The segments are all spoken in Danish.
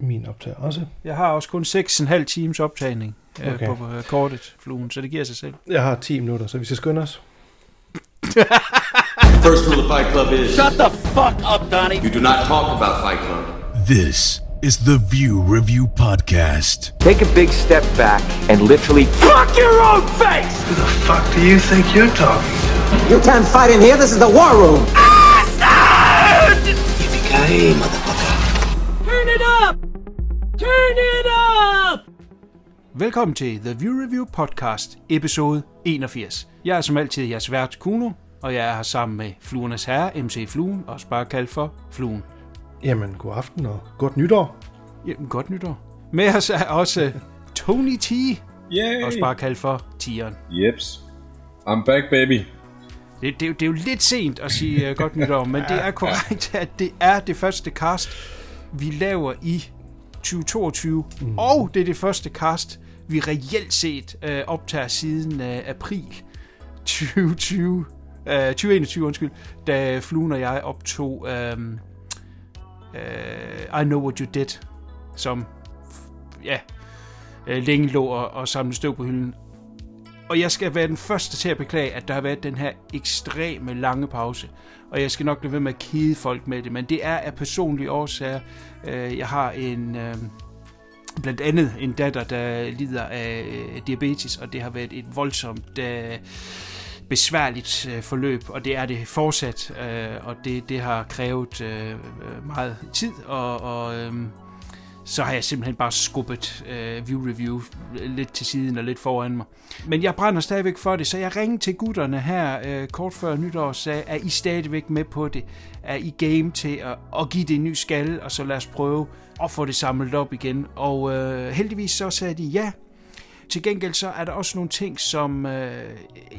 Min optager også. Jeg har også kun 6,5 times optagning øh, Okay. på øh, kortet, fluen, så det giver sig selv. Jeg har 10 minutter, så vi skal skynde os. First rule of Fight Club is Shut the fuck up, Donnie. you do not talk about Fight Club. This is the View Review Podcast. Take a big step back and literally Fuck your own face! Who the fuck do you think you're talking to? You can't fight in here. This is the war room. Yippee-ki-yay, motherfucker. Turn it up! Velkommen til The View Review Podcast, episode 81. Jeg er som altid jeres vært Kuno, og jeg er her sammen med Fluernes Herre, MC Fluen, også bare kaldt for Fluen. Jamen, god aften og godt nytår. Jamen, godt nytår. Med os er også Tony T, Yay! også bare kaldt for Tieren. Jeps. I'm back, baby. Det, det, er jo- det er jo lidt sent at sige uh, godt nytår, men det er korrekt, at det er det første cast, vi laver i 2022. Mm. Og det er det første cast, vi reelt set uh, optager siden uh, april 2020. Uh, 2021, undskyld, da Fluen og jeg optog um, uh, I Know What You Did, som ja, uh, længe lå og, og samlede støv på hylden. Og jeg skal være den første til at beklage, at der har været den her ekstreme lange pause. Og jeg skal nok blive ved med at kede folk med det, men det er af personlige årsager. Øh, jeg har en, øh, blandt andet en datter, der lider af øh, diabetes, og det har været et voldsomt besværligt forløb, og det er det fortsat, og det, det har krævet meget tid, og, og øhm, så har jeg simpelthen bare skubbet øh, View Review lidt til siden og lidt foran mig. Men jeg brænder stadigvæk for det, så jeg ringede til gutterne her øh, kort før nytår og sagde, er I stadigvæk med på det? Er I game til at, at give det en ny skalle, og så lad os prøve at få det samlet op igen? Og øh, heldigvis så sagde de ja. Til gengæld så er der også nogle ting, som øh,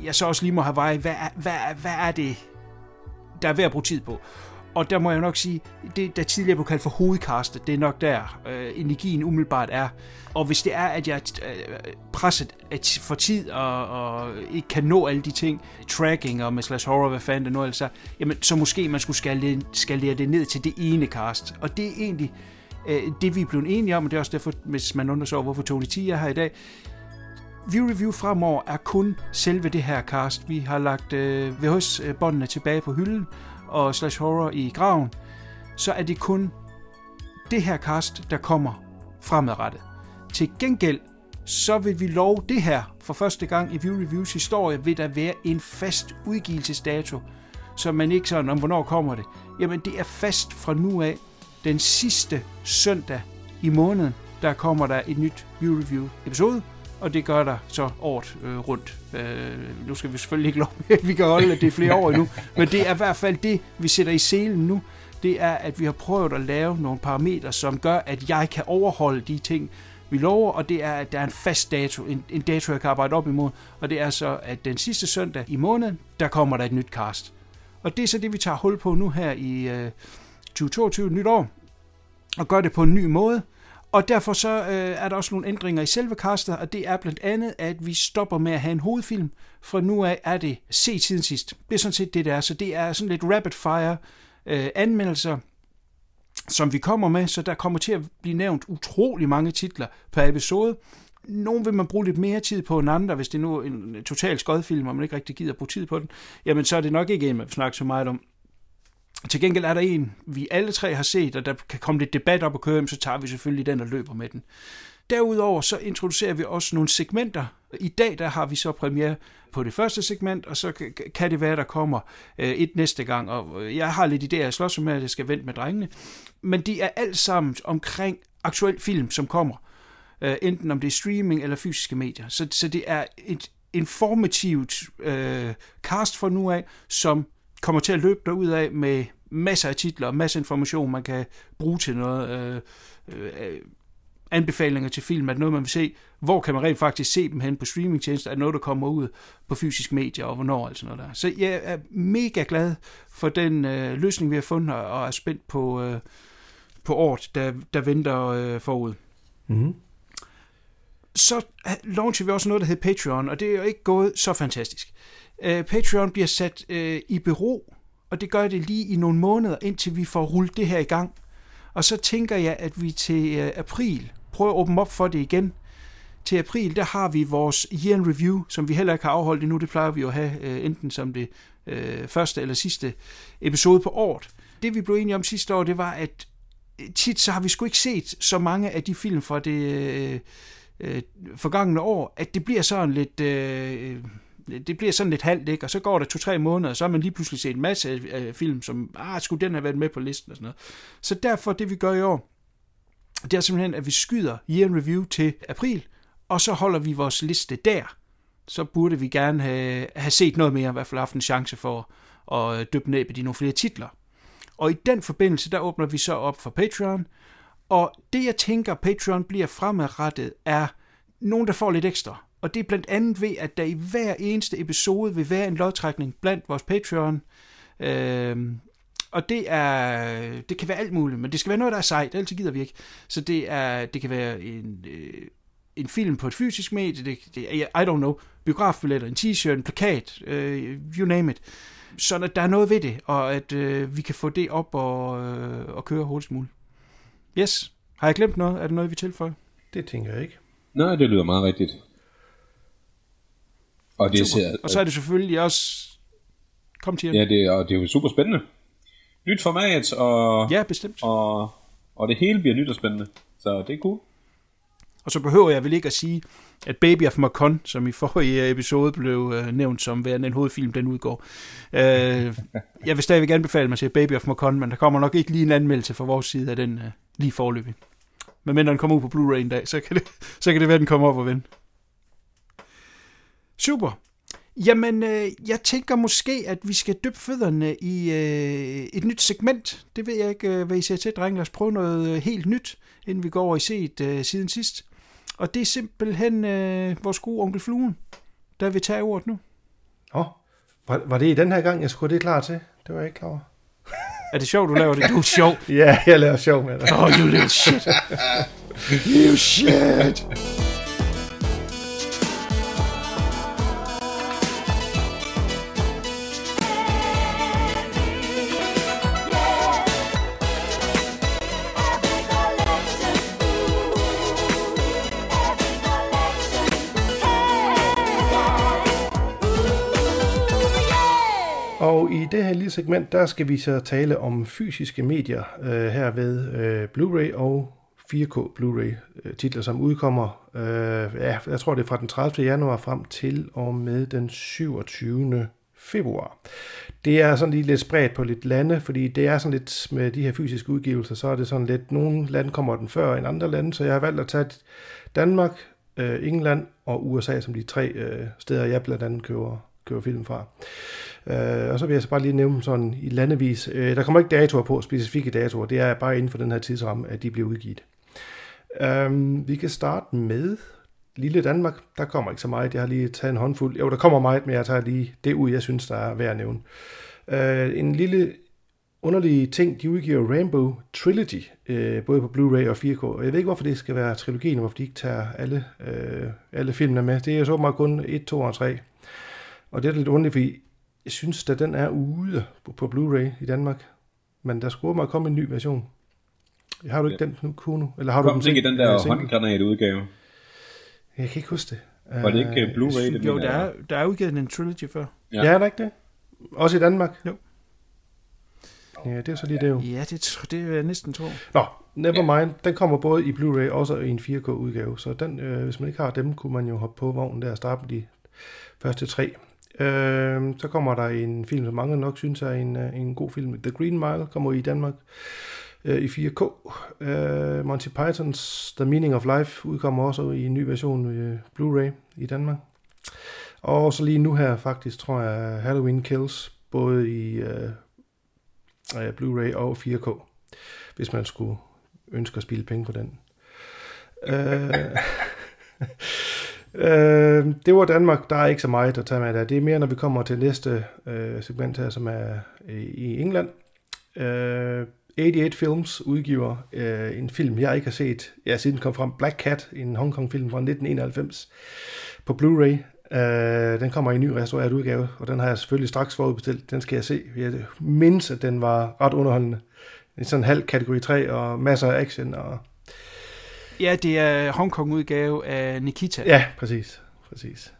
jeg så også lige må have vejet. Hvad, hvad, hvad er det, der er værd at bruge tid på? Og der må jeg nok sige, det der tidligere blev kaldt for hovedkastet, det er nok der øh, energien umiddelbart er. Og hvis det er, at jeg er presset at for tid og, og ikke kan nå alle de ting, tracking og med slash horror, hvad fanden det nu ellers er, jamen så måske man skulle skalere, skalere det ned til det ene cast. Og det er egentlig øh, det, vi er blevet enige om, og det er også derfor, hvis man undrer sig over, hvorfor Tony T er her i dag, View Review fremover er kun selve det her cast. Vi har lagt øh, VHS-båndene øh, tilbage på hylden og slash horror i graven. Så er det kun det her cast, der kommer fremadrettet. Til gengæld, så vil vi love det her for første gang i View Reviews historie, vil der være en fast udgivelsesdato, så man ikke sådan, om hvornår kommer det. Jamen det er fast fra nu af, den sidste søndag i måneden, der kommer der et nyt View Review episode, og det gør der så året øh, rundt. Øh, nu skal vi selvfølgelig ikke lov med, at vi kan holde, det flere år endnu, men det er i hvert fald det, vi sætter i selen nu. Det er, at vi har prøvet at lave nogle parametre, som gør, at jeg kan overholde de ting, vi lover, og det er, at der er en fast dato, en, en dato, jeg kan arbejde op imod, og det er så, at den sidste søndag i måneden, der kommer der et nyt cast. Og det er så det, vi tager hul på nu her i øh, 2022, nyt år, og gør det på en ny måde. Og derfor så øh, er der også nogle ændringer i selve castet, og det er blandt andet, at vi stopper med at have en hovedfilm. Fra nu af er det se tiden sidst. Det er sådan set det, der er. Så det er sådan lidt rapid fire øh, anmeldelser, som vi kommer med, så der kommer til at blive nævnt utrolig mange titler per episode. Nogle vil man bruge lidt mere tid på end andre, hvis det nu er en total skodfilm, og man ikke rigtig gider bruge tid på den. Jamen, så er det nok ikke en, man vil snakke så meget om. Til gengæld er der en, vi alle tre har set, og der kan komme lidt debat op og køre, så tager vi selvfølgelig den og løber med den. Derudover så introducerer vi også nogle segmenter. I dag der har vi så premiere på det første segment, og så kan- det være, der kommer øh, et næste gang. Og øh, jeg har lidt idéer, jeg slås med, at jeg skal vente med drengene. Men de er alt sammen omkring aktuel film, som kommer. Øh, enten om det er streaming eller fysiske medier. Så, så det er et informativt øh, cast for nu af, som kommer til at løbe derud af med masser af titler og masser af information, man kan bruge til noget. Øh, øh, anbefalinger til film, er det noget, man vil se? Hvor kan man rent faktisk se dem hen på streamingtjenester? Er det noget, der kommer ud på fysisk medier, og hvornår? Altså noget der. Så jeg er mega glad for den øh, løsning, vi har fundet, og er spændt på, øh, på året, der, der venter øh, forud. Mm. Så øh, launcher vi også noget, der hedder Patreon, og det er jo ikke gået så fantastisk. Øh, Patreon bliver sat øh, i bero, og det gør det lige i nogle måneder, indtil vi får rullet det her i gang. Og så tænker jeg, at vi til øh, april prøver at åbne op for det igen. Til april, der har vi vores year in review, som vi heller ikke har afholdt endnu. Det plejer vi jo at have øh, enten som det øh, første eller sidste episode på året. Det vi blev enige om sidste år, det var, at øh, tit så har vi sgu ikke set så mange af de film fra det øh, øh, forgangne år, at det bliver sådan lidt... Øh, øh, det bliver sådan lidt halvt, ikke? og så går der to-tre måneder, og så har man lige pludselig set en masse af, film, som, ah, skulle den have været med på listen og sådan noget. Så derfor, det vi gør i år, det er simpelthen, at vi skyder Year in Review til april, og så holder vi vores liste der. Så burde vi gerne have, have set noget mere, i hvert fald haft en chance for at dyppe ned på de nogle flere titler. Og i den forbindelse, der åbner vi så op for Patreon, og det jeg tænker, Patreon bliver fremadrettet, er nogen, der får lidt ekstra. Og det er blandt andet ved, at der i hver eneste episode vil være en lodtrækning blandt vores Patreon. Øhm, og det er det kan være alt muligt, men det skal være noget, der er sejt, ellers gider vi ikke. Så det, er, det kan være en, øh, en film på et fysisk medie, det, det, I don't know, biografbilletter, en t-shirt, en plakat, øh, you name it. Så at der er noget ved det, og at øh, vi kan få det op og, øh, og køre hurtigst muligt. Yes. Har jeg glemt noget? Er det noget, vi tilføjer? Det tænker jeg ikke. Nej, det lyder meget rigtigt. Og det ser, Og så er det selvfølgelig også... Kom til ja, det, og det er jo super spændende. Nyt format, og, Ja, bestemt. og, og det hele bliver nyt og spændende. Så det er cool. Og så behøver jeg vel ikke at sige, at Baby of Macon, som i forrige episode blev øh, nævnt som værende en hovedfilm, den udgår. Øh, jeg vil stadigvæk anbefale mig til Baby of Macon, men der kommer nok ikke lige en anmeldelse fra vores side af den øh, lige forløbig. Men mindre den kommer ud på Blu-ray en dag, så kan det, så kan det være, den kommer op og vende. Super. Jamen, øh, jeg tænker måske, at vi skal dyppe fødderne i øh, et nyt segment. Det ved jeg ikke, øh, hvad I siger til, drenge. Lad os prøve noget øh, helt nyt, inden vi går over i set øh, siden sidst. Og det er simpelthen øh, vores gode onkel Fluen, der vil tage ordet nu. Åh, var, var det i den her gang, jeg skulle det klar til? Det var jeg ikke klar over. Er det sjovt, du laver det? Du er sjov. Ja, jeg laver sjov med det. Oh, you little shit. you shit. Det her lille segment, der skal vi så tale om fysiske medier øh, her ved øh, Blu-ray og 4K Blu-ray øh, titler, som udkommer, øh, ja, jeg tror det er fra den 30. januar frem til og med den 27. februar. Det er sådan lige lidt spredt på lidt lande, fordi det er sådan lidt med de her fysiske udgivelser, så er det sådan lidt, nogle lande kommer den før end andre lande, så jeg har valgt at tage Danmark, øh, England og USA som de tre øh, steder, jeg blandt andet køber, køber film fra. Øh, Øh, og så vil jeg så bare lige nævne dem sådan i landevis. Øh, der kommer ikke datoer på, specifikke datoer. Det er bare inden for den her tidsramme, at de bliver udgivet. Øh, vi kan starte med Lille Danmark. Der kommer ikke så meget. Jeg har lige taget en håndfuld. Jo, der kommer meget, men jeg tager lige det ud, jeg synes, der er værd at nævne. Øh, en lille underlig ting, de udgiver Rainbow Trilogy, øh, både på Blu-ray og 4K. Og jeg ved ikke, hvorfor det skal være trilogien, hvorfor de ikke tager alle, øh, alle filmene med. Det er jo så meget kun 1, 2 og 3. Og det er lidt underligt, fordi jeg synes, at den er ude på, Blu-ray i Danmark. Men der skulle meget komme en ny version. Har du ikke ja. den nu, Kuno? Eller har Kom du den ikke i den der single? håndgranat udgave. Jeg kan ikke huske det. Var det ikke Øh, uh, Blu-ray? det Jo, der er, der er udgivet en trilogy før. Ja. Ja, er der ikke det? Også i Danmark? Jo. Ja, det er så lige det jo. Ja, det, det vil jeg næsten tro. Nå, never mind. Den kommer både i Blu-ray og i en 4K-udgave. Så den, øh, hvis man ikke har dem, kunne man jo hoppe på vognen der og starte med de første tre. Øh, så kommer der en film, som mange nok synes er en, øh, en god film. The Green Mile kommer i Danmark øh, i 4K. Øh, Monty Pythons The Meaning of Life udkommer også i en ny version øh, Blu-ray i Danmark. Og så lige nu her faktisk, tror jeg, Halloween Kills, både i øh, øh Blu-ray og 4K, hvis man skulle ønske at spille penge på den. øh, øh, det var Danmark. Der er ikke så meget at tage med der. Det er mere, når vi kommer til næste øh, segment her, som er i, i England. Øh, 88 Films udgiver øh, en film, jeg ikke har set, ja, siden den kom frem, Black Cat, en Hongkong-film fra 1991 på Blu-ray. Øh, den kommer i en ny restaureret udgave, og den har jeg selvfølgelig straks forudbestilt. Den skal jeg se. Jeg mindes, at den var ret underholdende. en sådan halv kategori 3 og masser af action. Og, Ja, det er Hongkong-udgave af Nikita. ja, præcis. præcis.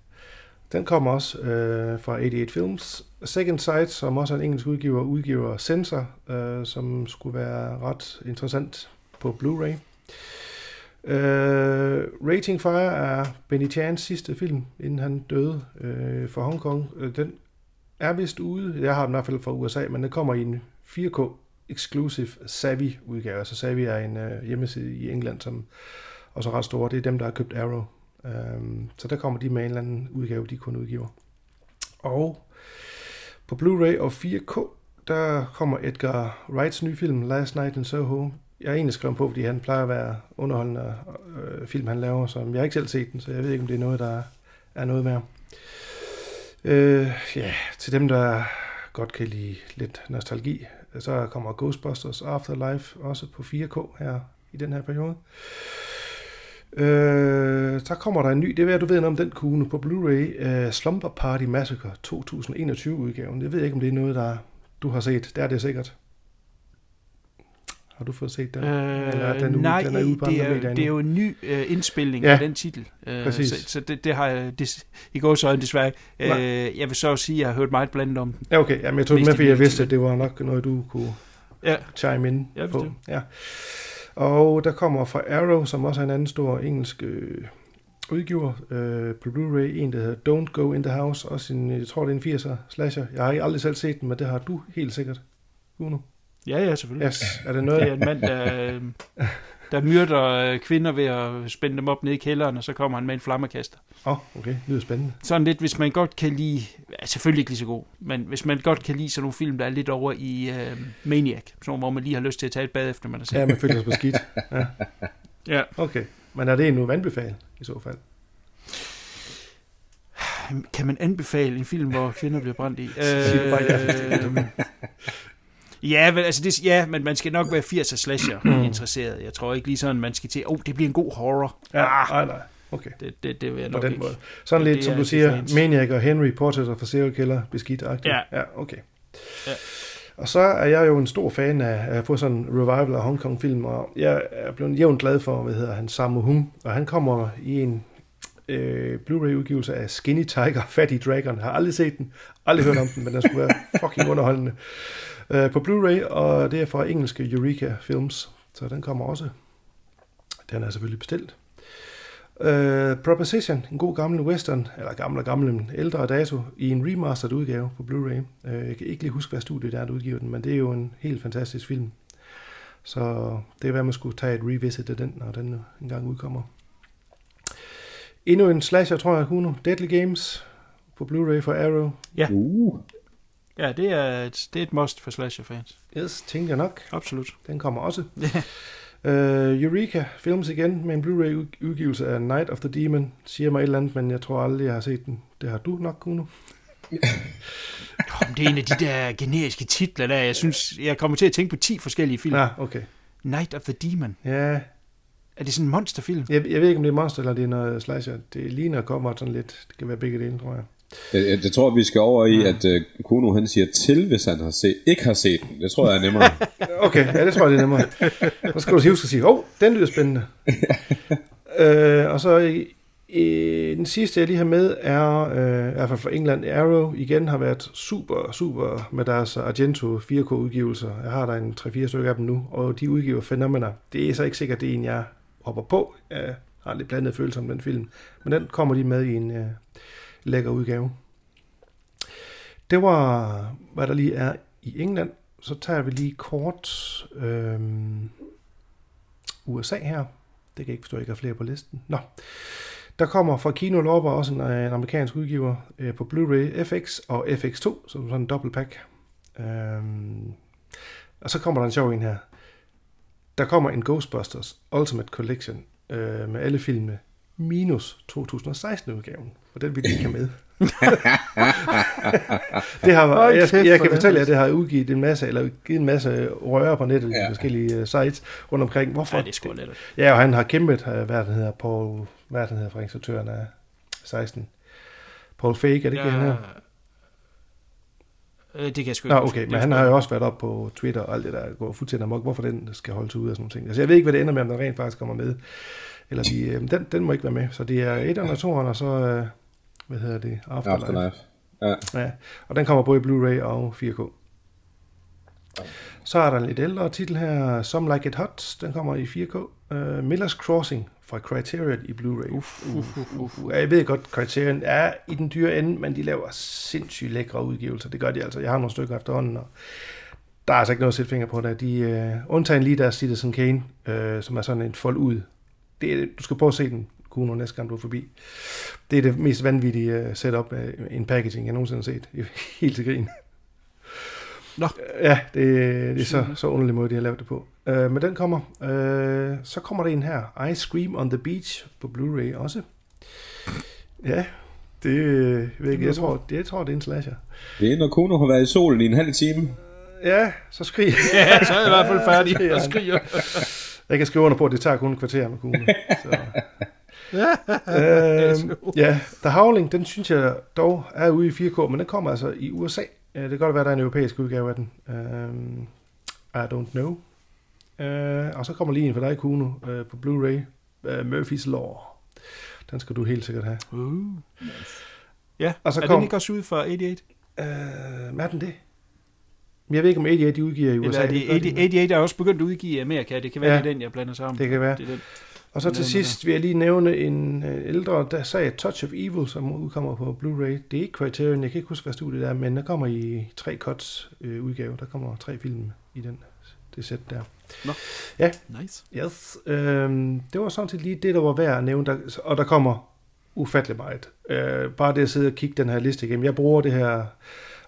Den kommer også øh, fra 88 Films. Second Sight, som også er en engelsk udgiver, udgiver Sensor, øh, som skulle være ret interessant på Blu-ray. Øh, Rating Fire er Benny Chans sidste film, inden han døde øh, for Hongkong. Øh, den er vist ude, jeg har den i hvert fald fra USA, men den kommer i en 4K Exclusive Savvy udgave. Altså Savvy er en øh, hjemmeside i England, som også er ret stor. Det er dem, der har købt Arrow. Øhm, så der kommer de med en eller anden udgave, de kun udgiver. Og på Blu-ray og 4K, der kommer Edgar Wrights nye film, Last Night in Soho. Jeg er egentlig skrevet på, fordi han plejer at være underholdende øh, film, han laver, som jeg har ikke selv set den, så jeg ved ikke, om det er noget, der er noget mere. Øh, ja, til dem, der godt kan lide lidt nostalgi, så kommer Ghostbusters Afterlife også på 4K her i den her periode. Øh, så kommer der en ny, det ved jeg, du ved noget om den kugle på Blu-ray, uh, Slumber Party Massacre 2021 udgaven. Jeg ved ikke, om det er noget, der du har set. Det er det sikkert. Har du fået set den? Øh, Eller er den ude- nej, den er ude på det, er, det er jo en ny øh, indspilning Ja, af den titel. Øh, præcis. Så, så det, det har jeg det, i går så desværre. Øh, jeg vil så også sige, at jeg har hørt meget blandet om den. Ja, okay. Jamen, jeg tog Mest med, fordi jeg vidste, at det var nok noget, du kunne Ja, chime in Ja, på. Ja. Og der kommer fra Arrow, som også er en anden stor engelsk øh, udgiver øh, på Blu-ray, en der hedder Don't Go in the House, også en, jeg tror det er en 80'er slasher. Jeg har ikke aldrig selv set den, men det har du helt sikkert. Uno. Ja, ja selvfølgelig. Yes. Er det noget? Det er en mand, der, øh, der myrder øh, kvinder ved at spænde dem op ned i kælderen, og så kommer han med en flammekaster. Åh, oh, okay. Det lyder spændende. Sådan lidt, hvis man godt kan lide, ja, selvfølgelig ikke lige så god, men hvis man godt kan lide sådan nogle film, der er lidt over i øh, Maniac, sådan nogle, hvor man lige har lyst til at tage et bad, efter man har set Ja, man føler sig på skidt. Ja, Ja. okay. Men er det en nu anbefale i så fald? Kan man anbefale en film, hvor kvinder bliver brændt i? Øh, ja, men, altså det, ja, men man skal nok være 80'er slasher Mm. interesseret. Jeg tror ikke lige sådan, man skal til, oh, det bliver en god horror. Ja, Ah, nej, nej. Okay. det, det, det vil jeg På nok den ikke. måde. Sådan lidt, som du siger. Maniac og Henry, Portrait a Serial Killer, beskidt. Ja. ja, okay. Ja. Og så er jeg jo en stor fan af at få sådan en revival af Hong Kong film, og jeg er blevet jævnt glad for, hvad hedder han, Sammo Hung, og han kommer i en øh, Blu-ray-udgivelse af Skinny Tiger, Fatty Dragon. Jeg har aldrig set den, aldrig hørt om den, men den skulle være fucking underholdende. Øh, på Blu-ray, og det er fra engelske Eureka Films, så den kommer også. Den er selvfølgelig bestilt. Uh, Proposition, en god gammel western, eller gammel og gammel, men ældre dato, i en remastered udgave på Blu-ray. Uh, jeg kan ikke lige huske, hvad studiet der er, der udgiver den, men det er jo en helt fantastisk film. Så det er hvad man skulle tage et revisit af den, når den engang udkommer. Endnu en slasher, tror jeg, Kuno. Deadly Games på Blu-ray for Arrow. Uh. Ja, det er et, det er et must for slasher-fans. Yes, tænkte jeg nok. Absolut. Den kommer også. Uh, Eureka Films igen med en Blu-ray udgivelse af Night of the Demon. Siger mig et eller andet, men jeg tror aldrig, jeg har set den. Det har du nok, Kuno. Jamen, det er en af de der generiske titler der. Jeg synes, jeg kommer til at tænke på 10 forskellige film. Ja, okay. Night of the Demon. Ja, Er det sådan en monsterfilm? jeg, jeg ved ikke, om det er monster, eller det er noget slasher. Det ligner kommer sådan lidt. Det kan være begge dele, tror jeg. Jeg, jeg, tror, vi skal over i, at uh, Kuno han siger til, hvis han har set, ikke har set den. Det tror jeg er nemmere. Okay, ja, det tror jeg, det er nemmere. Så skal du huske at sige, åh, oh, den lyder spændende. øh, og så i, i, den sidste, jeg lige har med, er øh, i hvert fald fra England, Arrow igen har været super, super med deres Argento 4K-udgivelser. Jeg har der en 3-4 stykker af dem nu, og de udgiver fænomener. Det er så ikke sikkert, det er en, jeg hopper på. Jeg har lidt blandet følelse om den film. Men den kommer de med i en øh, lækker udgave. Det var, hvad der lige er i England. Så tager vi lige kort øh, USA her. Det kan jeg ikke forstå, at jeg ikke har flere på listen. Nå. Der kommer fra Kino Lorber også en, øh, en amerikansk udgiver øh, på Blu-ray FX og FX2, som sådan en dobbeltpack. Øh, og så kommer der en sjov en her. Der kommer en Ghostbusters Ultimate Collection øh, med alle filmene minus 2016-udgaven, og den vil de ikke have med. det har, Hold jeg, jeg kan fortælle jer, er at det har udgivet en masse, eller givet en masse røre på nettet ja. Forskellige uh, sites rundt omkring. Hvorfor? Ja, det er sgu lidt. Ja, og han har kæmpet, uh, hvad den hedder, Paul, hvad den hedder fra instruktøren af 16. Paul Fake, er det ikke ja. han her? Øh, det kan jeg sgu Nå, ikke huske. okay, men han har jo også været op på Twitter og alt det der, går fuldstændig amok, hvorfor den skal holdes ude og sådan nogle ting. Altså, jeg ved ikke, hvad det ender med, om den rent faktisk kommer med. Eller de, øh, den, den må ikke være med. Så det er et og toeren, og så, øh, hvad hedder det, Afterlife. Afterlife. Ja. Ja, og den kommer både i Blu-ray og 4K. Så er der en lidt ældre titel her, Some Like It Hot. Den kommer i 4K. Uh, Miller's Crossing fra Criterion i Blu-ray. Uf, uf, uf, uf. Jeg ved godt, Criterion er i den dyre ende, men de laver sindssygt lækre udgivelser. Det gør de altså. Jeg har nogle stykker efterhånden, og der er altså ikke noget at sætte finger på der. De, uh, undtagen lige deres Citizen Kane, uh, som er sådan en fold ud. Det du skal prøve at se den, Kuno, næste gang du er forbi. Det er det mest vanvittige uh, setup af en packaging, jeg nogensinde har set. Helt til grin. Nå. Ja, det, det er så, så underlig måde, de har lavet det på. Uh, men den kommer. Uh, så kommer der en her. I Scream on the Beach på Blu-ray også. Ja, det, øh, jeg ved ikke, jeg tror, det, jeg tror, det er en slasher. Det er, når Kuno har været i solen i en halv time. Ja, så skrig. Ja, så er jeg i hvert fald færdig og skriger. Jeg kan skrive under på, at det tager kun et kvarter med kuglen. Så. øhm, ja, The Howling, den synes jeg dog er ude i 4K, men den kommer altså i USA. Øh, Det kan godt være, der er en europæisk udgave af den. Øhm, I don't know. Øh, og så kommer lige en for dig, Kuno, øh, på Blu-ray. Øh, Murphy's Law. Den skal du helt sikkert have. Uh. Ja, Og så er kom- den ikke også ude fra 88? Øh, hvad er den det? Jeg ved ikke, om 88 de udgiver i USA. Eller er det gør de, 88, 88 er også begyndt at udgive i Amerika. Det kan være, ja. det er den, jeg blander sammen. Det kan være. Det er den. Og så til sidst vil jeg lige nævne en øh, ældre, der sagde Touch of Evil, som udkommer på Blu-ray. Det er ikke Criterion, jeg kan ikke huske, hvad studiet er, men der kommer i tre cuts øh, udgave. Der kommer tre film i den, det sæt der. Nå. Ja, Nice. yes. Øhm, det var sådan set lige det, der var værd at nævne. Der, og der kommer ufattelig meget. Øh, bare det at sidde og kigge den her liste igennem. Jeg bruger det her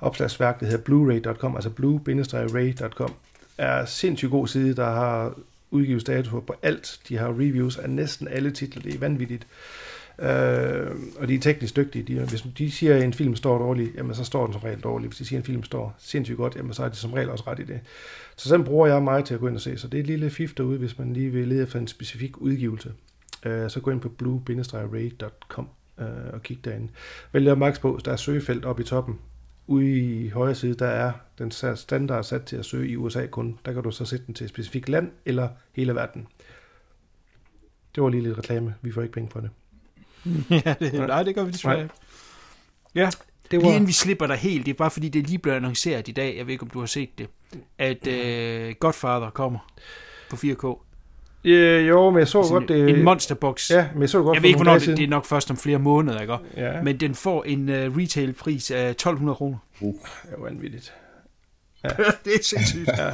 opslagsværk, det hedder blu-ray.com, altså blue-ray.com. er sindssygt god side, der har udgivelsesdato på alt. De har reviews af næsten alle titler. Det er vanvittigt. Øh, og de er teknisk dygtige. De, hvis de siger, at en film står dårligt, jamen så står den som regel dårligt. Hvis de siger, at en film står sindssygt godt, jamen så er de som regel også ret i det. Så sådan bruger jeg mig til at gå ind og se. Så det er et lille fif derude, hvis man lige vil lede efter en specifik udgivelse. Øh, så gå ind på blue-ray.com øh, og kig derinde. Vælg max på, der er søgefelt oppe i toppen. Ude i højre side, der er den standard sat til at søge i USA kun. Der kan du så sætte den til et specifikt land eller hele verden. Det var lige lidt reklame. Vi får ikke penge for det. ja, det, nej, det gør vi desværre ikke. Ja, Det lige inden vi slipper dig helt, det er bare fordi, det er lige blevet annonceret i dag, jeg ved ikke, om du har set det, at uh, Godfather kommer på 4K. Øh, jo, men jeg så Sådan godt det... En monsterbox. Ja, men jeg så godt jeg ved ikke, hvornår det, det er nok først om flere måneder, ikke? Ja. Men den får en uh, retail-pris af 1200 kroner. Det er vanvittigt. det er sindssygt. Ja.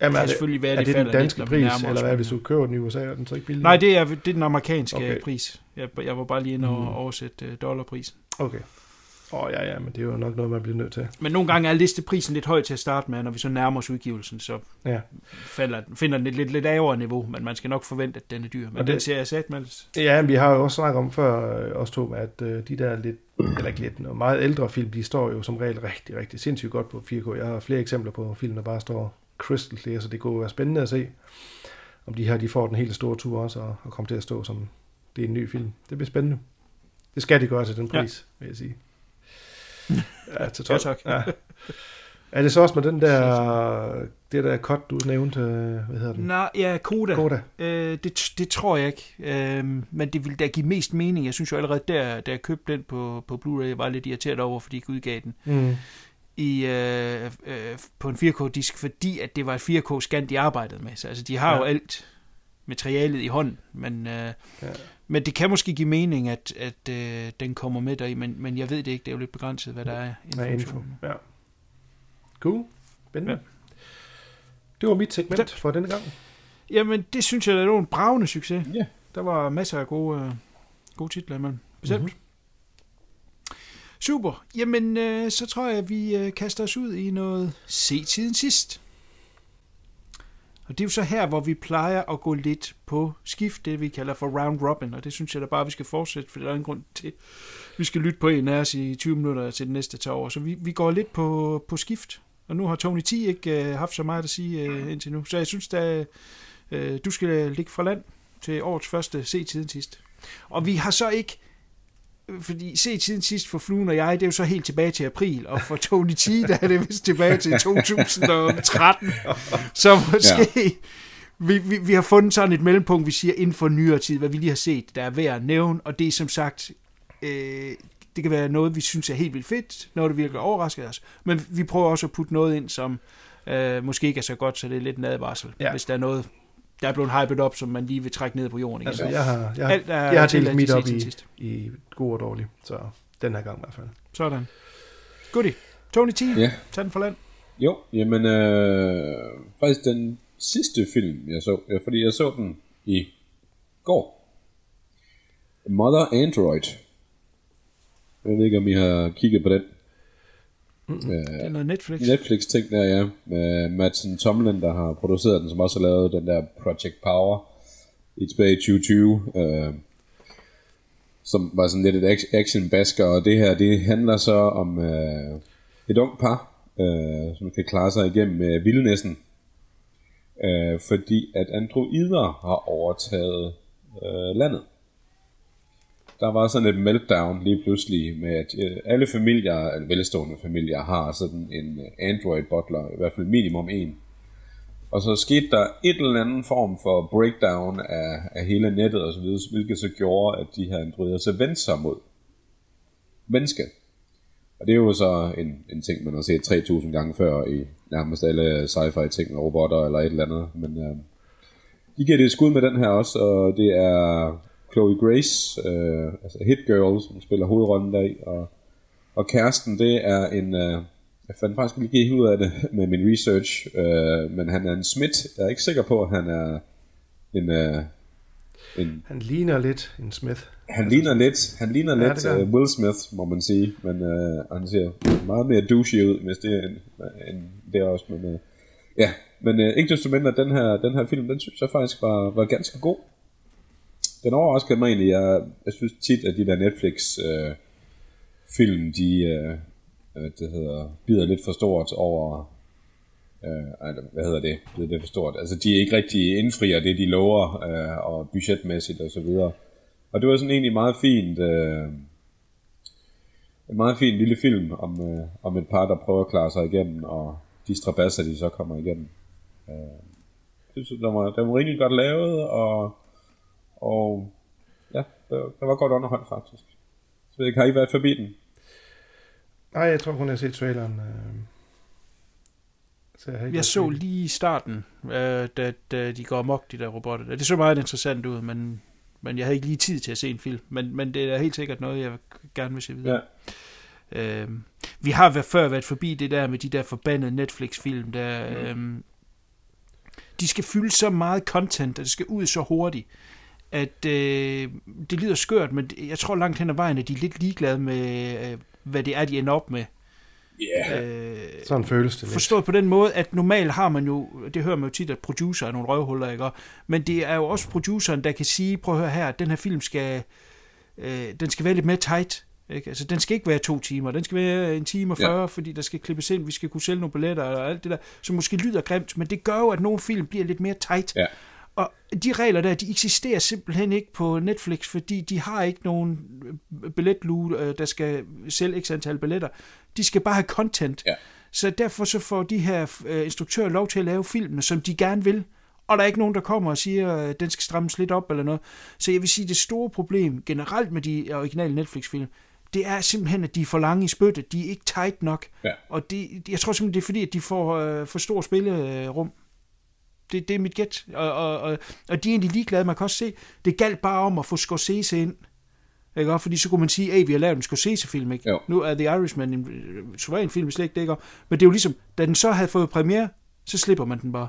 Jamen, er det, selvfølgelig være, er det det den danske pris, nærmer os, eller hvad, hvis du køber den i USA, er den så ikke billig? Nej, det er, det er den amerikanske Okay. okay. pris. Jeg, jeg var bare lige inde og Mm. oversætte uh, dollarprisen. Okay. Åh, oh, ja, ja, men det er jo nok noget, man bliver nødt til. Men nogle gange er listeprisen lidt høj til at starte med, når vi så nærmer os udgivelsen, så Ja. falder, den- finder den et lidt, lidt lavere niveau, men man skal nok forvente, at den er dyr. Men Og den det- ser jeg sat med. Ja, men vi har jo også snakket om før, øh, os to, at øh, de der lidt, eller ikke lidt, noget meget ældre film, de står jo som regel rigtig, rigtig sindssygt godt på 4K. Jeg har flere eksempler på film, der bare står crystal clear, så det kunne være spændende at se, om de her, de får den helt store tur også, og, og kommer til at stå som, det er en ny film. Det bliver spændende. Det skal de gøre til den Ja. pris, vil jeg sige. Ja, til Ja, 12. tak. Ja. Er det så også med den der, det der cut, du nævnte, øh, hvad hedder den? Nej, ja, Koda. Koda. Øh, det, det tror jeg ikke. Øh, men det ville da give mest mening. Jeg synes jo allerede, der, da jeg købte den på, på Blu-ray, jeg var lidt irriteret over, fordi jeg ikke udgav den Mm. i, øh, øh, på en 4K-disk, fordi at det var et 4K-scan, de arbejdede med. Så altså, de har Ja. ja. jo alt materialet i hånden, men, øh, Ja. Ja. men det kan måske give mening, at, at øh, den kommer med deri, men, men jeg ved det ikke. Det er jo lidt begrænset, hvad der er Med info. information. Ja. Cool. Spændende. Ja. Ja. Det var mit segment Tak. for denne gang. Jamen, det synes jeg, det var en bravende succes. Ja. Der var masser af gode, øh, gode titler imellem. Bestemt. Mhm. Mm-hmm. Super. Jamen, øh, så tror jeg, at vi øh, kaster os ud i noget se tiden sidst. Og det er jo så her, hvor vi plejer at gå lidt på skift, det vi kalder for round robin, og det synes jeg da bare, vi skal fortsætte, for der er en grund til, vi skal lytte på en af os i 20 minutter til det næste tager over. Så vi, vi går lidt på, på skift, og nu har Tony T ikke øh, haft så meget at sige øh, indtil nu, så jeg synes, da øh, du skal ligge fra land til årets første se tiden sidst. Og vi har så ikke fordi se tiden sidst for Fluen og jeg, det er jo så helt tilbage til april, og for Tony T, der er det vist tilbage til 2013. Så måske, ja. vi, vi, vi har fundet sådan et mellempunkt, vi siger inden for nyere tid, hvad vi lige har set, der er værd at nævne, og det er som sagt, øh, det kan være noget, vi synes er helt vildt fedt, noget, der virkelig overrasker os, men vi prøver også at putte noget ind, som øh, måske ikke er så godt, så det er lidt en advarsel, ja. hvis der er noget, der er blevet hypet op, som man lige vil trække ned på jorden igen. Altså, jeg har, jeg har, Alt er jeg har delt mit til op i, i god og dårlig, så den her gang i hvert fald. Sådan. Goodie. Tony T, Ja. tag den for land. Jo, jamen, øh, faktisk den sidste film, jeg så, fordi jeg så den i går. Mother Android. Jeg ved ikke, om I har kigget på den. Det er noget Netflix. Netflix ting der, ja. Med Madsen Tomlin, der har produceret den, som også har lavet den der Project Power i tilbage i 2020. Øh, som var sådan lidt et ac- action-basker, og det her, det handler så om øh, et ung par, øh, som kan klare sig igennem med vildnæssen, øh, fordi at androider har overtaget øh, landet. Der var sådan et meltdown lige pludselig med, at øh, alle familier, altså velstående familier, har sådan en øh, Android butler, i hvert fald minimum en. Og så skete der et eller andet form for breakdown af, af hele nettet og så videre, hvilket så gjorde, at de her androider så vendte sig mod menneske. Og det er jo så en, en ting, man har set 3000 gange før i nærmest alle sci-fi ting, med robotter eller et eller andet. Men øh, de giver det et skud med den her også, og det er Chloe Grace, øh, altså Hit Girl, som spiller hovedrollen deri, og, og kæresten, det er en, øh, jeg fandt faktisk ikke helt ud af det med min research, øh, men han er en Smith. Jeg er ikke sikker på, at han er en, øh, en Han ligner lidt en Smith. han ligner lidt, han ligner Ja, lidt uh, Will Smith, må man sige, men uh, han ser meget mere douchey ud, hvis det er en, en det også, men uh, ja, men uh, ikke desto mindre, den her, den her film, den synes jeg faktisk var, var ganske god. Den overraskede mig egentlig, jeg, jeg synes tit, at de der Netflix-film, øh, film, de, øh, øh det hedder, bider lidt for stort over, Øh, ej, hvad hedder det, bider lidt for stort, altså de er ikke rigtig indfrier det, de lover, øh, og budgetmæssigt og så videre. Og det var sådan egentlig meget fint, øh, en meget fin lille film om, øh, om et par, der prøver at klare sig igennem, og de strabasser, de så kommer igennem. Øh, jeg synes, den var, den var rigtig godt lavet, og, og ja, det, var- det godt underholdt faktisk. Så jeg har I været forbi den? Nej, jeg tror kun, jeg har set traileren. Øh, så jeg, har ikke Jeg så forbi. lige i starten, øh, da, da de går amok, de der robotter. der. Det så meget interessant ud, men, men jeg havde ikke lige tid til at se en film. Men, men det er helt sikkert noget, jeg gerne vil se videre. Ja. Øhm, vi har været, før været forbi det der med de der forbandede Netflix-film, der... Mm. Øhm, de skal fylde så meget content, og det skal ud så hurtigt, at øh, det lyder skørt, men jeg tror langt hen ad vejen, at de er lidt ligeglade med, øh, hvad det er, de ender op med. Ja. Øh, Sådan føles det lidt. Forstået på den måde, at normalt har man jo, det hører man jo tit, at producer er nogle røvhuller, ikke? Men det er jo også produceren, der kan sige, prøv at høre her, den her film skal, øh, den skal være lidt mere tight. Ikke? Altså, den skal ikke være to timer, den skal være en time og 40, ja. fordi der skal klippes ind, vi skal kunne sælge nogle billetter og alt det der, som måske lyder grimt, men det gør jo, at nogle film bliver lidt mere tight. Ja. Og de regler der, de eksisterer simpelthen ikke på Netflix, fordi de har ikke nogen øh, billetlue, øh, der skal sælge x antal billetter. De skal bare have content. Ja. Så derfor så får de her øh, instruktører lov til at lave filmene, som de gerne vil. Og der er ikke nogen, der kommer og siger, at den skal strammes lidt op eller noget. Så jeg vil sige, det store problem generelt med de originale Netflix-film, det er simpelthen, at de er for lange i spyttet. De er ikke tight nok. Ja. Og det, jeg tror simpelthen, det er fordi, at de får øh, for stor spillerum. Det, det er mit gæt. Og, og, og, og de er egentlig ligeglade. Man kan også se, det galt bare om at få Scorsese ind. Ikke? også? Fordi så kunne man sige, at vi har lavet en Scorsese-film. Ikke? Jo. Nu er The Irishman en øh, suveræn film, slet ikke ikke? Men det er jo ligesom, da den så havde fået premiere, så slipper man den bare.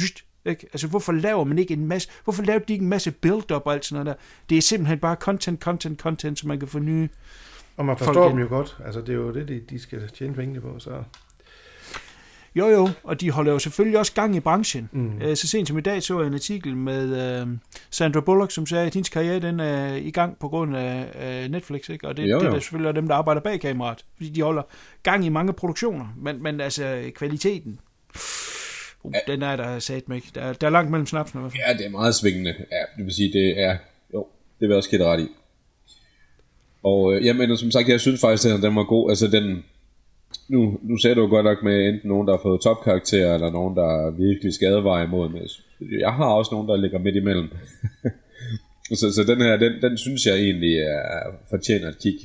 Just, ikke? Altså, hvorfor laver man ikke en masse, hvorfor laver de ikke en masse build-up og alt sådan noget der? Det er simpelthen bare content, content, content, så man kan få nye... Og man folk forstår dem jo godt. Altså, det er jo det, de, de skal tjene penge på. Så. Jo, jo, og de holder jo selvfølgelig også gang i branchen. Mm. Så sent som i dag så jeg en artikel med øh, Sandra Bullock, som sagde, at hendes karriere den er i gang på grund af øh, Netflix, ikke? og det, Jo, det er jo. der selvfølgelig dem, der arbejder bag kameraet, fordi de holder gang i mange produktioner, men, men altså kvaliteten, uh, den er der sat ikke. Der, er- der er langt mellem snapsene i hvert fald. Ja, det er meget svingende. Ja, det vil sige, det er... Jo, det vil jeg også give ret i. Og øh, jamen, som sagt, jeg synes faktisk, at den var god. Altså, den, nu, nu ser du godt nok med enten nogen, der har fået topkarakter, eller nogen, der er virkelig skadevej imod. Men jeg har også nogen, der ligger midt imellem. så, så den her, den, den synes jeg egentlig er fortjener et kig.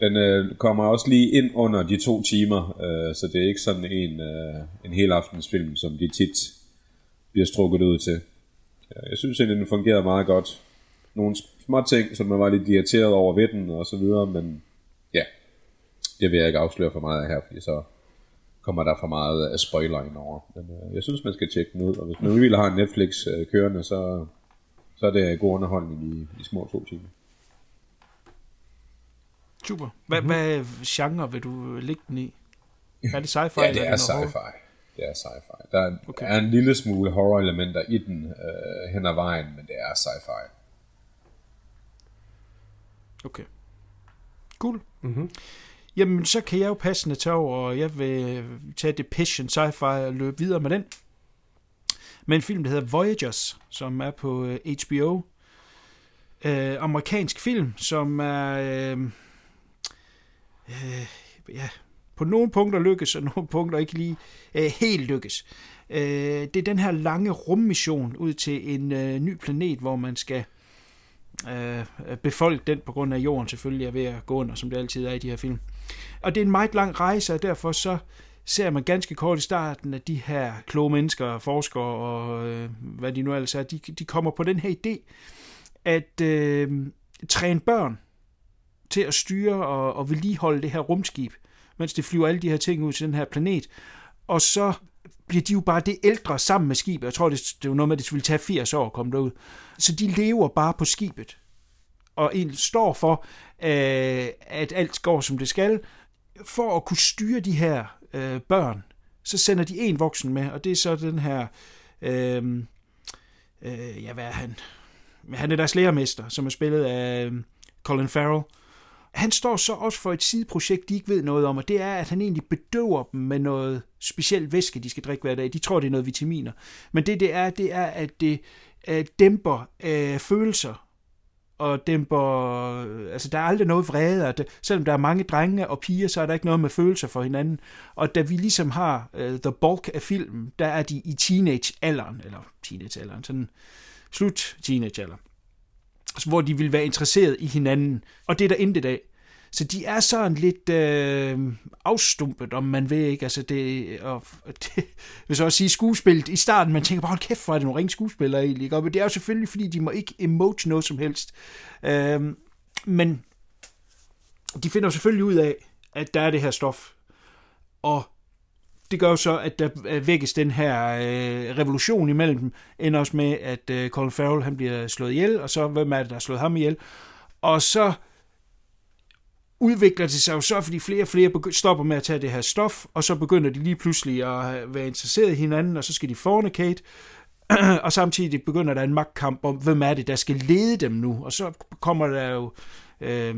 Den øh, kommer også lige ind under de to timer, øh, så det er ikke sådan en, øh, en hel aftensfilm, som de tit bliver strukket ud til. Øh, jeg synes egentlig, den fungerede meget godt. Nogle små ting, som man var lidt irriteret over ved den og så videre, men det vil jeg ikke afsløre for meget af her, fordi så kommer der for meget af spoiler ind over. Men øh, jeg synes, man skal tjekke den ud, og hvis man vil have en Netflix øh, kørende, så, så er det god underholdning i, i små to timer. Super. Hvad, mm-hmm. hvad genre vil du lægge den i? Er det sci-fi? ja, det er sci-fi. Det er sci-fi. Der er, okay. er en lille smule horror-elementer i den øh, hen ad vejen, men det er sci-fi. Okay. Cool. Mm-hmm. Jamen, så kan jeg jo passende tage over, og jeg vil tage det Passion Sci-Fi og løbe videre med den. Med en film, der hedder Voyagers, som er på øh, HBO. Øh, amerikansk film, som er... Øh, øh, ja, på nogle punkter lykkes, og nogle punkter ikke lige øh, helt lykkes. Øh, det er den her lange rummission ud til en øh, ny planet, hvor man skal øh, befolke den, på grund af jorden selvfølgelig er ved at gå under, som det altid er i de her film. Og det er en meget lang rejse, og derfor så ser man ganske kort i starten, at de her kloge mennesker, forskere og øh, hvad de nu ellers er, de, de kommer på den her idé, at øh, træne børn til at styre og, og vedligeholde det her rumskib, mens det flyver alle de her ting ud til den her planet. Og så bliver de jo bare det ældre sammen med skibet. Jeg tror, det, det er noget med, at det ville tage 80 år at komme derud. Så de lever bare på skibet. Og en står for, øh, at alt går, som det skal. For at kunne styre de her øh, børn, så sender de en voksen med, og det er så den her... Øh, øh, ja, hvad er han? Han er deres lærermester, som er spillet af øh, Colin Farrell. Han står så også for et sideprojekt, de ikke ved noget om, og det er, at han egentlig bedøver dem med noget speciel væske, de skal drikke hver dag. De tror, det er noget vitaminer. Men det, det er, det er, at det øh, dæmper øh, følelser og dæmper... Altså, der er aldrig noget vrede, og det, selvom der er mange drenge og piger, så er der ikke noget med følelser for hinanden. Og da vi ligesom har uh, the bulk af filmen, der er de i teenage-alderen, eller teenage-alderen, sådan slut teenage-alder, hvor de vil være interesseret i hinanden. Og det er der intet af. Så de er sådan lidt øh, afstumpet, om man ved ikke. Altså det, og det vil så også sige skuespillet i starten, man tænker bare, hold kæft, hvor er det nogle ringe skuespillere egentlig. Ikke? Og det er jo selvfølgelig, fordi de må ikke emote noget som helst. Øh, men de finder selvfølgelig ud af, at der er det her stof. Og det gør jo så, at der øh, vækkes den her øh, revolution imellem dem, ender også med, at øh, Colin Farrell han bliver slået ihjel, og så hvem er det, der har slået ham ihjel? Og så udvikler det sig jo så, fordi flere og flere stopper med at tage det her stof, og så begynder de lige pludselig at være interesseret i hinanden, og så skal de fornicate, og samtidig begynder der en magtkamp om, hvem er det, der skal lede dem nu, og så kommer der jo øh,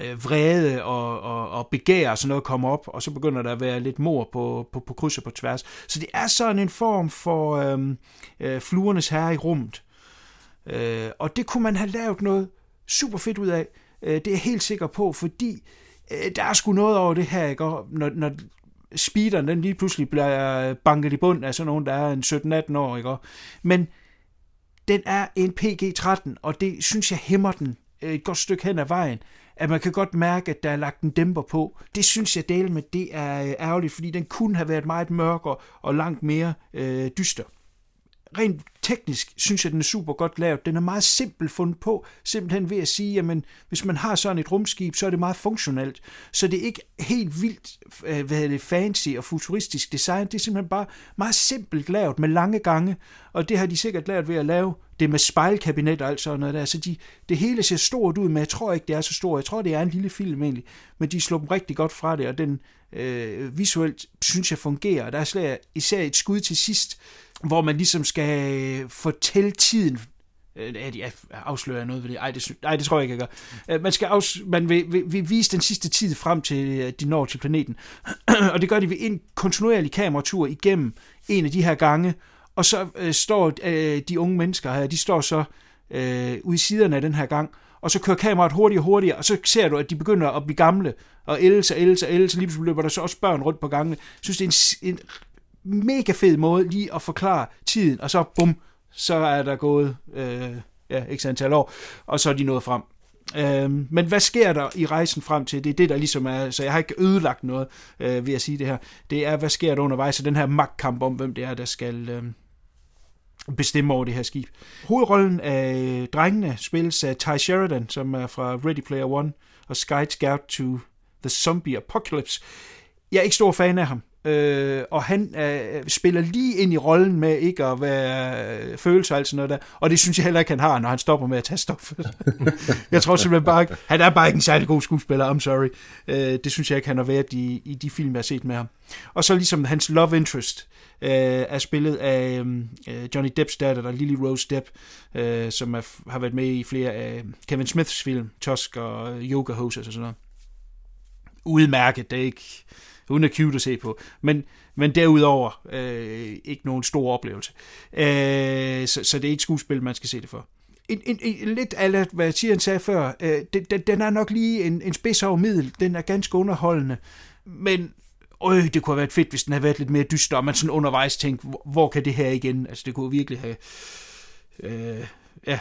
øh, vrede og, og, og begær og sådan noget kommer op, og så begynder der at være lidt mor på, på, på kryds og på tværs. Så det er sådan en form for øh, øh, fluernes herre i rummet. Øh, og det kunne man have lavet noget super fedt ud af. Øh, det er jeg helt sikker på, fordi øh, der er sgu noget over det her, ikke? Og når, når speederen den lige pludselig bliver øh, banket i bund af sådan nogen, der er en 17-18 år, ikke? Men den er en PG-13, og det synes jeg hæmmer den øh, et godt stykke hen ad vejen at man kan godt mærke, at der er lagt en dæmper på. Det synes jeg del med, det er øh, ærgerligt, fordi den kunne have været meget mørkere og langt mere øh, dyster rent teknisk synes jeg, den er super godt lavet. Den er meget simpel fundet på, simpelthen ved at sige, at hvis man har sådan et rumskib, så er det meget funktionelt. Så det er ikke helt vildt øh, hvad hvad det, fancy og futuristisk design. Det er simpelthen bare meget simpelt lavet med lange gange, og det har de sikkert lavet ved at lave det med spejlkabinet og alt sådan noget der. Så de, det hele ser stort ud, men jeg tror ikke, det er så stort. Jeg tror, det er en lille film egentlig, men de slår dem rigtig godt fra det, og den øh, visuelt synes jeg fungerer. Der er især et skud til sidst, hvor man ligesom skal øh, fortælle tiden øh, jeg afslører noget ved det. Ej, det, ej, det tror jeg ikke, jeg gør. Øh, man, skal afs, man vil, vil, vil vise den sidste tid frem til, at de når til planeten. og det gør de ved en kontinuerlig kameratur igennem en af de her gange. Og så øh, står øh, de unge mennesker her, de står så øh, ude i siderne af den her gang, og så kører kameraet hurtigere og hurtigere, og så ser du, at de begynder at blive gamle, og ældes og ældes og ældes, og lige pludselig løber der så også børn rundt på gangene. Jeg synes, det er en, en mega fed måde lige at forklare tiden, og så bum, så er der gået øh, ja, ikke antal år, og så er de nået frem. Øhm, men hvad sker der i rejsen frem til? Det er det, der ligesom er, så jeg har ikke ødelagt noget øh, ved at sige det her. Det er, hvad sker der undervejs, og den her magtkamp om, hvem det er, der skal øh, bestemme over det her skib. Hovedrollen af drengene spilles af Ty Sheridan, som er fra Ready Player One, og Sky Scout to the Zombie Apocalypse. Jeg er ikke stor fan af ham. Øh, og han øh, spiller lige ind i rollen med ikke at være øh, følelser og alt sådan noget der. Og det synes jeg heller ikke, han har, når han stopper med at tage stof. jeg tror simpelthen bare ikke, han er bare ikke en særlig god skuespiller, I'm sorry. Øh, det synes jeg ikke, han har været i, i de film, jeg har set med ham. Og så ligesom hans love interest øh, er spillet af øh, Johnny Depps datter, der Lily Rose Depp, øh, som er, har været med i flere af Kevin Smiths film, Tusk og øh, Yoga Hoses og sådan noget. Udmærket, det er ikke uden at cute at se på. Men, men derudover øh, ikke nogen stor oplevelse. Øh, så, så det er ikke skuespil, man skal se det for. En, en, en, lidt af hvad Tieren sagde før, øh, den, den er nok lige en, en spids over middel. Den er ganske underholdende. Men øh, det kunne have været fedt, hvis den havde været lidt mere dyster, og man sådan undervejs tænkte, hvor, hvor kan det her igen? Altså det kunne virkelig have... Øh, ja,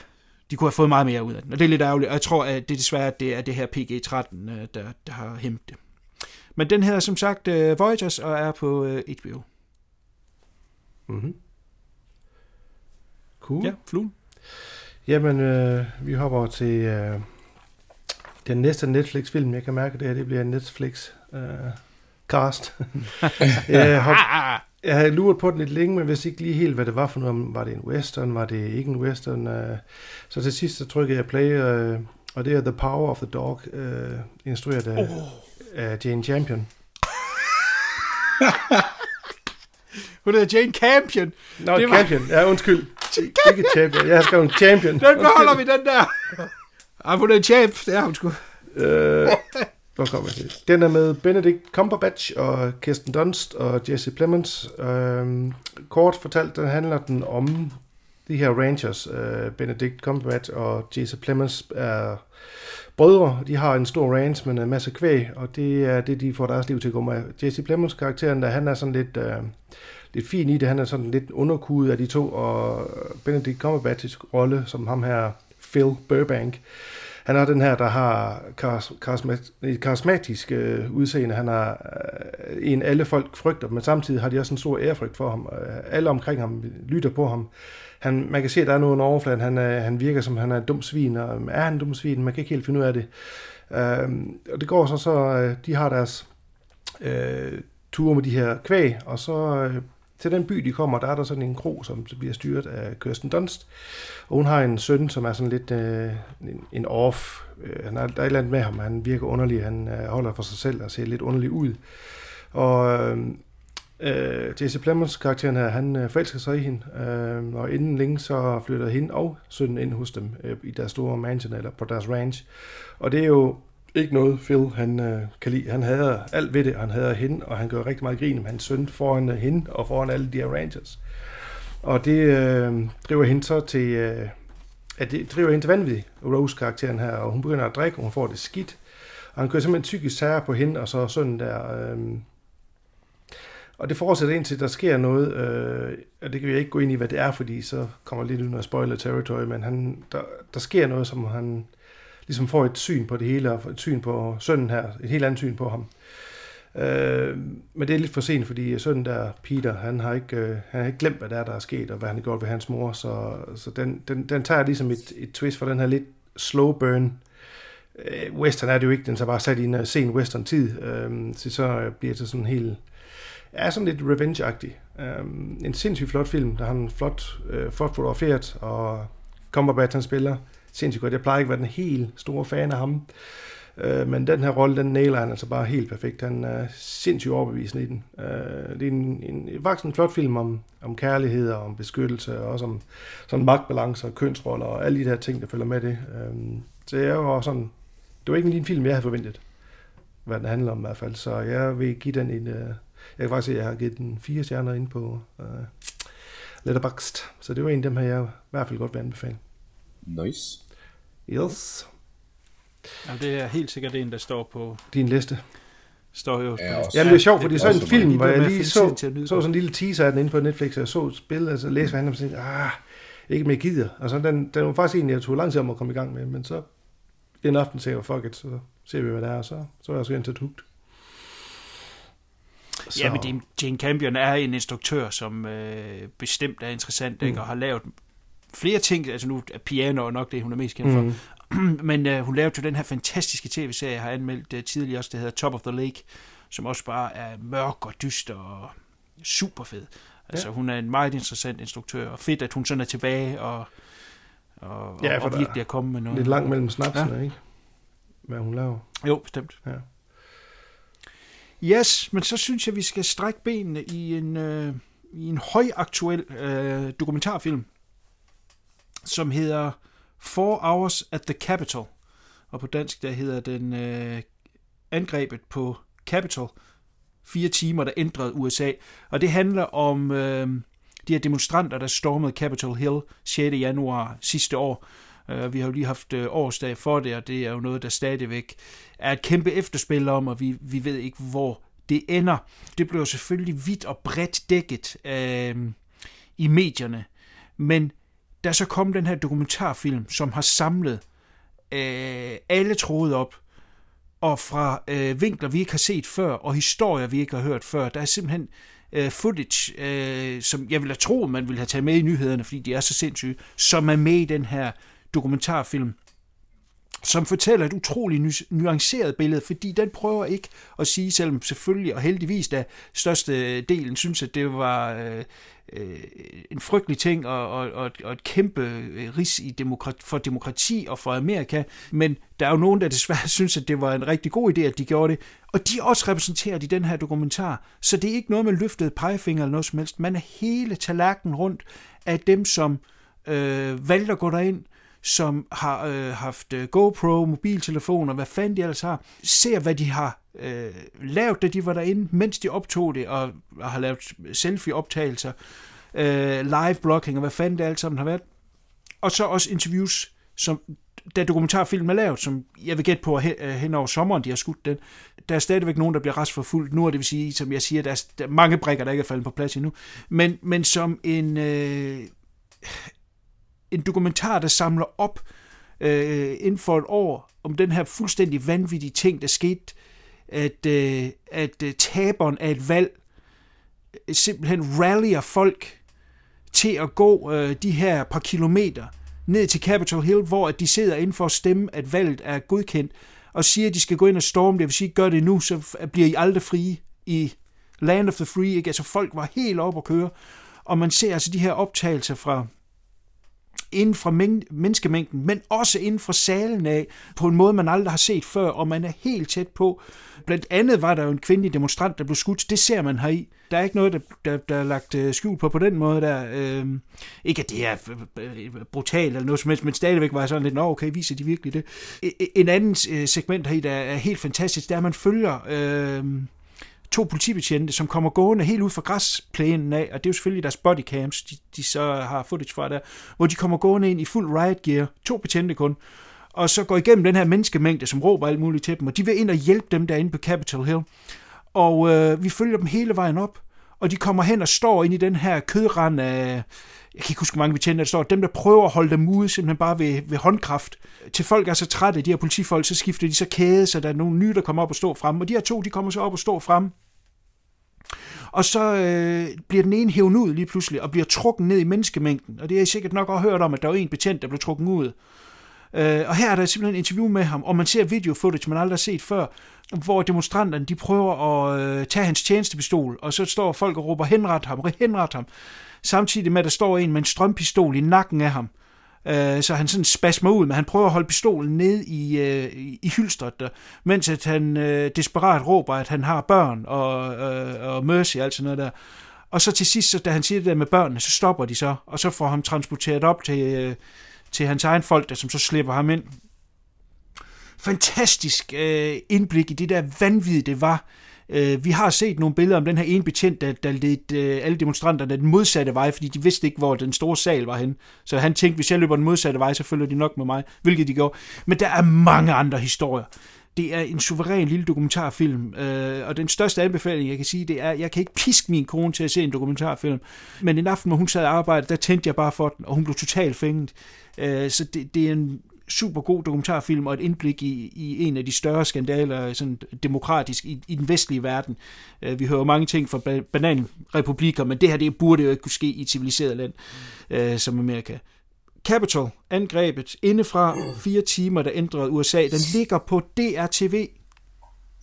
de kunne have fået meget mere ud af den. Og det er lidt ærgerligt, og jeg tror, at det er desværre, at det er det her PG-13, øh, der, der har hæmt det. Men den hedder som sagt uh, Voyagers og er på uh, HBO. Mm-hmm. Cool. Ja, fluen. Jamen, øh, vi hopper til øh, den næste Netflix-film. Jeg kan mærke, at det her det bliver en Netflix-cast. jeg, har, jeg har luret på den lidt længe, men vidste ikke lige helt, hvad det var for noget. Var det en western? Var det ikke en western? Øh, så til sidst så trykkede jeg play, øh, og det er The Power of the Dog, øh, instrueret af, oh. Af Jane Champion. Hun hedder Jane Campion. Nå, det var... Champion. Ja, undskyld. Ikke Champion. Jeg har skrevet Champion. Den beholder vi, den der. Ej, hun er champ. Det er hun sgu. Øh, hvor kommer jeg til? Den er med Benedict Cumberbatch og Kirsten Dunst og Jesse Plemons. Øh, kort fortalt, den handler den om de her Rangers. Øh, Benedict Cumberbatch og Jesse Plemons er brødre. De har en stor ranch med en masse kvæg, og det er det, de får deres liv til at gå med. Jesse Plemons karakteren, der han er sådan lidt... Øh, lidt fin i det. Han er sådan lidt underkudet af de to, og Benedict Cumberbatch's rolle, som ham her, Phil Burbank, han er den her, der har karismatisk, karismatisk øh, udseende. Han er øh, en, alle folk frygter, men samtidig har de også en stor ærefrygt for ham. Øh, alle omkring ham lytter på ham. Han, man kan se, at der er noget under overfladen. Han, han virker som, han er en dum svin, og er han en dum svin? Man kan ikke helt finde ud af det. Øh, og det går så, så øh, de har deres øh, ture med de her kvæg, og så øh, til den by, de kommer, der er der sådan en kro, som bliver styret af Kirsten Dunst. Og hun har en søn, som er sådan lidt øh, en, en off. Øh, han er, der er et eller andet med ham, han virker underlig, han øh, holder for sig selv og ser lidt underlig ud. Og øh, Øh, Jesse Plemons karakteren her, han øh, forelsker sig i hende, øh, og inden længe så flytter hende og sønnen ind hos dem øh, i deres store mansion, eller på deres ranch. Og det er jo ikke noget Phil han øh, kan lide. Han hader alt ved det, han hader hende, og han gør rigtig meget grin med hans søn foran øh, hende og foran alle de her ranchers. Og det øh, driver hende så til, øh, at det driver hende til vanvittig, Rose-karakteren her, og hun begynder at drikke, og hun får det skidt. Og han kører simpelthen psykisk terror på hende, og så sønnen der. Øh, og det fortsætter indtil der sker noget, øh, og det kan vi ikke gå ind i, hvad det er, fordi så kommer lidt ud noget spoiler territory, men han, der, der sker noget, som han ligesom får et syn på det hele, og et syn på sønnen her, et helt andet syn på ham. Øh, men det er lidt for sent, fordi sønnen der, Peter, han har ikke, øh, han har ikke glemt, hvad der er, der er sket, og hvad han har gjort ved hans mor, så, så den, den, den tager ligesom et, et twist for den her lidt slow burn. Øh, western er det jo ikke, den så bare sat i en øh, sen western tid, øh, så så bliver det sådan helt, er sådan lidt revenge-agtig. Øh, en sindssygt flot film, der har en flot, øh, flot fotograferet, og Cumberbatch han spiller sindssygt godt. Jeg plejer ikke at være den helt store fan af ham. Øh, men den her rolle, den nailer han altså bare helt perfekt. Han er sindssygt overbevisende i den. Øh, det er en, en, faktisk en flot film om, om kærlighed og om beskyttelse, og også om sådan magtbalance og kønsroller og alle de der ting, der følger med det. Øh, så jeg var sådan, det var ikke en film, jeg havde forventet, hvad den handler om i hvert fald. Så jeg vil give den en, øh, jeg kan faktisk se, at jeg har givet den fire stjerner ind på øh, Letterboxd. Så det var en af dem her, jeg i hvert fald godt vil anbefale. Nice. Yes. Jamen, det er helt sikkert en, der står på... Din liste. Står jo... Ja, også. Jamen det er sjovt, fordi det så er en også film, hvor jeg Lige så, så sådan en lille teaser af den inde på Netflix, og jeg så spillet, altså læste, hvad han og tænkte, ah, ikke mere gider. Altså den, den var faktisk en, jeg tog lang tid om at komme i gang med, men så en aften sagde jeg, fuck it, så ser vi, hvad det er, og så, så var jeg så ind til hugt. Ja, men det, Jane Campion er en instruktør, som øh, bestemt er interessant, ikke? og har lavet flere ting, altså nu er piano og nok det, hun er mest kendt for, Mm. men øh, hun lavede jo den her fantastiske tv-serie, jeg har anmeldt øh, tidligere også, der hedder Top of the Lake, som også bare er mørk og dyster og super fed. Altså Ja. hun er en meget interessant instruktør, og fedt, at hun sådan er tilbage og, og, Ja, og der virkelig er kommet med noget. Lidt langt mellem snapsene, ja. ikke? Hvad hun laver. Jo, bestemt. Ja. Yes, men så synes jeg, vi skal strække benene i en, øh, i en højaktuel øh, dokumentarfilm, som hedder Four Hours at the Capitol. Og på dansk, der hedder den øh, Angrebet på Capitol. Fire timer, der ændrede USA. Og det handler om øh, de her demonstranter, der stormede Capitol Hill 6. januar sidste år. Øh, vi har jo lige haft øh, årsdag for det, og det er jo noget, der stadigvæk er et kæmpe efterspil om, og vi, vi ved ikke, hvor det ender. Det blev selvfølgelig vidt og bredt dækket øh, i medierne, men der så kom den her dokumentarfilm, som har samlet øh, alle tråde op, og fra øh, vinkler, vi ikke har set før, og historier, vi ikke har hørt før. Der er simpelthen øh, footage, øh, som jeg vil have tro, man vil have taget med i nyhederne, fordi de er så sindssyge, som er med i den her dokumentarfilm, som fortæller et utroligt nuanceret billede, fordi den prøver ikke at sige, selvom selvfølgelig og heldigvis da største øh, delen synes, at det var øh, øh, en frygtelig ting og, og, og, og et kæmpe øh, ris i demokrati, for demokrati og for Amerika, men der er jo nogen, der desværre synes, at det var en rigtig god idé, at de gjorde det, og de er også repræsenteret i den her dokumentar, så det er ikke noget med løftet pegefinger eller noget som helst, man er hele tallerkenen rundt af dem, som øh, valgte at gå derind, som har øh, haft øh, GoPro, mobiltelefoner, hvad fanden de ellers har, ser hvad de har øh, lavet, da de var derinde, mens de optog det, og, og har lavet selfie-optagelser, øh, live-blogging, og hvad fanden det alt sammen har været. Og så også interviews, som da dokumentarfilmen er lavet, som jeg vil gætte på at hen, over sommeren, de har skudt den, der er stadigvæk nogen, der bliver retsforfulgt. Nu, og det vil sige, som jeg siger, der der er mange brækker, der ikke er faldet på plads endnu, men, men som en, øh, en dokumentar, der samler op øh, inden for et år om den her fuldstændig vanvittige ting, der skete, at, øh, at øh, taberen af et valg øh, simpelthen rallyer folk til at gå øh, de her par kilometer ned til Capitol Hill, hvor at de sidder inden for at stemme, at valget er godkendt, og siger, at de skal gå ind og storme det. Hvis vil sige, gør det nu, så bliver I aldrig frie i Land of the Free. Ikke? Altså folk var helt op at køre, og man ser altså de her optagelser fra inden fra men- menneskemængden, men også inden for salen af, på en måde, man aldrig har set før, og man er helt tæt på. Blandt andet var der jo en kvindelig demonstrant, der blev skudt. Det ser man heri. Der er ikke noget, der, der, der er lagt øh, skjul på på den måde der. Øh, ikke at det er øh, øh, brutalt eller noget som helst, men stadigvæk var jeg sådan lidt, nå okay, viser de virkelig det? E-, en anden segment segment i, der er helt fantastisk, det er, at man følger... Øh, to politibetjente, som kommer gående helt ud fra græsplænen af, og det er jo selvfølgelig deres bodycams, de, de så har footage fra der, hvor de kommer gående ind i fuld riot gear, to betjente kun, og så går igennem den her menneskemængde, som råber alt muligt til dem, og de vil ind og hjælpe dem derinde på Capitol Hill. Og øh, vi følger dem hele vejen op, og de kommer hen og står ind i den her kødrand af, jeg kan ikke huske, hvor mange betjente der står, dem der prøver at holde dem ude, simpelthen bare ved, ved håndkraft. Til folk er så trætte, de her politifolk, så skifter de så kæde, så der er nogle nye, der kommer op og står frem, og de her to, de kommer så op og står frem. Og så øh, bliver den ene hævet ud lige pludselig, og bliver trukket ned i menneskemængden. Og det har I sikkert nok også hørt om, at der var en betjent, der blev trukket ud. Øh, og her er der simpelthen en interview med ham, og man ser video footage, man aldrig har set før, hvor demonstranterne de prøver at øh, tage hans tjenestepistol, og så står folk og råber, henret ham, henret ham. Samtidig med, at der står en med en strømpistol i nakken af ham. Øh, så han sådan spasmer ud, men han prøver at holde pistolen ned i, øh, i- hylstret der, mens at han øh, desperat råber, at han har børn og, øh, og mercy og alt sådan noget der. Og så til sidst, så, da han siger det der med børnene, så stopper de så, og så får ham transporteret op til, øh, til hans egen folk, der som så slipper ham ind. Fantastisk øh, indblik i det der vanvid, det var Øh, vi har set nogle billeder om den her ene betjent, der, der ledte øh, alle demonstranterne den modsatte vej, fordi de vidste ikke, hvor den store sal var hen. Så han tænkte, hvis jeg løber den modsatte vej, så følger de nok med mig, hvilket de gjorde. Men der er mange andre historier. Det er en suveræn lille dokumentarfilm, øh, og den største anbefaling, jeg kan sige, det er, jeg kan ikke piske min kone til at se en dokumentarfilm, men en aften, hvor hun sad og arbejdede, der tændte jeg bare for den, og hun blev totalt fænget. Øh, så det, det er en super god dokumentarfilm og et indblik i, i en af de større skandaler sådan demokratisk i, i den vestlige verden. Øh, vi hører mange ting fra bananrepublikker, men det her det burde jo ikke kunne ske i et civiliseret land øh, som Amerika. Capitol, angrebet indefra fire timer, der ændrede USA, den ligger på DRTV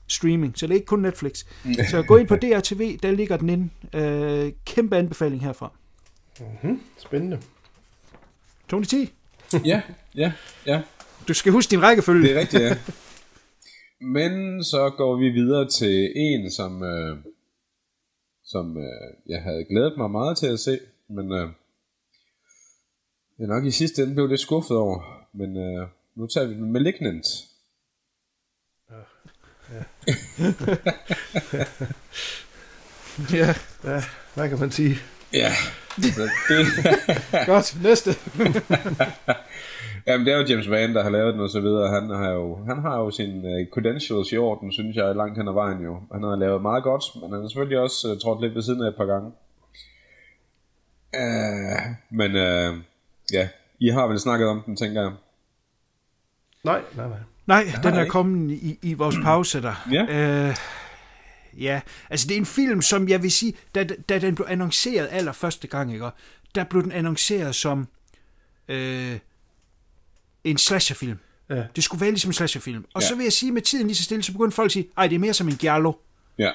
streaming, så det er ikke kun Netflix. Så gå ind på DRTV, der ligger den inde. Øh, kæmpe anbefaling herfra. Mm-hmm. Spændende. Tony T, ja, ja, ja. du skal huske din rækkefølge. Det er rigtigt, ja. Men så går vi videre til en, som, øh, som øh, jeg havde glædet mig meget til at se, men øh, jeg nok i sidste ende blev lidt skuffet over. Men øh, nu tager vi den Malignant. ja, Ja, hvad kan man sige? Ja, det, godt. Næste. Jamen, det er jo James Van, der har lavet den og så videre. Han har jo, han har jo sine uh, credentials i orden, synes jeg, langt hen ad vejen jo. Han har lavet meget godt, men han har selvfølgelig også uh, trådt lidt ved siden af et par gange. Uh, men uh, ja, I har vel snakket om den, tænker jeg. Nej, nej, nej. Nej, den er ikke. kommet i, i vores pause der. Ja. Øh, ja, altså det er en film, som jeg vil sige, da, da den blev annonceret allerførste gang, ikke? der blev den annonceret som øh, en slasherfilm. Ja. Det skulle være ligesom en slasherfilm. Og Ja. så vil jeg sige, med tiden lige så stille, så begyndte folk at sige, ej, det er mere som en giallo. Ja.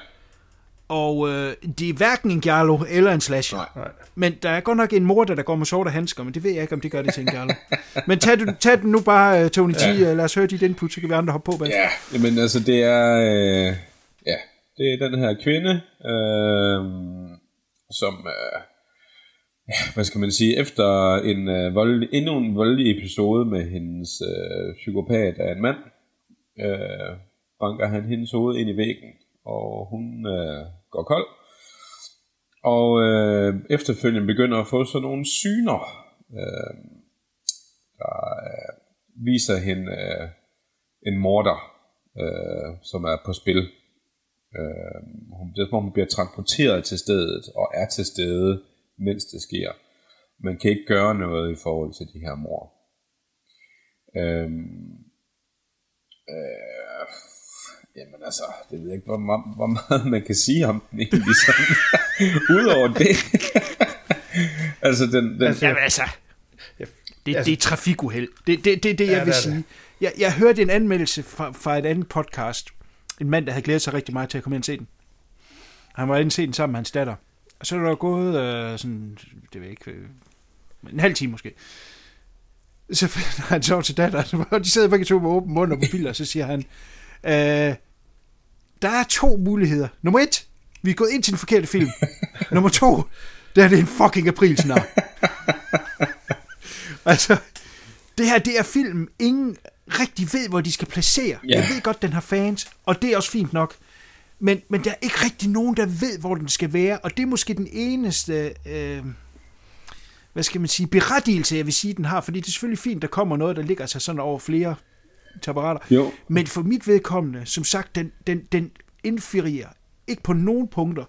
Og øh, det er hverken en giallo eller en slasher. Nej. Nej. Men der er godt nok en morder, der går med sorte handsker, men det ved jeg ikke, om det gør det til en giallo. men tag, du- tag den nu bare, øh, Tony T. Ja. Lad os høre dit input, så kan vi andre hoppe på. bagefter. Ja, men altså det er, øh, ja, det er den her kvinde, øh, som, øh, hvad skal man sige, efter en øh, vold, endnu en voldelig episode med hendes øh, psykopat af en mand, øh, banker han hendes hoved ind i væggen, og hun øh, går kold. Og øh, efterfølgende begynder at få sådan nogle syner, øh, der øh, viser hende øh, en morder, øh, som er på spil. Øh, hun, det er som om hun bliver transporteret til stedet, og er til stede, mens det sker. Man kan ikke gøre noget i forhold til de her mor. Øh, øh, jamen altså, det ved jeg ikke, hvor, ma- hvor meget man kan sige om den egentlig sådan. Udover det. altså, den, den, Altså, Jamen altså, det, Altså- det er trafikuheld. Det det, det, det jeg Ja, vil det det. sige. Jeg, jeg hørte en anmeldelse fra, fra et andet podcast. En mand, der havde glædet sig rigtig meget til at komme ind og se den. Han var inde og se den sammen med hans datter. Og så er der gået øh, sådan, det ved ikke, øh, en halv time måske. Så finder han så til datteren, og de sidder begge to med åben mund og mobiler, og så siger han, øh, der er to muligheder. Nummer et, vi er gået ind til den forkerte film. Nummer to, det er det en fucking aprilsnar. altså, det her, det er film, ingen rigtig ved, hvor de skal placere. Ja. Jeg ved godt, den har fans, og det er også fint nok. Men, men der er ikke rigtig nogen, der ved, hvor den skal være, og det er måske den eneste, øh, hvad skal man sige, berettigelse, jeg vil sige, den har, fordi det er selvfølgelig fint, der kommer noget, der ligger sig sådan over flere tapparater. Jo. Men for mit vedkommende, som sagt, den, den, den indfrier ikke på nogen punkter,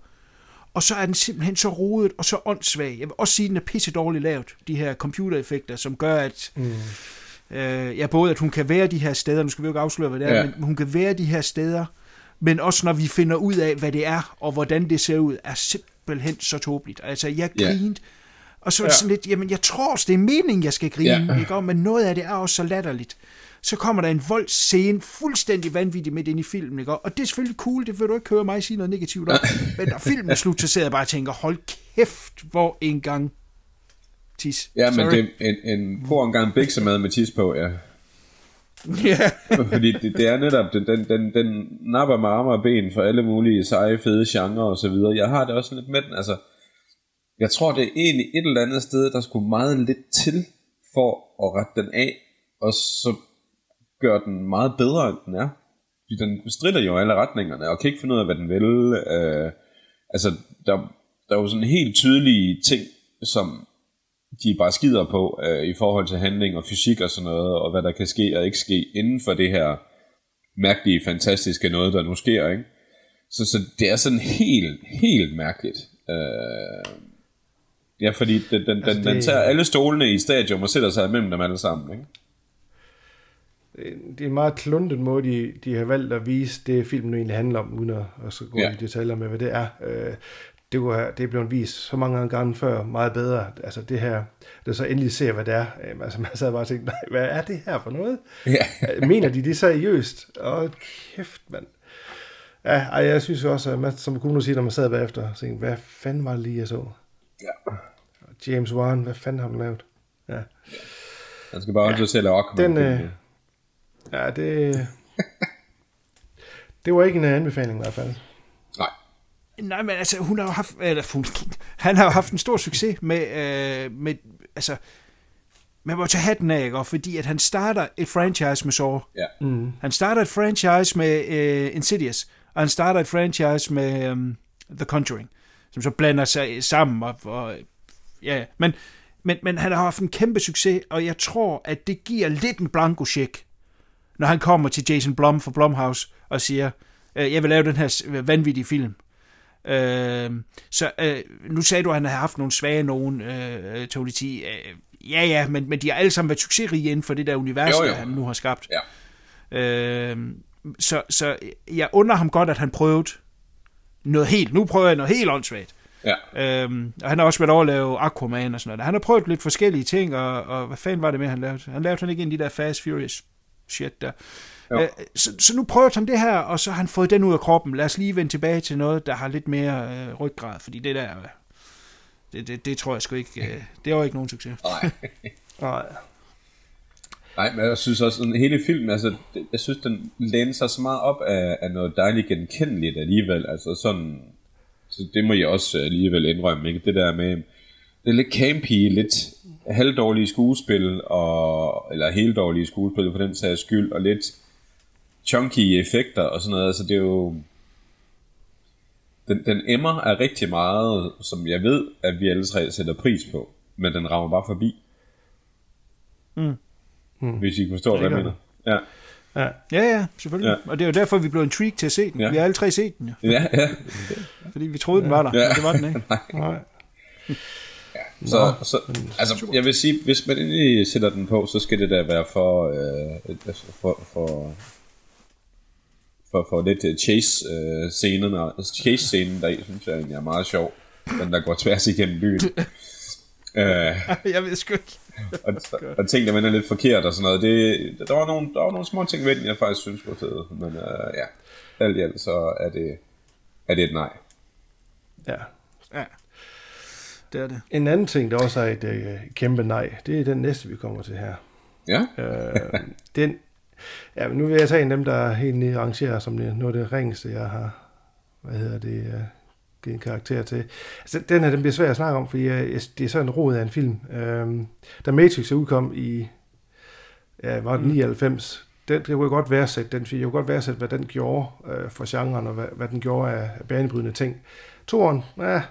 og så er den simpelthen så rodet og så åndssvag. Jeg vil også sige, at den er pisse dårligt lavet, de her computereffekter, som gør, at mm. øh, ja, både at hun kan være de her steder, nu skal vi jo ikke afsløre, hvad det er, Ja. men hun kan være de her steder, men også når vi finder ud af, hvad det er, og hvordan det ser ud, er simpelthen så tåbeligt. Altså, jeg Ja. grinede, og så er det sådan lidt, jamen, jeg tror også, det er meningen, jeg skal grine, Ja. ikke? Og, men noget af det er også så latterligt. Så kommer der en voldsscene, fuldstændig vanvittig midt ind i filmen, ikke? Og det er selvfølgelig cool, det vil du ikke høre mig sige noget negativt om. men da filmen er slut, så sidder jeg bare og tænker, hold kæft, hvor en gang tis. Ja, men Sorry. det er en, en på en gang biksemad med tis på, ja. Ja. Fordi det, det er netop, den, den, den, den napper med arme og ben for alle mulige seje, fede genrer og så videre. Jeg har det også lidt med den, altså, jeg tror det er egentlig et eller andet sted, der skulle meget lidt til for at rette den af, og så gøre den meget bedre, end den er. fordi den strider jo alle retningerne, og kan ikke finde ud af, hvad den vil. Øh, altså, der, der er jo sådan helt tydelige ting, som de bare skider på øh, i forhold til handling og fysik og sådan noget, og hvad der kan ske og ikke ske inden for det her mærkelige, fantastiske noget, der nu sker, ikke? Så, så det er sådan helt, helt mærkeligt. Øh, ja, fordi den, den, altså den, det... den tager alle stolene i stadion og sætter sig mellem dem alle sammen, ikke? det er en meget kluntet måde, de, de har valgt at vise det, filmen nu egentlig handler om, uden at, at så gå ja. i detaljer med, hvad det er. Øh, det, var, det er blevet vist så mange gange før, meget bedre. Altså det her, det så endelig ser, hvad det er. Altså man sad bare og tænkte, nej, hvad er det her for noget? Ja. Mener de det seriøst? Åh, kæft, mand. Ja, ej, jeg synes også, at man, som kunne sige, når man sad bagefter, og tænkte, hvad fanden var det lige, jeg så? Ja. James Wan, hvad fanden har du lavet? Ja. Han skal bare ja. til at lave Den, øh, Ja, det... det var ikke en anbefaling i hvert fald. Nej. Men altså, hun har jo haft, eller, hun, han har jo haft en stor succes med, øh, med altså, man må tage hatten af, ikke? fordi at han starter et franchise med Saw. Ja. Mm. Han starter et franchise med uh, Insidious, og han starter et franchise med um, The Conjuring, som så blander sig sammen. Og, og, ja, men, men, men han har haft en kæmpe succes, og jeg tror, at det giver lidt en blanko check når han kommer til Jason Blum fra Blumhouse og siger, øh, jeg vil lave den her vanvittige film. Øh, så øh, nu sagde du, at han har haft nogle svage nogen, øh, Tony T. Øh, ja, ja, men, men de har alle sammen været succesrige inden for det der univers, jo, jo. han nu har skabt. Ja. Øh, så, så jeg under ham godt, at han prøvede noget helt, nu prøver jeg noget helt åndssvagt. Ja. Øhm, og han har også været over at lave Aquaman og sådan noget. Han har prøvet lidt forskellige ting, og, og hvad fanden var det med, han lavede? Han lavede han ikke en af de der Fast Furious shit der. Øh, så, så nu prøver han det her, og så har han fået den ud af kroppen. Lad os lige vende tilbage til noget, der har lidt mere øh, ryggrad, fordi det der, det, det, det tror jeg sgu ikke, øh, det er jo ikke nogen succes. Nej. Nej. Nej, men jeg synes også, at hele filmen, altså, jeg synes, den læner sig så meget op af, af noget dejligt genkendeligt alligevel, altså sådan, så det må jeg også alligevel indrømme, ikke? Det der med, det er lidt campy, lidt halvdårlige skuespil, og, eller helt dårlige skuespil for den sags skyld, og lidt chunky effekter og sådan noget. Altså det er jo... Den, den emmer er rigtig meget, som jeg ved, at vi alle tre sætter pris på, men den rammer bare forbi. Mm. Mm. Hvis I forstår, hvad jeg mener. Ja. Ja. ja, ja, selvfølgelig. Ja. Og det er jo derfor, vi blev intrigued til at se den. Ja. Vi har alle tre set den, ja. Ja, ja. Fordi vi troede, den var der, ja. men det var den ikke. Nej. Så, Nå, så altså, jeg vil sige, hvis man endelig sætter den på, så skal det da være for, øh, altså, for, for, for, for lidt øh, chase øh, scenen, og altså, chase scenen der synes jeg egentlig er meget sjov. Den der går tværs igennem byen. øh, jeg ved sgu ikke. og, og ting, der vender lidt forkert og sådan noget. Det, der, var nogle, der var nogle små ting ved den, jeg faktisk synes var fede. Men øh, ja, alt i alt, så er det, er det et nej. Ja. Ja det er det. En anden ting, der også er et uh, kæmpe nej, det er den næste, vi kommer til her. Ja. uh, den, ja, men nu vil jeg tage en af dem, der er helt nede arrangeret som noget af det ringeste, jeg har, hvad hedder det, uh, givet en karakter til. Altså, den her, den bliver svær at snakke om, fordi uh, det er sådan en rod af en film. Uh, da Matrix udkom i, ja, var det 99, den, det kunne godt værdsætte den, jeg kunne godt værdsætte, hvad den gjorde uh, for genren, og hvad, hvad den gjorde af banebrydende ting. Toren, ja,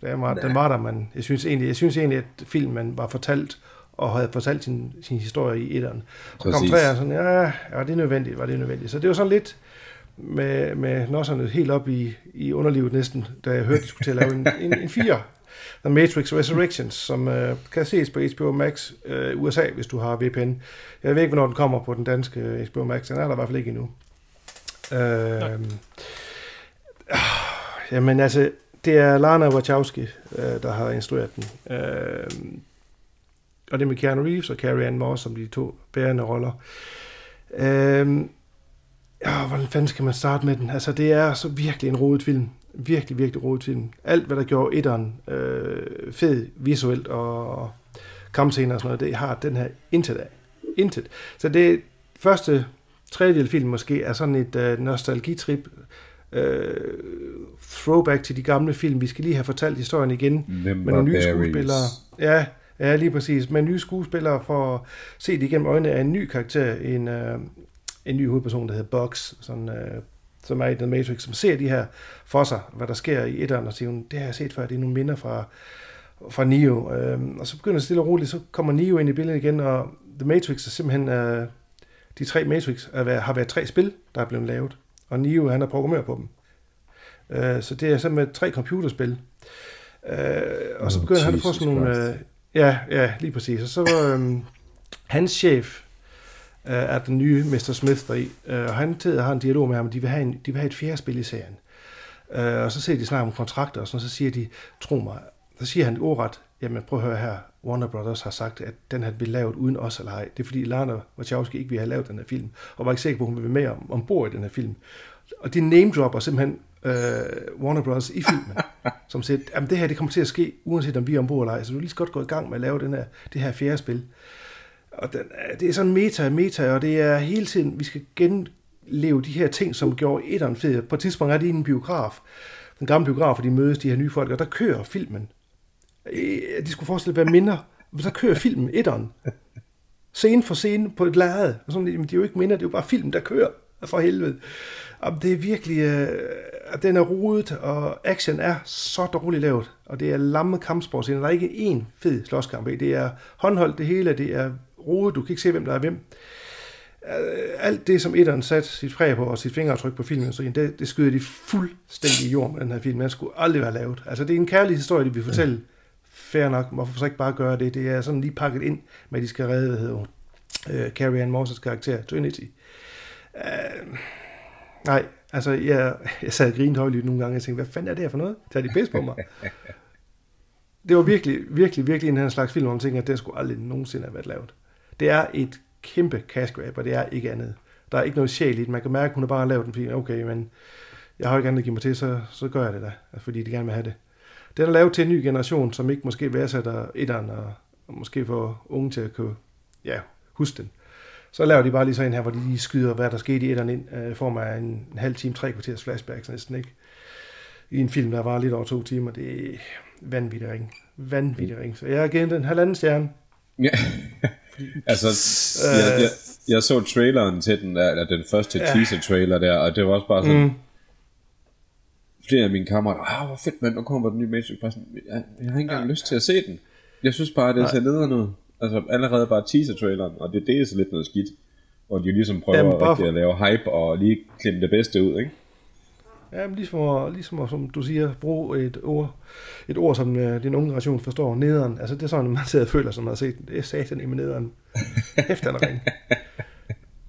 den var, den var der, men jeg synes egentlig, jeg synes egentlig, at filmen var fortalt, og havde fortalt sin, sin historie i etteren. Så kom træerne sådan, ja, ja, det er nødvendigt, var det nødvendigt. Så det var sådan lidt med, med nosserne helt op i, i underlivet næsten, da jeg hørte, de skulle til at lave en, en, en fire. The Matrix Resurrections, som uh, kan ses på HBO Max uh, USA, hvis du har VPN. Jeg ved ikke, hvornår den kommer på den danske HBO Max. Den er der i hvert fald ikke endnu. Uh, jamen altså, det er Lana Wachowski, øh, der har instrueret den. Øh, og det er med Keanu Reeves og Carrie Ann Moss som de to bærende roller. Øh, ja, hvordan fanden skal man starte med den? Altså, det er så virkelig en rodet film. Virkelig, virkelig rodet film. Alt, hvad der gjorde etteren øh, fed visuelt og kampscener og sådan noget, det har den her intet af. Intet. Så det første tredjedel film måske er sådan et øh, nostalgitrip, øh, throwback til de gamle film. Vi skal lige have fortalt historien igen Member med nogle nye skuespillere. Ja, ja, lige præcis. Med nye skuespillere for at se det igennem øjnene af en ny karakter, en, øh, en ny hovedperson, der hedder Bugs, sådan, øh, som er i The Matrix, som ser de her for sig, hvad der sker i etteren, og siger, det har jeg set før, det er nogle minder fra, fra Neo. Øh, og så begynder det stille og roligt, så kommer Neo ind i billedet igen, og The Matrix er simpelthen, øh, de tre Matrix er, været- har været tre spil, der er blevet lavet, og Neo han er programmør på dem. Øh, så det er simpelthen tre computerspil. Øh, og så Oh, begynder han at få sådan nogle... Øh, ja, ja, lige præcis. Og så var øhm, hans chef øh, er den nye Mr. Smith deri, øh, og han tæder, har en dialog med ham, at de vil have, en, de vil have et fjerde spil i serien. Øh, og så ser de snart om kontrakter, og sådan, så siger de, tro mig, så siger han ordret, jamen prøv at høre her, Warner Brothers har sagt, at den her bliver lavet uden os eller ej. Det er fordi Lana Wachowski ikke ville have lavet den her film, og var ikke sikker på, at hun ville være med om, ombord i den her film. Og de name dropper simpelthen øh, Warner Brothers i filmen, som siger, at det her det kommer til at ske, uanset om vi er ombord eller ej, så du er lige så godt gå i gang med at lave den her, det her fjerde spil. Og den, er- det er sådan meta, meta, og det er hele tiden, vi skal genleve de her ting, som gjorde etteren fed. På et tidspunkt er de i en biograf, den gamle biograf, hvor de mødes, de her nye folk, og der kører filmen. Øh, De skulle forestille at være minder, men så kører filmen etteren. Scene for scene på et lærred. Og sådan, det er jo ikke minder, det er jo bare film, der kører. For helvede. Og det er virkelig, øh, den er rodet, og action er så dårligt lavet. Og det er lamme kampsportscener. Der er ikke én fed slåskamp i. Det er håndholdt det hele, det er rodet, du kan ikke se, hvem der er hvem. Øh, alt det, som etteren satte sit præg på, og sit fingeraftryk på filmen, så det, det skyder de fuldstændig i jord med den her film. Den skulle aldrig være lavet. Altså, det er en kærlig historie, de vil fortælle. Fair nok, hvorfor så ikke bare gøre det? Det er sådan lige pakket ind med, at de skal redde, hvad hedder hun, uh, Carrie Ann Moss's karakter, Trinity. Uh, nej, altså, jeg, jeg sad grinede højlydt nogle gange, og tænkte, hvad fanden er det her for noget? Tager de pis på mig? det var virkelig, virkelig, virkelig en her slags film, hvor man tænker, at den skulle aldrig nogensinde have været lavet. Det er et kæmpe cash grab, og det er ikke andet. Der er ikke noget sjæl i det. Man kan mærke, at hun har bare lavet den film. Okay, men jeg har ikke andet at give mig til, så, så gør jeg det da, fordi de gerne vil have det. Den er lavet til en ny generation, som ikke måske værdsætter etteren, og, og måske får unge til at kunne ja, huske den. Så laver de bare lige så en her, hvor de lige skyder, hvad der skete i etteren ind, øh, form af en, en halv time, tre kvarters flashbacks næsten, ikke? I en film, der var lidt over to timer. Det er vanvittigt ring. Vanvittigt ring. Så jeg har givet den en halvanden stjerne. Ja. altså, jeg, jeg, jeg så traileren til den, der, den første Ja. teaser-trailer der, og det var også bare sådan, Mm. flere af mine kammerater, ah, hvor fedt, mand, nu kommer den nye Matrix, bare sådan, jeg, jeg har ikke engang ja. lyst til at se den. Jeg synes bare, det ser nederen ud. Altså, allerede bare teaser-traileren, og det, det er så lidt noget skidt. Hvor de ligesom prøver Jamen, Jamen, bare for- at lave hype, og lige klemme det bedste ud, ikke? Ja, men ligesom, at, ligesom at, som du siger, bruge et ord, et ord som øh, den unge generation forstår, nederen. Altså det er sådan, man sidder og føler, som man har set. Det er satan med nederen. Hæft, han ring.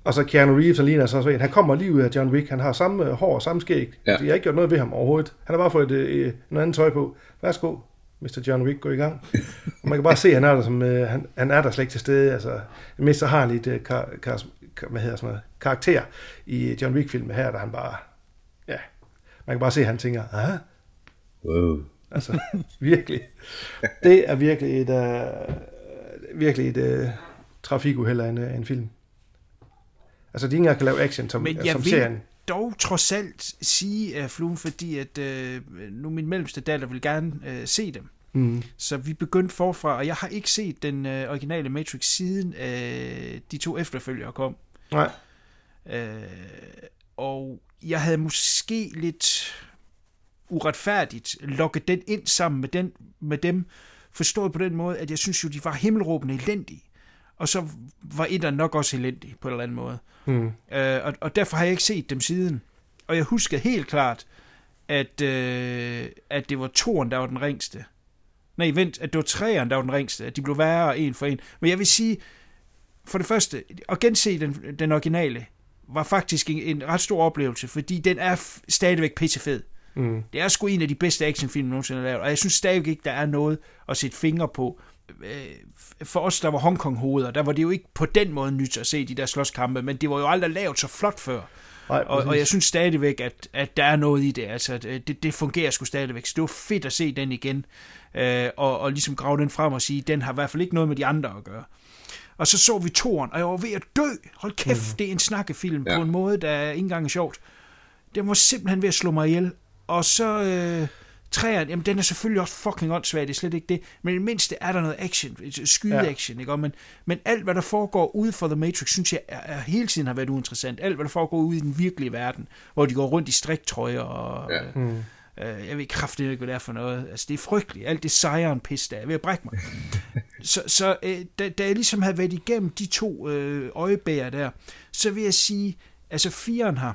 Og så Keanu Reeves, han ligner så en. Han kommer lige ud af John Wick. Han har samme øh, hår og samme skæg. Ja. Jeg har ikke gjort noget ved ham overhovedet. Han har bare fået øh, noget andet tøj på. Værsgo, Mr. John Wick, gå i gang. Og man kan bare se, at han er der, som, øh, han, han er der slet ikke til stede. Altså, så har lidt øh, kar, kar, kar, hvad hedder sådan noget, karakter i John Wick-filmen her, der han bare... Ja, man kan bare se, at han tænker, ah, Wow. Altså, virkelig. Det er virkelig et, uh, virkelig et uh, trafikuheld af en, af en film. Altså, de ikke engang kan lave action, som, Men jeg som vil serien. Dog trods alt sige, uh, Fluen, fordi at uh, nu min mellemste datter vil gerne uh, se dem. Mm. Så vi begyndte forfra, og jeg har ikke set den uh, originale Matrix siden uh, de to efterfølgere kom. Nej. Uh, og jeg havde måske lidt uretfærdigt lukket den ind sammen med, den, med dem, forstået på den måde, at jeg synes jo, de var himmelråbende elendige. Og så var etteren nok også elendig på en eller anden måde. Mm. Øh, og, og derfor har jeg ikke set dem siden. Og jeg husker helt klart, at, øh, at det var toren, der var den ringste. Nej, vent, at det var træeren, der var den ringste. At de blev værre en for en. Men jeg vil sige, for det første, at gense den, den originale, var faktisk en, en ret stor oplevelse, fordi den er f- stadigvæk pissefed. Mm. Det er sgu en af de bedste actionfilm, nogensinde har lavet, og jeg synes stadigvæk ikke, der er noget at sætte fingre på. Øh, For os, der var Hongkong-hoveder, der var det jo ikke på den måde nyt at se de der slåskampe, men det var jo aldrig lavet så flot før. Nej, Og, og jeg synes stadigvæk, at, at der er noget i det. Altså, øh, det, det fungerer sgu stadigvæk. Så det var fedt at se den igen. Øh, og, og ligesom grave den frem og sige, den har i hvert fald ikke noget med de andre at gøre. Og så så vi toren, og jeg var ved at dø. Hold kæft, mm. det er en snakkefilm ja. På en måde, der ikke engang er sjovt. Det var simpelthen ved at slå mig ihjel. Og så øh, Træerne, jamen den er selvfølgelig også fucking åndssvag, det er slet ikke det, men i det mindste er der noget action, skyde-action, ikke? Og men, men alt, hvad der foregår ude for The Matrix, synes jeg er, er, hele tiden har været uinteressant. Alt, hvad der foregår ude i den virkelige verden, hvor de går rundt i striktrøjer og... Ja. Øh, øh, jeg ved kraftigt ikke, hvad det er for noget. Altså, det er frygteligt. Alt det sejren pis, der er ved at brække mig. så så øh, da, da jeg ligesom havde været igennem de to øh, øjebæger der, så vil jeg sige, altså firen her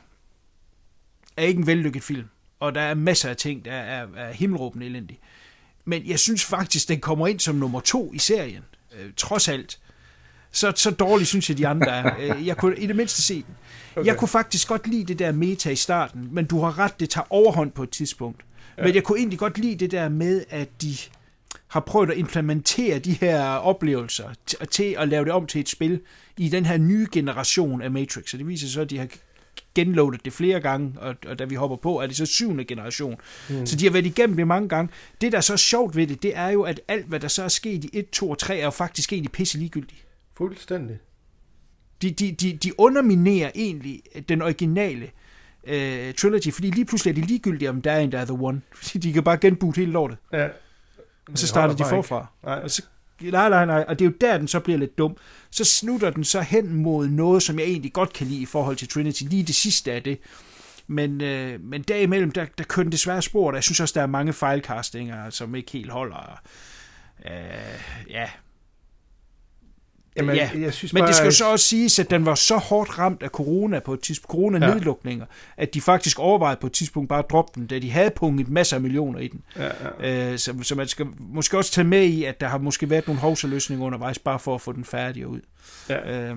er ikke en vellykket film og der er masser af ting, der er, er himmelråbende elendige. Men jeg synes faktisk, den kommer ind som nummer to i serien, øh, trods alt. Så, så dårligt synes jeg, de andre er. Øh, jeg kunne i det mindste se den. Okay. Jeg kunne faktisk godt lide det der meta i starten, men du har ret, det tager overhånd på et tidspunkt. Ja. Men jeg kunne egentlig godt lide det der med, at de har prøvet at implementere de her oplevelser til at lave det om til et spil i den her nye generation af Matrix. Så det viser så, at de har genloadet det flere gange, og, og da vi hopper på, er det så syvende generation. Mm. Så de har været igennem det mange gange. Det, der er så sjovt ved det, det er jo, at alt, hvad der så er sket i 1, 2 og 3, er jo faktisk egentlig pisse ligegyldigt. Fuldstændig. De, de, de, de underminerer egentlig den originale øh, trilogy, fordi lige pludselig er det ligegyldigt, om der er en, der er The One. Fordi de kan bare genboote hele lortet. Ja. Og så starter de forfra. Nej. Og så Nej, nej, nej. Og det er jo der, den så bliver lidt dum. Så snutter den så hen mod noget, som jeg egentlig godt kan lide i forhold til Trinity. Lige det sidste af det. Men, øh, men derimellem, der, der kører den desværre spor. Jeg synes også, der er mange fejlcastinger, som ikke helt holder. Øh, ja, Jamen, ja. jeg synes men bare, det skal jo så også siges, at den var så hårdt ramt af corona på et tidspunkt, corona-nedlukninger, ja. at de faktisk overvejede på et tidspunkt bare at droppe den, da de havde punget masser af millioner i den. Ja, ja. Øh, så, så man skal måske også tage med i, at der har måske været nogle hovsaløsninger undervejs, bare for at få den færdig ud. Ja. Øh,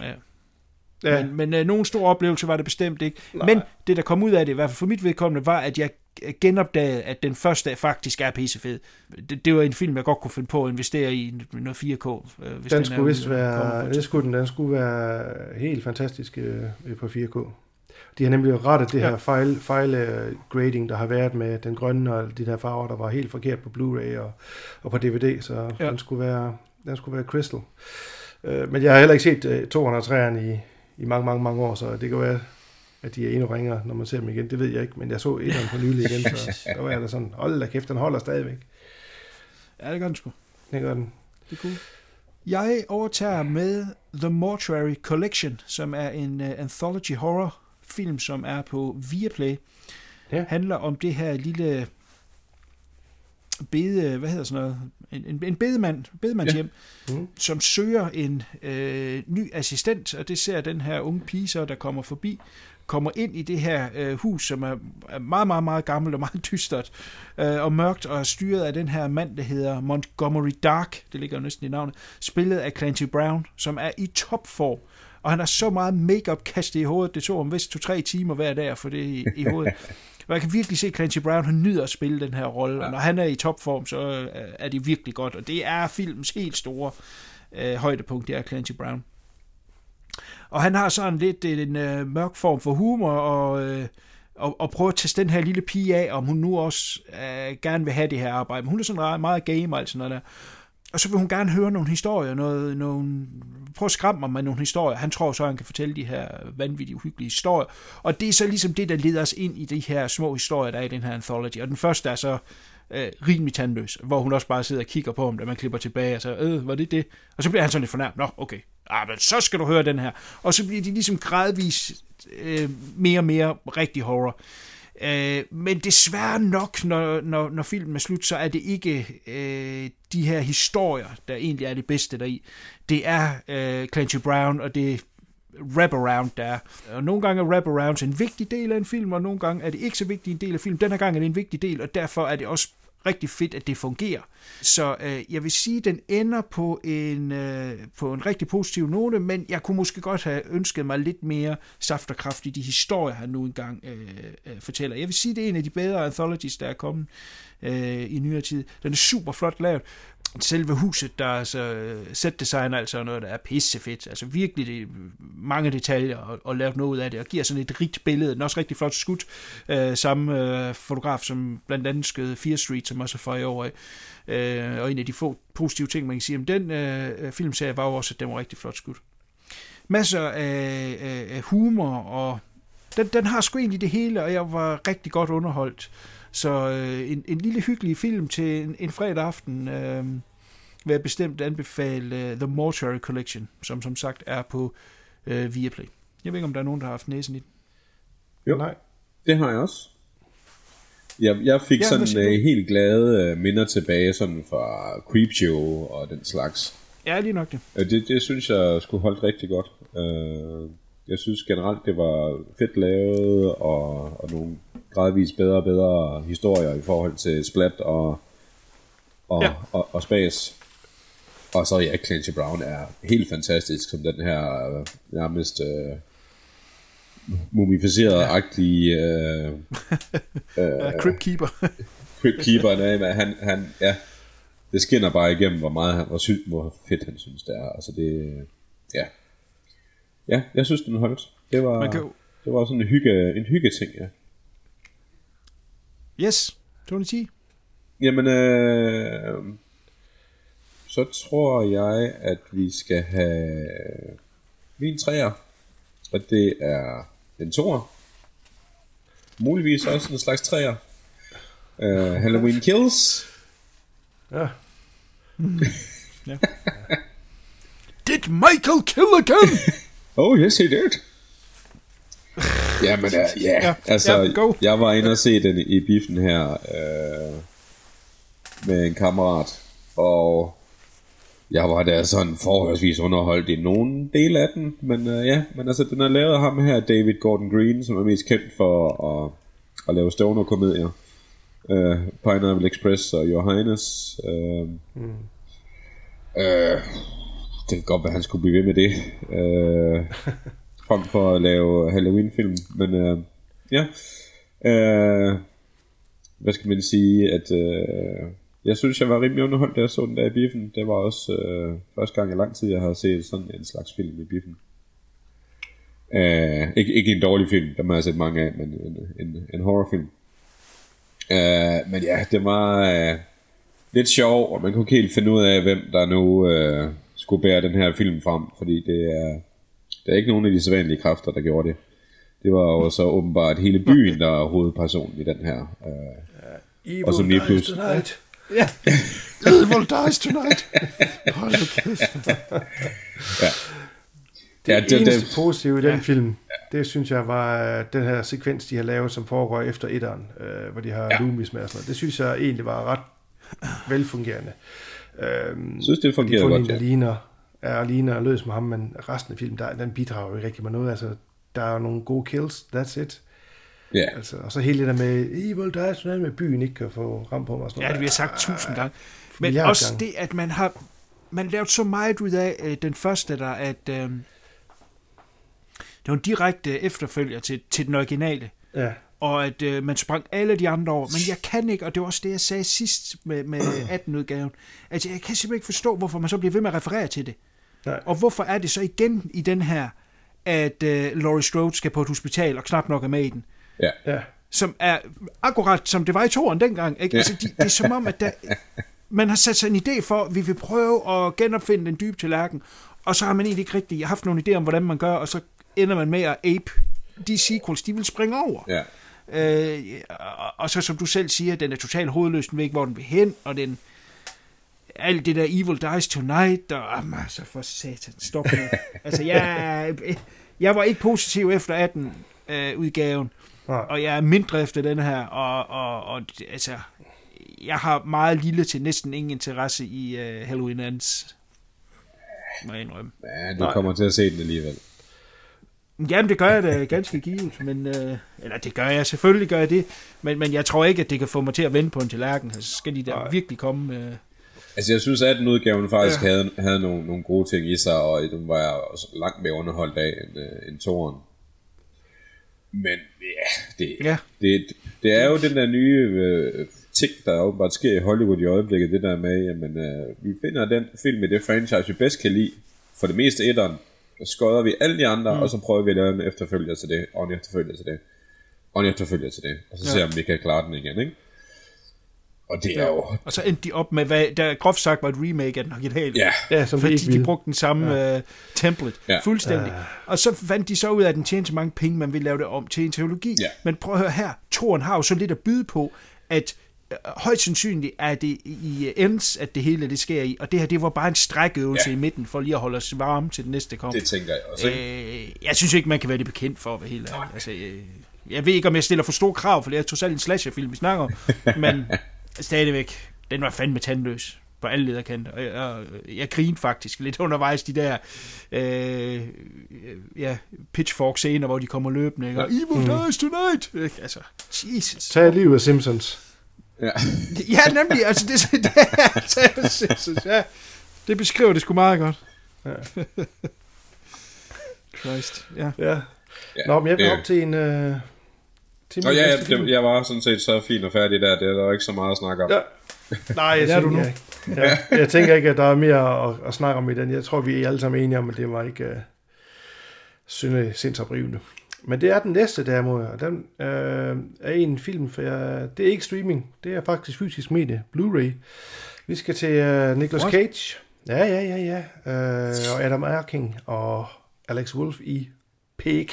ja. Ja. Men, men øh, nogen stor oplevelse var det bestemt ikke. Nej. Men det, der kom ud af det, i hvert fald for mit vedkommende, var, at jeg genopdagede, at den første faktisk er pissefed. Det, det var en film, jeg godt kunne finde på at investere i noget 4K. Øh, hvis Den er skulle vist være, et det skulle den, den skulle være helt fantastisk øh, på 4K. De har nemlig rettet det her fejl, fejl øh, grading, der har været med den grønne og de der farver, der var helt forkert på Blu-ray og, og på DVD, så Ja. ja. den, skulle være, den skulle være crystal. Øh, men jeg har heller ikke set øh, 203'eren i, i mange, mange, mange år, så det kan være, at de er endnu ringere, når man ser dem igen. Det ved jeg ikke, men jeg så etteren på nylig igen, så der var jeg da sådan, hold da kæft, den holder stadigvæk. Ja, det gør den sgu. Det gør den. Det er cool. Jeg overtager med The Mortuary Collection, som er en uh, anthology horror film, som er på Viaplay. Ja. Handler om det her lille bede, hvad hedder sådan noget, en, en, en bedemand, bedemandshjem, Ja. Mhm. som søger en øh, ny assistent, og det ser den her unge pige så, der kommer forbi, kommer ind i det her øh, hus, som er, er meget, meget, meget gammelt og meget dystert øh, og mørkt, og er styret af den her mand, der hedder Montgomery Dark, det ligger jo næsten i navnet, spillet af Clancy Brown, som er i topform. Og han har så meget makeup kastet i hovedet, det tog ham vist to-tre timer hver dag at få det i, i hovedet. Og jeg kan virkelig se, at Clancy Brown han nyder at spille den her rolle, og når han er i topform, så øh, er det virkelig godt, og det er filmens helt store øh, højdepunkt, det er Clancy Brown. Og han har sådan lidt en øh, mørk form for humor, og, øh, og, og prøver at teste den her lille pige af, om hun nu også øh, gerne vil have det her arbejde. Men hun er sådan meget game og sådan noget der. Og så vil hun gerne høre nogle historier, noget, nogle, prøv at skræmme mig med nogle historier. Han tror så, han kan fortælle de her vanvittige, uhyggelige historier. Og det er så ligesom det, der leder os ind i de her små historier, der er i den her anthology. Og den første er så øh, rimelig tandløs, hvor hun også bare sidder og kigger på ham, da man klipper tilbage, og så, øh, var det det? Og så bliver han sådan lidt fornærmet. Nå, okay. Ah, men så skal du høre den her. Og så bliver de ligesom gradvist øh, mere og mere rigtig horror. Øh, men desværre nok, når, når, når filmen er slut, så er det ikke øh, de her historier, der egentlig er det bedste deri. Det er øh, Clancy Brown, og det wraparound, der er. Og nogle gange er wraparounds en vigtig del af en film, og nogle gange er det ikke så vigtig en del af film. Den her gang er det en vigtig del, og derfor er det også rigtig fedt, at det fungerer. Så øh, jeg vil sige, at den ender på en, øh, på en rigtig positiv note, men jeg kunne måske godt have ønsket mig lidt mere saft og kraft i de historier, han nu engang øh, øh, fortæller. Jeg vil sige, at det er en af de bedre anthologies, der er kommet øh, i nyere tid. Den er super flot lavet. Selve huset, der er så øh, set design altså noget, der er pissefedt. Altså virkelig det, mange detaljer og, og lavet noget ud af det, og giver sådan et rigt billede. Den er også rigtig flot skudt. Øh, samme øh, fotograf, som blandt andet skød Fear Street, som også er fra i år af. Øh, og en af de få positive ting, man kan sige om den øh, øh, filmserie, var jo også, at den var rigtig flot skudt. Masser af, af, af humor, og den, den har sgu egentlig det hele, og jeg var rigtig godt underholdt. Så øh, en, en lille hyggelig film til en, en fredag aften øh, vil jeg bestemt anbefale uh, The Mortuary Collection, som som sagt er på øh, Viaplay. Jeg ved ikke, om der er nogen, der har haft næsen i den. Jo, Nej. det har jeg også. Jeg, jeg fik Ja, sådan uh, helt glade uh, minder tilbage sådan fra Creepshow og den slags. Ja, lige nok det. Uh, det, det synes jeg skulle holdt rigtig godt. Uh, jeg synes generelt, det var fedt lavet, og, og nogle gradvist bedre og bedre historier i forhold til Splat og, og, Ja. ja. og, og Spas. Og så ja, Clancy Brown er helt fantastisk som den her øh, nærmest øh, mumificeret-agtige øh, Uh, Crypt Keeper. Crypt Keeper, nej, men han, han, ja, det skinner bare igennem, hvor meget han, hvor, sy- hvor fedt han synes det er. Altså det, ja. Ja, jeg synes, den holdt. Det var, Man kan det var sådan en hygge, en hygge ting, ja. yes, Tony T. Jamen, øh, så tror jeg, at vi skal have min træer, og det er en toer. Muligvis også en slags træer. Uh, Halloween Kills. Ja. Did Michael kill again? Oh, yes, he did. Jamen, uh, ja, Ja, yeah. altså, ja, go. jeg var inde og se den i biffen her øh, med en kammerat, og jeg var da sådan forholdsvis underholdt i nogle dele af den, men øh, ja, men altså, den er lavet af ham her, David Gordon Green, som er mest kendt for at, at lave stoner-komedier. Øh, Pineapple Express og Your Highness. Øh, mm. øh, det kan godt være, han skulle blive ved med det. Øh, frem for at lave Halloween-film. Men øh, ja, øh, hvad skal man sige, at øh, jeg synes, jeg var rimelig underholdt, da jeg så den der i biffen. Det var også øh, første gang i lang tid, jeg har set sådan en slags film i biffen. Øh, ikke, ikke en dårlig film, der har jeg set mange af, men en, en, en horrorfilm. Øh, men ja, det var øh, lidt sjov, og man kunne ikke helt finde ud af, hvem der nu øh, skulle bære den her film frem, fordi det er, der er ikke nogen af de sædvanlige kræfter, der gjorde det. Det var jo så åbenbart hele byen, der er hovedpersonen i den her. Øh, Evil Og som lige dies pludselig- tonight. Ja. Evil dies tonight. Hold nu kæft. Det Ja, ja, det- eneste det- positive i den ja. film, det synes jeg var øh, den her sekvens, de har lavet, som foregår efter etteren, øh, hvor de har ja. Ja. Loomis med og sådan noget. Det synes jeg egentlig var ret velfungerende. Øhm, Jeg synes, det de fungerede får godt, en, der ja. ligner, er ligner løs med ham, men resten af filmen, der, den bidrager jo ikke rigtig med noget. Altså, der er nogle gode kills, that's it. ja. Altså, og så hele det der med Evil Dies Tonight, med byen ikke kan få ram på mig. Og sådan Ja, det noget. vi har sagt tusind gange. Men også gange. det, at man har man lavet så meget ud af øh, den første der, at øh, det var en direkte efterfølger til, til den originale. Ja, og at øh, man sprang alle de andre over. Men jeg kan ikke, og det var også det, jeg sagde sidst med, med 18-udgaven, at jeg kan simpelthen ikke forstå, hvorfor man så bliver ved med at referere til det. Nej. Og hvorfor er det så igen i den her, at øh, Laurie Strode skal på et hospital, og knap nok er med i den, ja. ja. som er akkurat som det var i toren dengang. Ikke? Ja. Altså, de, det er som om, at der, man har sat sig en idé for, at vi vil prøve at genopfinde den dybe tallerken, og så har man egentlig ikke rigtig haft nogen idé om, hvordan man gør, og så ender man med at ape de sequels, de vil springe over. ja. Øh, og- så som du selv siger, den er totalt hovedløs, den ved ikke, hvor den vil hen, og den alt det der Evil Dies Tonight, og jamen, altså for satan, stop nu. altså, jeg, jeg var ikke positiv efter 18 øh, udgaven, og jeg er mindre efter den her, og, og, og altså, jeg har meget lille til næsten ingen interesse i uh, Halloween Ends. Må jeg indrømme. Ja, du kommer til at se den alligevel. Jamen, det gør jeg da ganske givet, men, øh, eller det gør jeg, selvfølgelig gør jeg det, men, men jeg tror ikke, at det kan få mig til at vende på en tallerken, så skal de der Nej. virkelig komme... Øh, Altså, jeg synes, at den udgaven faktisk ja. havde, havde nogle, nogle gode ting i sig, og den var jeg også langt mere underholdt af end, uh, end toren. Men ja, det, Ja. det, det er jo den der nye øh, ting, der åbenbart sker i Hollywood i øjeblikket, det der med, jamen, øh, vi finder den film i det franchise, vi bedst kan lide, for det meste etteren, så skøder vi alle de andre, mm. og så prøver vi at lave en efterfølger til det, og en efterfølger til det, og en efterfølger til det, og så ja. ser vi, om vi kan klare den igen, ikke? Og det er jo... og så endte de op med, hvad der groft sagt var et remake af den originale. Ja, Ja, som vi fordi de brugte den samme ja. uh, template Ja. ja. fuldstændig. Ja. Og så fandt de så ud af, at den tjente så mange penge, man ville lave det om til en teologi. Ja. Men prøv at høre her, Toren har jo så lidt at byde på, at højst sandsynligt er det i ends, at det hele det sker i, og det her, det var bare en strækøvelse Ja. i midten, for lige at holde os varme til det næste kom. Det tænker jeg også? Øh, jeg synes ikke, man kan være det bekendt for at være helt ærlig. Altså, øh, jeg ved ikke, om jeg stiller for store krav, for det er trods alt en slasherfilm, vi snakker om, men stadigvæk, den var fandme tandløs på alle lederkanter. Og jeg, jeg, jeg grinede faktisk lidt undervejs de der øh, ja, pitchfork-scener, hvor de kommer løbende, ikke? og Evil dies tonight! Ikke? Altså, Jesus. Tag livet af Simpsons. Ja. Ja, nemlig, altså det, det, det, ja, det beskriver det sgu meget godt. Ja. Christ, ja. Ja. ja. Nå, men jeg vil det- op til en... Øh, til Nå, ja, film. det, jeg var sådan set så fin og færdig der. Det er der ikke så meget at snakke om. Ja. Nej, jeg, Det er du tænker, nu. ikke. Ja, jeg tænker ikke, at der er mere at, at snakke om i den. Jeg tror, vi er alle sammen enige om, at det var ikke uh, synde sindsoprivende. Men det er den næste derimod, og den øh, er en film, for jeg, det er ikke streaming, det er faktisk fysisk medie, Blu-ray. Vi skal til uh, Nicolas What? Cage. Ja, ja, ja, ja. Uh, og Adam Erking og Alex Wolff i Pig.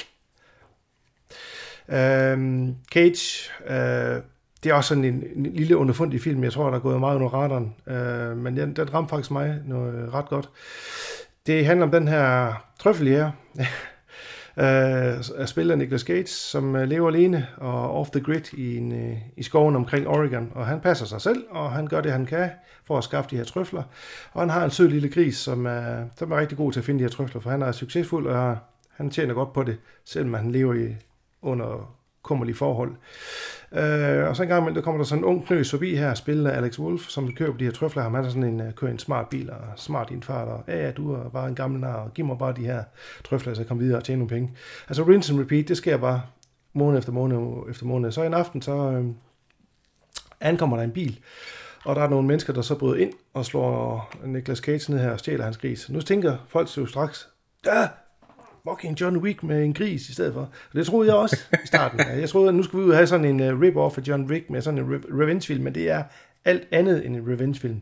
Øhm, Cage, øh, det er også sådan en, en lille underfundig film. Jeg tror, der er gået meget under radaren. Øh, men den, den ramte faktisk mig noget ret godt. Det handler om den her trøffeljæger, øh, spiller Nicholas Gates, som øh, lever alene og off the grid i, en, øh, i skoven omkring Oregon. Og han passer sig selv, og han gør det, han kan for at skaffe de her trøfler. Og han har en sød lille gris, som er, som er rigtig god til at finde de her trøfler, for han er succesfuld, og han tjener godt på det, selvom han lever i under kummerlige forhold. Øh, og så en gang imellem, der kommer der sådan en ung knøs forbi her, spillet af Alex Wolf, som kører på de her trøfler. Han er sådan en, øh, kører en smart bil og smart indfart, og ja, ja, du er bare en gammel nar, og giv mig bare de her trøfler, så jeg kommer videre og tjene nogle penge. Altså rinse and repeat, det sker bare måned efter måned efter måned. Så en aften, så øh, ankommer der en bil, og der er nogle mennesker, der så bryder ind og slår Niklas Cage ned her og stjæler hans gris. Nu tænker folk jo straks, ja, fucking John Wick med en gris i stedet for. Og det troede jeg også i starten. Jeg troede, at nu skulle vi ud og have sådan en uh, rip-off af John Wick med sådan en re- revenge-film, men det er alt andet end en revenge-film.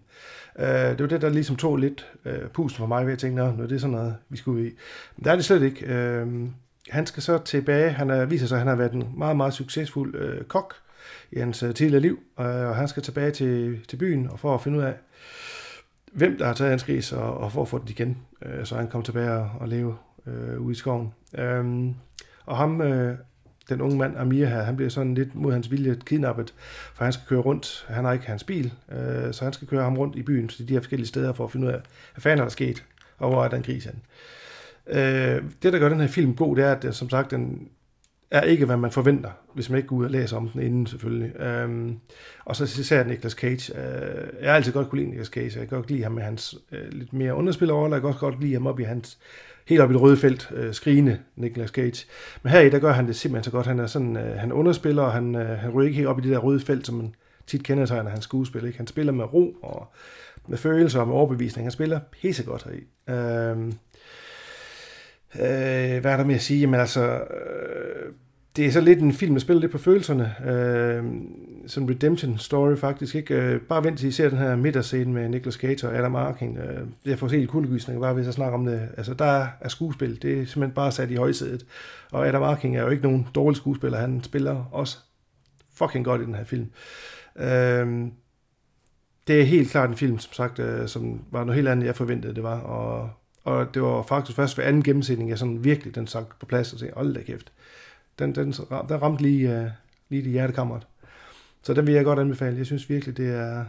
Uh, det var det, der ligesom tog lidt uh, pusten for mig ved at tænke, nå, nu er det sådan noget, vi skulle i. Men det er det slet ikke. Uh, han skal så tilbage. Han er, viser sig, at han har været en meget, meget succesfuld uh, kok i hans uh, tidligere liv, og han skal tilbage til, til byen og for at finde ud af, hvem der har taget hans gris, og, og for at få det igen, uh, så han kommer tilbage og, og leve øh, ude i skoven. Øhm, og ham, øh, den unge mand, Amir her, han bliver sådan lidt mod hans vilje kidnappet, for han skal køre rundt. Han har ikke hans bil, øh, så han skal køre ham rundt i byen til de her forskellige steder for at finde ud af, hvad fanden er der sket, og hvor er den gris han. Øh, det, der gør den her film god, det er, at som sagt, den er ikke, hvad man forventer, hvis man ikke går ud og læser om den inden, selvfølgelig. Øhm, og så især Nicolas Cage. Øh, jeg har altid godt kunne lide Nicolas Cage. Jeg kan godt lide ham med hans øh, lidt mere underspillerrolle. Jeg kan også godt lide ham op i hans helt op i det røde felt, øh, skrigende Nicolas Cage. Men her i, der gør han det simpelthen så godt. Han er sådan, øh, han underspiller, og han, øh, han ryger ikke helt op i det der røde felt, som man tit kendetegner hans skuespil. Ikke? Han spiller med ro og med følelser og med overbevisning. Han spiller pissegodt heri. Øh, øh, hvad er der med at sige? Jamen altså, øh, det er så lidt en film, der spiller lidt på følelserne. Øh, sådan en redemption story faktisk. Ikke? Øh, bare vent til I ser den her midterscene med Nicolas Cage og Adam Arkin. Øh, jeg får helt kuldegysninger bare hvis jeg snakker om det. Altså der er skuespil. Det er simpelthen bare sat i højsædet. Og Adam Arkin er jo ikke nogen dårlig skuespiller. Han spiller også fucking godt i den her film. Øh, det er helt klart en film, som sagt, øh, som var noget helt andet, jeg forventede, det var. Og, og det var faktisk først ved anden gennemsætning, jeg sådan virkelig den sagt på plads og sagde, hold da kæft. Den, den, den ramte lige, øh, lige i hjertekammeret. Så den vil jeg godt anbefale. Jeg synes virkelig, det er...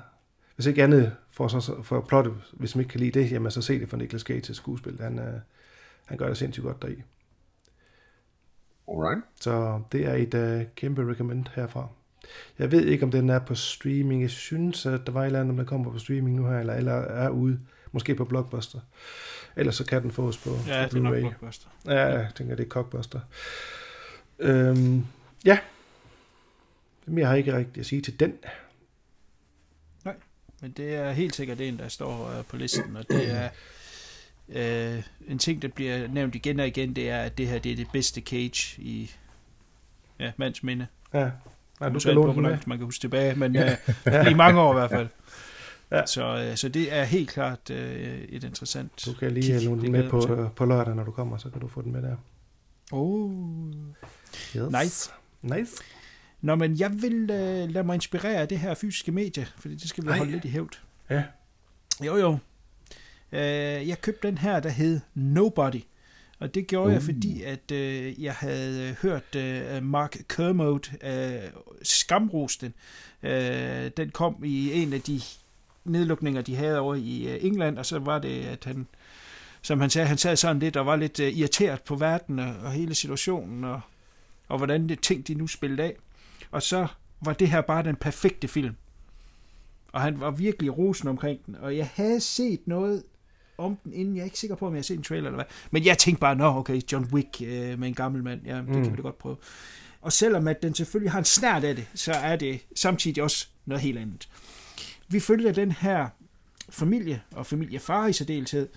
Hvis ikke andet for, så, for plottet, hvis man ikke kan lide det, jamen så se det for Nicolas Cage til skuespil. Han, uh, han gør det sindssygt godt deri. Alright. Så det er et uh, kæmpe recommend herfra. Jeg ved ikke, om den er på streaming. Jeg synes, at der var et eller andet, om den kommer på streaming nu her, eller, eller er ude. Måske på Blockbuster. Ellers så kan den fås på, Ja, på det er nok Blu-ray. Blockbuster. Ja, jeg tænker, det er Cockbuster. Øhm, ja. Har jeg ikke rigtigt at sige til den. Men det er helt sikkert en, der står øh, på listen, og det er øh, en ting, der bliver nævnt igen og igen, det er, at det her det er det bedste Cage i ja, mands minde. Ja. Nej, du skal låne den med. langt man kan huske tilbage, men øh, i mange år i hvert fald. Ja. Så, øh, så det er helt klart øh, et interessant Du kan lige låne den med på, øh, på lørdag, når du kommer, så kan du få den med der. Oh. Yes. Nice. Nice. Nå, men jeg vil øh, lade mig inspirere af det her fysiske medie, fordi det skal vi Ej. holde lidt i hævd. Ja. Jo, jo. Øh, jeg købte den her, der hed Nobody. Og det gjorde uh. jeg, fordi at øh, jeg havde øh, hørt øh, Mark Kermode øh, skamrose den. Øh, den kom i en af de nedlukninger, de havde over i øh, England, og så var det, at han, som han sagde, han sad sådan lidt og var lidt øh, irriteret på verden og, og hele situationen, og, og hvordan det ting, de nu spillede af. Og så var det her bare den perfekte film. Og han var virkelig rosen omkring den, og jeg havde set noget om den inden. Jeg er ikke sikker på, om jeg har set en trailer eller hvad. Men jeg tænkte bare, nå okay, John Wick øh, med en gammel mand, ja, det mm. kan vi da godt prøve. Og selvom at den selvfølgelig har en snært af det, så er det samtidig også noget helt andet. Vi følger den her familie, og familiefar i særdeleshed.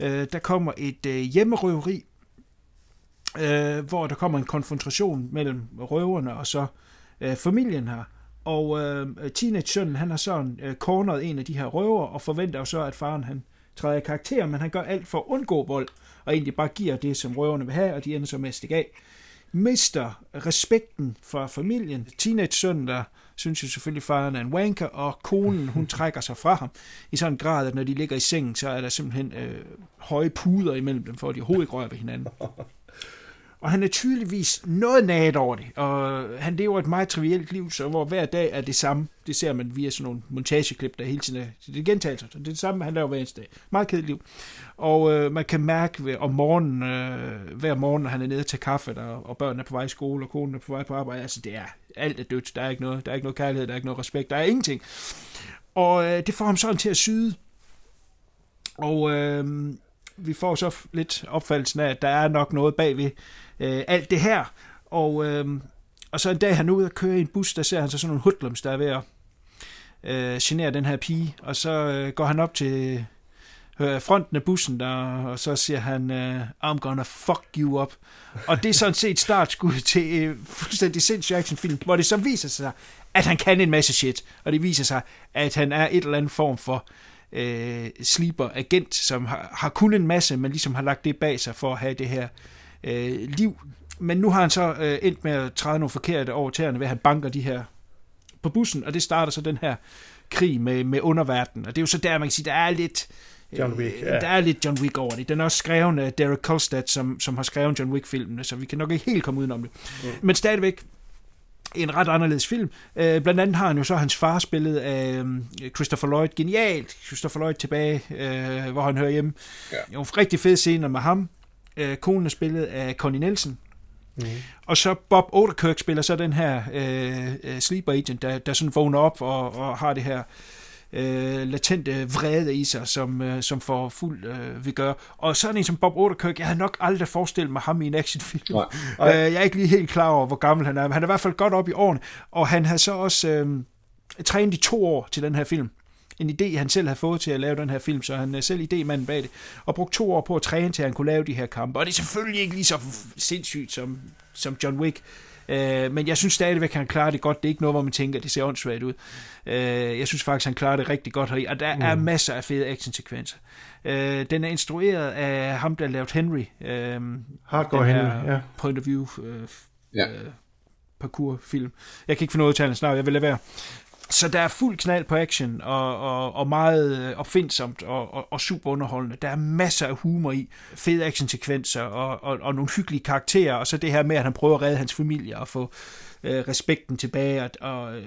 Øh, der kommer et øh, hjemmerøveri, øh, hvor der kommer en konfrontation mellem røverne og så øh, familien her. Og øh, teenage-sønnen, han har sådan øh, corneret en af de her røver, og forventer jo så, at faren han træder i karakter, men han gør alt for at undgå vold, og egentlig bare giver det, som røverne vil have, og de ender så med at stikke af. Mister respekten for familien. Teenage-sønnen, der synes jo selvfølgelig, at faren er en wanker, og konen, hun trækker sig fra ham i sådan en grad, at når de ligger i sengen, så er der simpelthen øh, høje puder imellem dem, for at de overhovedet ikke rører ved hinanden. Og han er tydeligvis noget naget over det, og han lever et meget trivielt liv, så hvor hver dag er det samme. Det ser man via sådan nogle montageklip, der hele tiden er, det er gentagelser. Det er det samme, han laver hver eneste dag. Meget kedeligt liv. Og øh, man kan mærke ved, om morgenen, øh, hver morgen, når han er nede til kaffe, der, og børnene er på vej i skole, og konen er på vej på arbejde, altså det er, alt er dødt. Der er ikke noget, der er ikke noget kærlighed, der er ikke noget respekt, der er ingenting. Og øh, det får ham sådan til at syde. Og øh, vi får så lidt opfattelsen af, at der er nok noget bagved øh, alt det her. Og, øh, og så en dag han er ude og køre i en bus, der ser han så sådan nogle hoodlums, der er ved at øh, genere den her pige. Og så øh, går han op til øh, fronten af bussen, der, og så siger han, øh, I'm gonna fuck you up. Og det er sådan set startskud til øh, fuldstændig sindssyg actionfilm, hvor det så viser sig, at han kan en masse shit. Og det viser sig, at han er et eller andet form for øh, sleeper agent, som har, har kun en masse, men ligesom har lagt det bag sig for at have det her øh, liv. Men nu har han så øh, endt med at træde nogle forkerte over tæerne ved, at han banker de her på bussen, og det starter så den her krig med, med underverdenen. Og det er jo så der, man kan sige, der er lidt... John Wick, øh, ja. Der er lidt John Wick over det. Den er også skrevet af Derek Kolstad, som, som har skrevet John Wick-filmene, så vi kan nok ikke helt komme udenom det. Mm. Men stadigvæk en ret anderledes film. Øh, blandt andet har han jo så hans far spillet af øh, Christopher Lloyd. Genialt. Christopher Lloyd tilbage, øh, hvor han hører hjemme. Ja. Jo, rigtig fede scener med ham. Øh, konen er spillet af Connie Nielsen. Mm. Og så Bob Odenkirk spiller så den her øh, øh, sleeper agent, der, der sådan vågner op og, og har det her øh, latente vrede i sig, som, øh, som får fuld øh, vil gøre. Og sådan en som Bob Odenkirk, jeg har nok aldrig forestillet mig ham i en actionfilm. Nej. Øh, jeg er ikke lige helt klar over, hvor gammel han er, men han er i hvert fald godt op i årene. Og han har så også øh, trænet i to år til den her film. En idé, han selv har fået til at lave den her film, så han er selv idémanden bag det. Og brugt to år på at træne til, at han kunne lave de her kampe. Og det er selvfølgelig ikke lige så sindssygt som, som John Wick. Øh, men jeg synes stadigvæk, at han klarer det godt. Det er ikke noget, hvor man tænker, at det ser åndssvagt ud. Øh, jeg synes faktisk, at han klarer det rigtig godt heri. Og der mm. er masser af fede actionsekvenser. Øh, den er instrueret af ham, der lavet Henry. Øh, Hardcore Henry, ja. Point of view øh, Ja. parkour-film. Jeg kan ikke finde ud af at navn, jeg vil lade være. Så der er fuld knald på action, og, og, og meget opfindsomt og, og, og super underholdende. Der er masser af humor i, fede actionsekvenser og, og, og nogle hyggelige karakterer, og så det her med, at han prøver at redde hans familie og få øh, respekten tilbage. Og, og øh,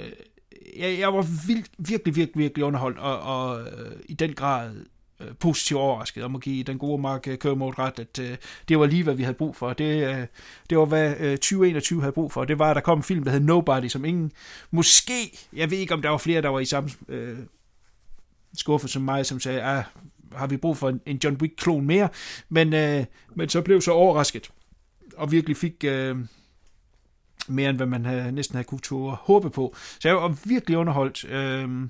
jeg, jeg var vildt, virkelig, virkelig, virkelig underholdt, og, og øh, i den grad øh, positivt overrasket om at give den gode Mark øh, Kermode ret, at øh, det var lige, hvad vi havde brug for. Det, øh, det var, hvad øh, 2021 havde brug for. Det var, at der kom en film, der hed Nobody, som ingen... Måske, jeg ved ikke, om der var flere, der var i samme øh, skuffe som mig, som sagde, ah, har vi brug for en, en John Wick-klon mere? Men, øh, men så blev så overrasket, og virkelig fik... Øh, mere end hvad man havde, næsten havde kunne håbe på. Så jeg var virkelig underholdt. Øh,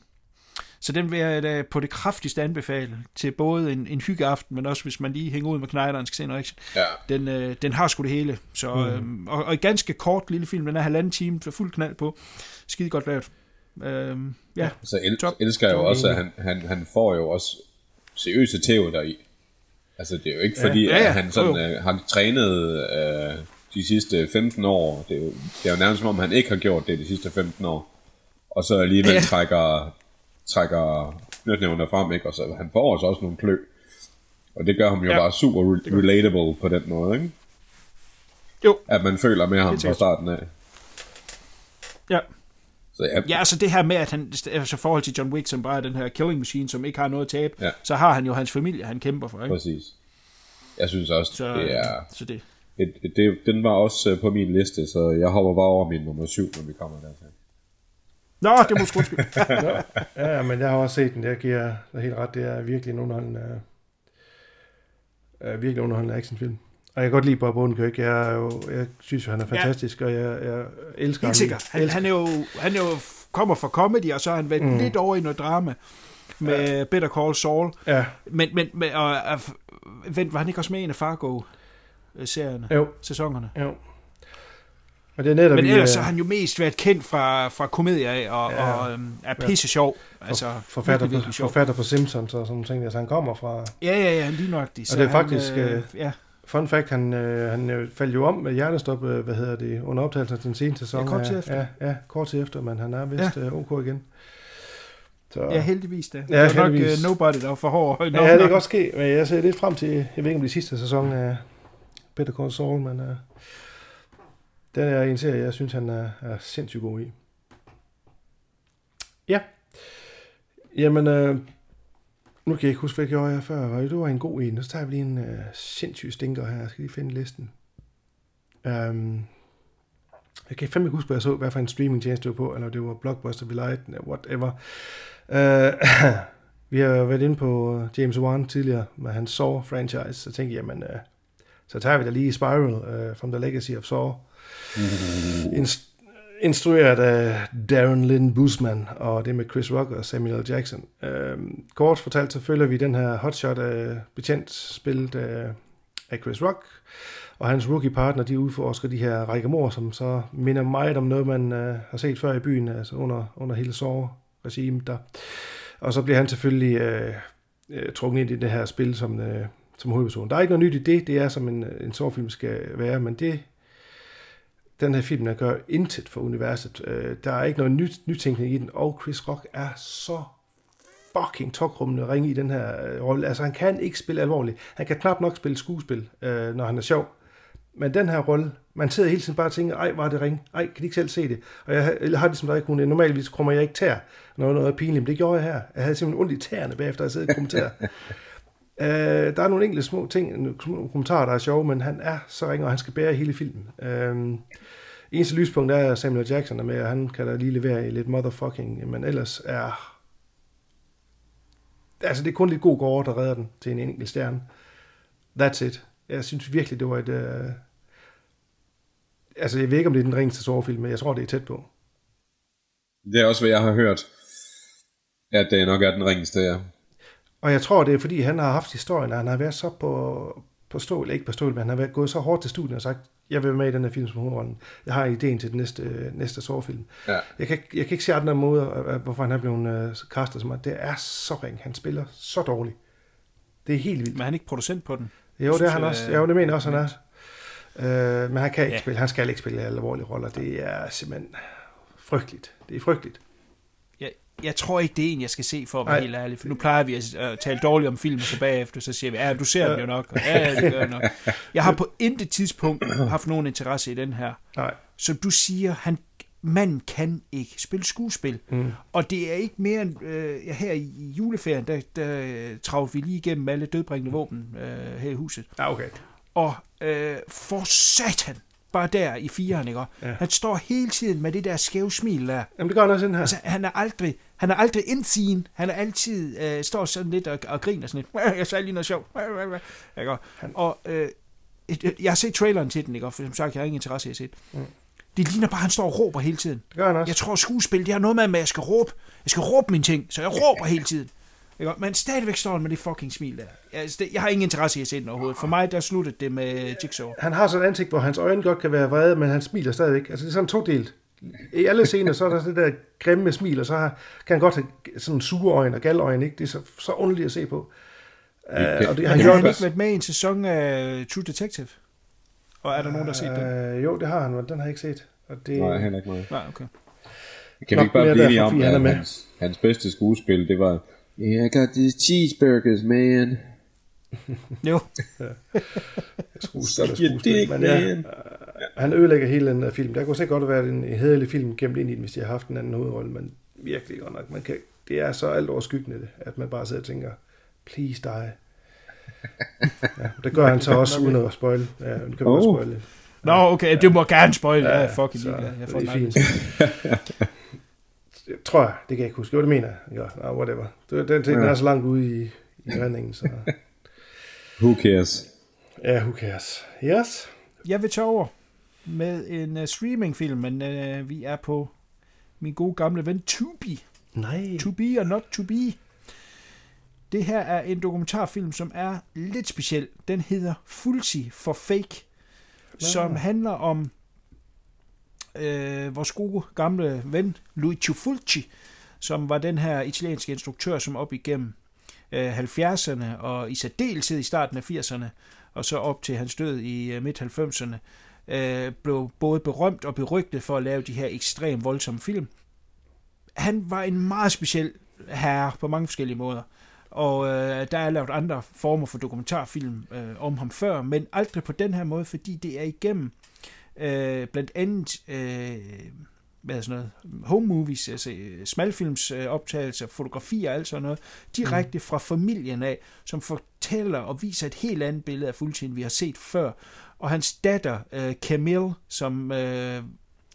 så den vil jeg da på det kraftigste anbefale til både en, en hyggeaften, men også hvis man lige hænger ud med knejderen skal se noget action. Ja. Den, øh, den har sgu det hele. Så, mm. øhm, og, og en ganske kort lille film, den er halvanden time, for fuld knald på. Skide godt lavet. Øhm, ja, Så el- Top. elsker jeg jo også, at han, han, han får jo også seriøse tæv deri. Altså, det er jo ikke fordi, Ja, ja. at han sådan øh, har trænet øh, de sidste 15 år. Det er, jo, det er jo nærmest som om, han ikke har gjort det de sidste 15 år. Og så alligevel ja. Ja. trækker, trækker knytnævner frem, ikke? Og så han får også, også nogle klø. Og det gør ham jo ja. Bare super re- relatable på den måde, ikke? Jo, At man føler med ham fra starten af. ja. Så ja, Ja, altså det her med, at han, altså forhold til John Wick, som bare er den her killing machine, som ikke har noget Ja. ja. så har han jo hans familie, han kæmper for, ikke? præcis. Jeg synes også, Så, det er... så det. Et, et, det, den var også øh, på min liste, så jeg hopper bare over min nummer 7, når vi kommer dertil. Nå, det må sgu undskylde. Ja, men jeg har også set den. Jeg giver dig helt ret. Det er virkelig en underholdende, uh, virkelig underholdende actionfilm. Og jeg kan godt lide Bob Odenkirk. Jeg, er jo, jeg synes jo, han er fantastisk, ja. og jeg, jeg elsker Helt sikkert. Han, elsker. han, er jo, han er jo kommer fra comedy, og så har han været mm. lidt over i noget drama med ja. Better Call Saul. Ja, Men, men, men og, og, vent, var han ikke også med i en af Fargo-serierne? jo, Sæsonerne? jo. Men det er netop... Men ellers øh, så har han jo mest været kendt fra, fra komedier af, og, Ja. ja. og øhm, er pisse sjov. Altså, forfatter, virkelig, på, sjov. forfatter på Simpsons og sådan ting. Altså, han kommer fra... Ja, ja, ja, lige nøjagtigt. Og det er faktisk, Han, øh, øh, ja. Fun fact, han, øh, han øh, faldt jo om med hjertestop, øh, hvad hedder det, under optagelsen af den seneste sæson. Ja, kort af- efter. Ja, ja, kort tid efter, men han er vist ja. øh, ok igen. Så, ja, heldigvis da. Ja, det var nok heldigvis. uh, nobody, der var for hård. Ja, det kan godt ske, men jeg ser lidt frem til, jeg ved ikke om de sidste sæson af Better Call Saul, men uh, den er en serie, jeg synes, han er, er sindssygt god i. Ja. Jamen, øh, nu kan jeg ikke huske, hvad jeg gjorde jeg før. Var Det var en god en. Så tager vi lige en øh, sindssyg stinker her. Jeg skal lige finde listen. Um, jeg kan fandme ikke huske, hvad jeg så, hvad for en streamingtjeneste det var på, eller det var Blockbuster, Light, whatever. Uh, vi har været inde på øh, James Wan tidligere med hans Saw-franchise, så tænkte jeg, jamen, uh, så tager vi da lige Spiral uh, from the Legacy of Saw. Inst- instrueret af Darren Lynn Bousman, og det er med Chris Rock og Samuel L. Jackson. Øh, kort fortalt, så følger vi den her hotshot uh, betjent, spillet uh, af Chris Rock, og hans rookie partner, de udforsker de her række mor, som så minder meget om noget, man øh, har set før i byen, altså under, under hele Saw-regimet der. Og så bliver han selvfølgelig øh, øh, trukket ind i det her spil som, øh, som hovedperson. Der er ikke noget nyt i det, det er som en, en Saw-film skal være, men det, den her film, der gør intet for universet. Øh, der er ikke noget nyt, nytænkning i den, og Chris Rock er så fucking tokrummende ringe i den her øh, rolle. Altså, han kan ikke spille alvorligt. Han kan knap nok spille skuespil, øh, når han er sjov. Men den her rolle, man sidder hele tiden bare og tænker, ej, var det ring? Ej, kan de ikke selv se det? Og jeg har- jeg har ligesom dig, kunne normalvis krummer jeg ikke tær, når noget er pinligt, men det gjorde jeg her. Jeg havde simpelthen ondt i tæerne bagefter, at jeg sidder og kommenterer. øh, der er nogle enkelte små ting, nogle kommentarer, der er sjove, men han er så ring, og han skal bære hele filmen. Øh, eneste lyspunkt er, Samuel Jackson er med, og han kan da lige levere i lidt motherfucking, men ellers er... Altså, det er kun lidt god gårde, der redder den til en enkelt stjerne. That's it. Jeg synes virkelig, det var et... Øh... Altså, jeg ved ikke, om det er den ringeste sårfilm, men jeg tror, det er tæt på. Det er også, hvad jeg har hørt, at det nok er den ringeste, ja. Og jeg tror, det er, fordi han har haft historien, og han har været så på, på stål, ikke på stål, men han har været, gået så hårdt til studiet og sagt, jeg vil være med i den her film som hovedrollen. Jeg har ideen til den næste, næste sårfilm. Ja. Jeg, kan, ikke- jeg kan ikke se andre måder, øh, hvorfor han er blevet uh, castet som Det er så ring. Han spiller så dårligt. Det er helt vildt. Men er han ikke producent på den? Jo, det er han jeg, også. er Jo, det mener også, han er. Øh, men han kan ikke Ja. spille. Han skal ikke spille alvorlige roller. Det er simpelthen frygteligt. Det er frygteligt. Jeg, tror ikke, det er en, jeg skal se, for at være helt ærlig. For nu plejer vi at øh, tale dårligt om filmen, så bagefter så siger vi, ja, du ser den jo nok. Og, ja, det gør jeg nok. Jeg har på intet tidspunkt haft nogen interesse i den her. Nej. Som du siger, han manden kan ikke spille skuespil. Mm. Og det er ikke mere end, øh, her i juleferien, der, der travlte vi lige igennem alle dødbringende våben øh, her i huset. Ja, okay. Og øh, for satan, bare der i firen, ikke? Ja. Han står hele tiden med det der skæve smil der. Jamen, det gør han også den her. Altså, han er aldrig, han er aldrig indseen. Han er altid, øh, står sådan lidt og, og griner sådan lidt. Jeg sagde lige noget sjovt. Ikke? Og øh, et- jeg har set traileren til den, ikke? for som sagt, jeg har ingen interesse i at se det. Mm. Det ligner bare, at han står og råber hele tiden. Det gør han også. Jeg tror, skuespil, det har noget med, at jeg skal råbe. Jeg skal råbe mine ting, så jeg råber hele tiden. Ikke? Men stadigvæk står han med det fucking smil der. Jeg, jeg har ingen interesse i at se den overhovedet. For mig, der sluttede det med Jigsaw. Han har sådan et ansigt, hvor hans øjne godt kan være vrede, men han smiler stadigvæk. Altså, det er sådan to delt. I alle scener, så er der det der grimme smil, og så har, kan han godt have sådan sure øjne og galøjne, ikke? Det er så, så underligt at se på. Uh, og det, han Han gjorde har det ikke været med i en sæson af True Detective. Og er der nogen, der har set den? Øh, jo, det har han, men den har jeg ikke set. Og det, Nej, heller ikke mig. Nej, okay. Kan Nok vi ikke bare blive enige om, han at med. hans, hans bedste skuespil, det var Yeah, I got these cheeseburgers, man. Jo, skuespiller, your dick, men ja, man. han ødelægger hele den film. Der kunne sikkert godt have været en hederlig film gemt ind i den, hvis de har haft en anden hovedrolle, men virkelig godt nok. Man kan, det er så alt overskyggende, det, at man bare sidder og tænker, please die. Ja, det gør han så også uden at spoil. Ja, det kan Oh. spoil. Nå, okay, det må gerne spoil. Ja, Ja, fucking så ligeglad. Jeg får det er fint. Jeg tror jeg, det kan jeg ikke huske. Jo, det mener jeg. Ja, no, whatever. Det, den, den Ja. er så langt ude i, i redningen, så Who cares? ja, who cares. Yes. Jeg vil tage over med en uh, streamingfilm, men uh, vi er på min gode gamle ven Tubi. Nej. To be or not to be. Det her er en dokumentarfilm, som er lidt speciel. Den hedder Fulci for Fake, som handler om øh, vores gode gamle ven Luigi Fulci, som var den her italienske instruktør, som op igennem øh, 70'erne og i særdeleshed i starten af 80'erne, og så op til hans død i øh, midt-90'erne, øh, blev både berømt og berygtet for at lave de her ekstremt voldsomme film. Han var en meget speciel herre på mange forskellige måder. Og øh, der er lavet andre former for dokumentarfilm øh, om ham før, men aldrig på den her måde, fordi det er igennem øh, blandt andet øh, hvad sådan noget, home movies, altså øh, smalfilms øh, optagelser, fotografier og alt sådan noget, direkte fra familien af, som fortæller og viser et helt andet billede af Fulci, end vi har set før. Og hans datter, øh, Camille, som øh,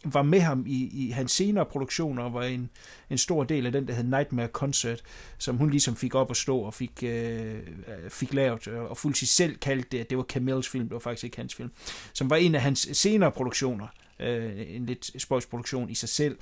var med ham i, i hans senere produktioner, og var en, en stor del af den, der hed Nightmare Concert, som hun ligesom fik op at stå og fik, øh, øh fik lavet, og Fulci selv kaldte det, at det var Camilles film, det var faktisk ikke hans film, som var en af hans senere produktioner, øh, en lidt spøjsproduktion i sig selv.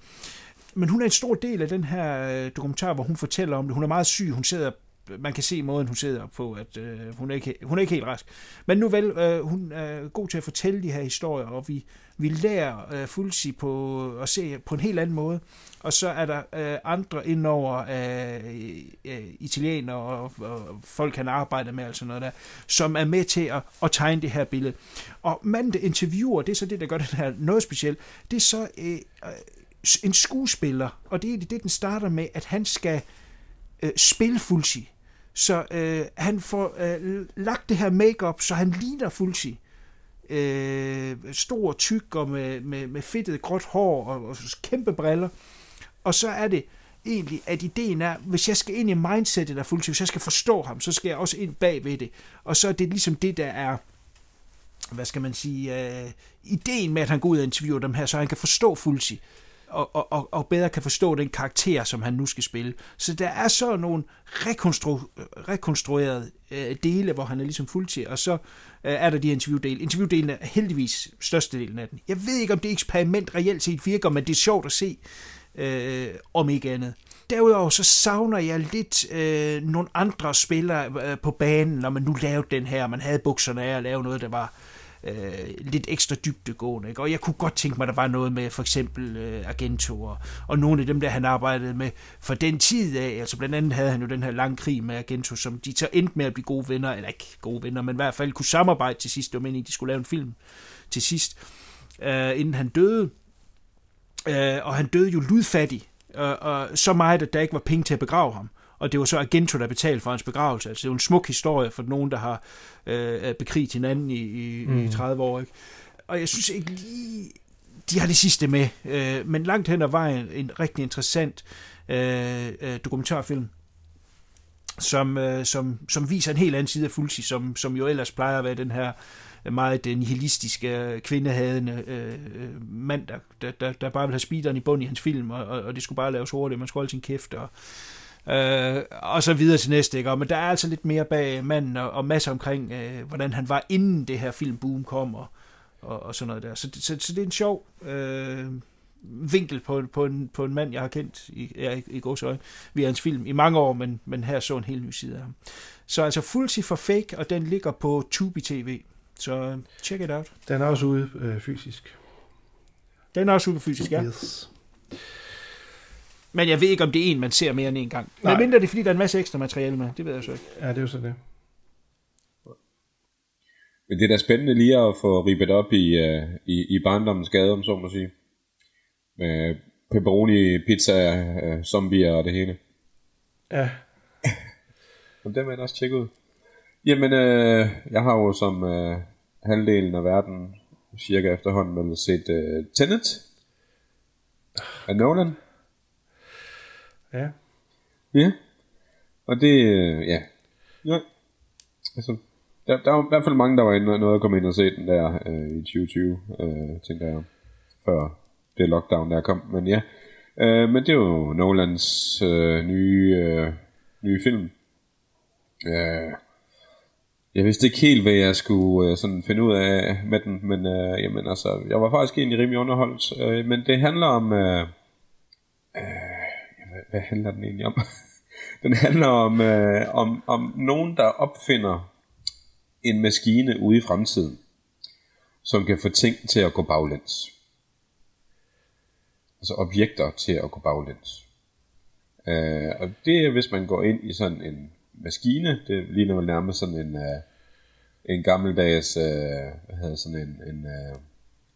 Men hun er en stor del af den her øh, dokumentar, hvor hun fortæller om det. Hun er meget syg, hun sidder man kan se måden, hun sidder på, at øh, hun, er ikke, hun er ikke helt rask. Men nu vel, øh, hun er god til at fortælle de her historier, og vi, vi lærer øh, Fulci på at se på en helt anden måde. Og så er der øh, andre indover øh, øh, italienere og, og folk, han arbejder med, altså noget der, som er med til at, at tegne det her billede. Og manden, der interviewer, det er så det, der gør den her noget specielt, det er så øh, øh, en skuespiller, og det er det, den starter med, at han skal øh, spille Fulci. Så øh, han får øh, lagt det her makeup, så han ligner Fulci. Øh, stor, tyk og med, med, med fedtet gråt hår og, og kæmpe briller. Og så er det egentlig, at ideen er, hvis jeg skal ind i mindsetet af Fulci, hvis jeg skal forstå ham, så skal jeg også ind bag ved det. Og så er det ligesom det, der er, hvad skal man sige, øh, ideen med, at han går ud og interviewer dem her, så han kan forstå Fulci og, og, og bedre kan forstå den karakter, som han nu skal spille. Så der er så nogle rekonstru- rekonstruerede øh, dele, hvor han er ligesom fuldtid, og så øh, er der de interviewdele. Interviewdelen er heldigvis størstedelen af den. Jeg ved ikke, om det eksperiment reelt set virker, men det er sjovt at se, øh, om ikke andet. Derudover så savner jeg lidt øh, nogle andre spillere øh, på banen, når man nu lavede den her. Man havde bukserne af at lave noget, der var øh, Øh, lidt ekstra dybdegående. Ikke? Og jeg kunne godt tænke mig, at der var noget med for eksempel øh, Argento og, og nogle af dem, der han arbejdede med for den tid af. Altså blandt andet havde han jo den her lange krig med Argento, som de så endte med at blive gode venner, eller ikke gode venner, men i hvert fald kunne samarbejde til sidst. Det var meningen, de skulle lave en film til sidst, øh, inden han døde. Øh, og han døde jo ludfattig, og, og så meget, at der ikke var penge til at begrave ham. Og det var så Argento, der betalte for hans begravelse. Altså, det er jo en smuk historie for nogen, der har øh, bekriget hinanden i, i, mm. i 30 år. Ikke? Og jeg synes ikke lige, de har det sidste med. Øh, men langt hen ad vejen en rigtig interessant øh, øh, dokumentarfilm, som, øh, som, som viser en helt anden side af Fulci, som, som jo ellers plejer at være den her meget den nihilistiske, kvindehadende øh, mand, der, der, der, bare vil have speederen i bund i hans film, og, og, og det skulle bare laves hurtigt, man skulle holde sin kæft, og, øh, og så videre til næste, ikke? Og, men der er altså lidt mere bag manden, og, og masser omkring, øh, hvordan han var inden det her filmboom kom, og, og, og sådan noget der. Så, så, så det er en sjov øh, vinkel på, på, en, på en mand, jeg har kendt i, ja, i, i godsøjne via hans film i mange år, men, men her så en helt ny side af ham. Så altså Fulci for Fake, og den ligger på Tubi TV. Så uh, check it out. Den er også ude øh, fysisk. Den er også ude fysisk, ja. Yes. Men jeg ved ikke, om det er en, man ser mere end en gang. Nej. Men mindre det er, fordi der er en masse ekstra materiale med. Det ved jeg så ikke. Ja, det er jo så det. Men det er da spændende lige at få ribet op i, uh, i, i barndommens gade, om så må sige. Med pepperoni, pizza, uh, zombier og det hele. Ja, Så det vil jeg også tjekke ud. Jamen, øh, jeg har jo som øh, halvdelen af verden, cirka efterhånden, vel set øh, Tenet af Nolan ja. Ja. Og det, øh, ja. ja. Altså, der, der var i hvert fald mange, der var inde noget at komme ind og se den der øh, i 2020, øh, tænker jeg, før det lockdown der kom. Men ja, øh, men det er jo Nolans øh, nye, øh, nye film. Øh, jeg vidste ikke helt, hvad jeg skulle øh, sådan finde ud af med den, men øh, jamen, altså, jeg var faktisk egentlig rimelig underholdt. Øh, men det handler om... Øh, øh, hvad, handler den egentlig om? den handler om, øh, om, om nogen, der opfinder en maskine ude i fremtiden, som kan få ting til at gå baglæns. Altså objekter til at gå baglæns. Øh, og det er, hvis man går ind i sådan en maskine, det ligner vel nærmest sådan en, øh, en gammeldags, øh, hvad hedder sådan en, en øh,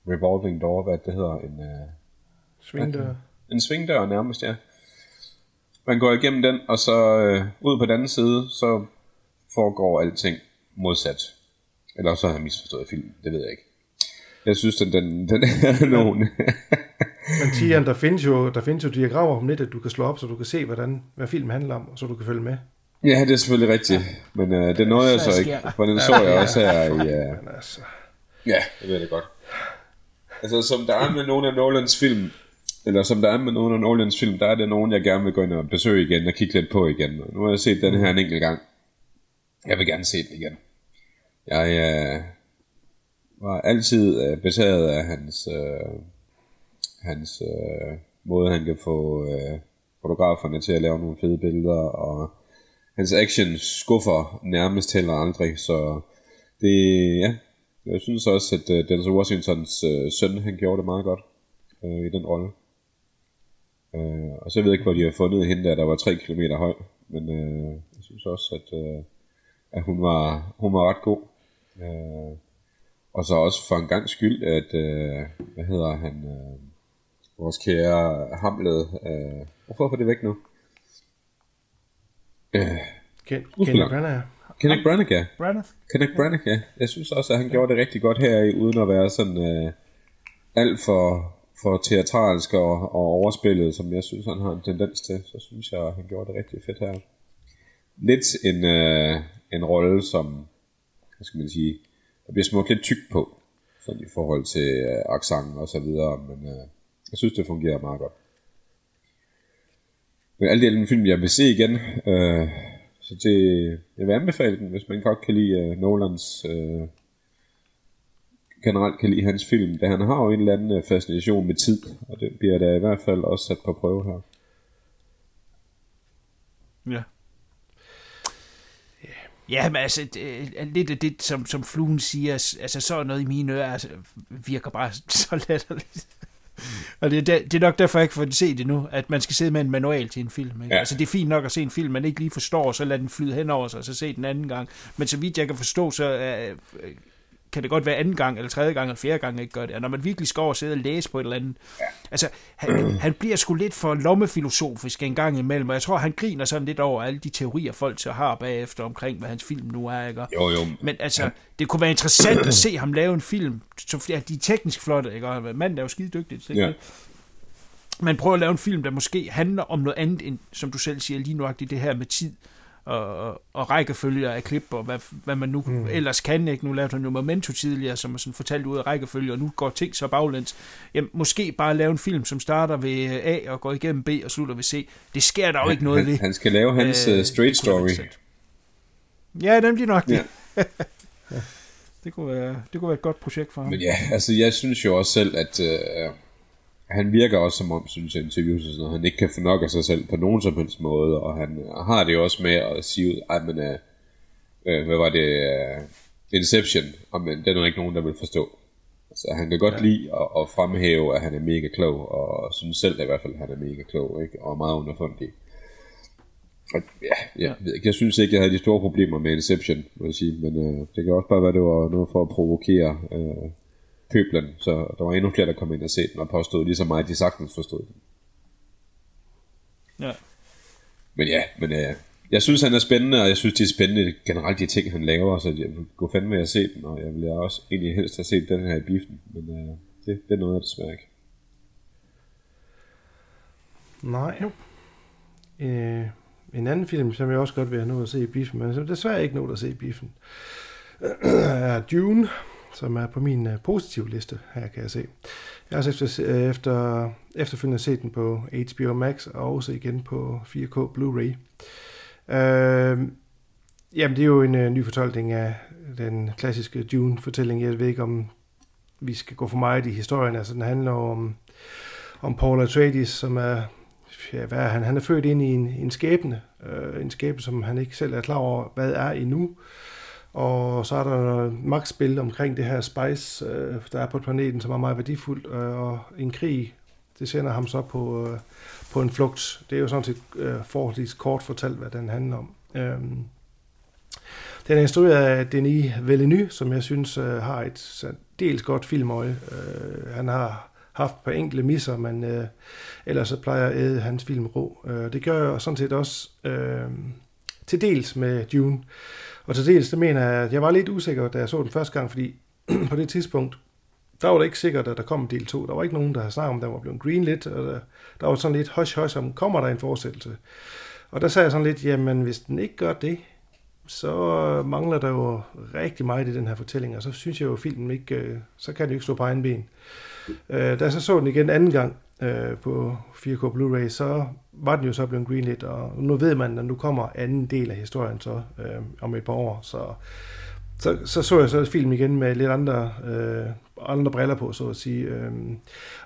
revolving door, hvad det hedder, en, øh, Svingdør. en svingdør nærmest, ja. Man går igennem den, og så øh, ud på den anden side, så foregår alting modsat. Eller så har jeg misforstået filmen, det ved jeg ikke. Jeg synes, den, den, den er nogen. Men Tian, der findes jo, der findes jo diagrammer på nettet, du kan slå op, så du kan se, hvordan, hvad filmen handler om, og så du kan følge med. ja, det er selvfølgelig rigtigt. Men øh, det nåede jeg Så ikke, for den så jeg også her i... Øh, Men altså, Ja, det ved jeg godt. Altså, som der er med nogle af Nolans film, eller som der er med nogle af Nolans film, der er det nogen, jeg gerne vil gå ind og besøge igen og kigge lidt på igen. Og nu har jeg set den her en enkelt gang. Jeg vil gerne se den igen. Jeg øh, var altid øh, besaget af hans, øh, hans øh, måde, han kan få øh, fotograferne til at lave nogle fede billeder, og hans action skuffer nærmest heller aldrig, så det, ja, jeg synes også, at øh, Denzel Washingtons øh, søn, han gjorde det meget godt øh, i den rolle. Uh, og så ved jeg ikke, hvor de har fundet hende der, der var 3 km høj, men uh, jeg synes også, at, uh, at hun, var, hun var ret god. Uh, og så også for en gang skyld, at, uh, hvad hedder han, uh, vores kære Hamlet, uh, hvorfor får det væk nu? Uh, Ken. Kenny Branagh. Kenneth Branagh, ja. Branagh? Kenneth Branagh, ja. Jeg synes også, at han gjorde det rigtig godt her, uden at være sådan øh, alt for, for teatralsk og, og overspillet, som jeg synes, han har en tendens til. Så synes jeg, han gjorde det rigtig fedt her. Lidt en, øh, en rolle, som, hvad skal man sige, der bliver smurt lidt tyk på, sådan i forhold til øh, accent og så videre, men øh, jeg synes, det fungerer meget godt. Men alt det en film, jeg vil se igen, øh, så det, jeg vil anbefale den, hvis man godt kan lide øh, Nolans, øh, generelt kan lide hans film, da han har jo en eller anden uh, fascination med tid, og det bliver da i hvert fald også sat på prøve her. Ja. Ja, men altså, det, er lidt af det, som, som fluen siger, altså så noget i mine ører, altså, virker bare så latterligt. Og det, er der- det er nok derfor, jeg ikke får det set endnu, at man skal sidde med en manual til en film. Ikke? Ja. Altså det er fint nok at se en film, man ikke lige forstår, så lad den flyde hen over sig, og så se den anden gang. Men så vidt jeg kan forstå, så øh, øh, kan det godt være anden gang, eller tredje gang, eller fjerde gang, ikke gør det. Og når man virkelig skal over og sidde og læse på et eller andet, ja. altså han, han bliver sgu lidt for lommefilosofisk en gang imellem, og jeg tror, han griner sådan lidt over alle de teorier, folk så har bagefter omkring, hvad hans film nu er, ikke? Jo, jo. men altså, det kunne være interessant at se ham lave en film, som ja, de er teknisk flotte, ikke? Og manden er jo skide dygtig til Ja. det. Men prøv at lave en film, der måske handler om noget andet, end, som du selv siger, lige nuagtigt det her med tid og, og, rækkefølger af klip, og hvad, hvad man nu mm. ellers kan. Ikke? Nu lavede han jo Memento tidligere, som er sådan fortalt ud af rækkefølge, og nu går ting så baglæns. Jamen, måske bare lave en film, som starter ved A og går igennem B og slutter ved C. Det sker der jo ikke noget ved. Han, han skal lave hans Øh, uh, straight det story. Ja, nemlig nok. Ja. Ja. det, kunne være, det kunne være et godt projekt for ham. Men ja, altså jeg synes jo også selv, at uh, han virker også som om, synes jeg, i interviews og sådan noget, han ikke kan få nok af sig selv på nogen som helst måde, og han uh, har det også med at sige ud, ej, men, uh, uh, hvad var det, uh, Inception, og men det er der ikke nogen, der vil forstå. Altså, han kan godt ja. lide at, at fremhæve, at han er mega klog, og synes selv i hvert fald, at han er mega klog, ikke? og meget underfundig. Og ja, jeg, ikke, jeg synes ikke, jeg havde de store problemer med Inception, må jeg sige. Men øh, det kan også bare være, det var noget for at provokere øh, pøblen. Så der var endnu flere, der kom ind og se den og påstod lige så meget, de sagtens forstod den. Ja. Men ja, men øh, jeg synes, han er spændende, og jeg synes, det er spændende generelt de ting, han laver, så jeg vil gå fandme med at se den, og jeg vil også egentlig helst have set den her i biffen, men øh, det, det er noget, jeg desværre ikke. Nej. Øh, en anden film, som jeg også godt vil have nået at se i biffen, men som desværre ikke nået at se i biffen, er Dune, som er på min uh, positive liste her, kan jeg se. Jeg har også efter, efter, efterfølgende set den på HBO Max, og også igen på 4K Blu-ray. Øh, jamen, det er jo en øh, ny fortolkning af den klassiske Dune-fortælling. Jeg ved ikke, om vi skal gå for meget i historien. Altså, den handler om, om Paul Atreides, som er ja, hvad er han? Han er født ind i en, en skæbne, øh, en skæbne, som han ikke selv er klar over, hvad er endnu. Og så er der magtspil omkring det her spice, øh, der er på planeten, som er meget værdifuldt, øh, og en krig, det sender ham så på, øh, på en flugt. Det er jo sådan set øh, forholdsvis kort fortalt, hvad den handler om. Øh, den er instrueret af Denis Villeneuve, som jeg synes øh, har et dels godt filmøje. Øh, han har haft på enkelte misser, men øh, ellers så plejer jeg at æde hans film rå. Øh, det gør jeg sådan set også øh, til dels med Dune. Og til dels, det mener jeg, at jeg var lidt usikker, da jeg så den første gang, fordi på det tidspunkt, der var det ikke sikkert, at der kom del 2. Der var ikke nogen, der havde snakket om, at der var blevet greenlit, og der, der var sådan lidt hush-hush om, kommer der en fortsættelse? Og der sagde jeg sådan lidt, jamen hvis den ikke gør det, så mangler der jo rigtig meget i den her fortælling, og så synes jeg jo, at filmen ikke, øh, så kan det jo ikke stå på egen ben. Øh, da jeg så så den igen anden gang øh, på 4K Blu-ray, så var den jo så blevet greenlit, og nu ved man, at nu kommer anden del af historien så øh, om et par år, så, så, så så jeg så film igen med lidt andre, øh, andre briller på, så at sige. Øh,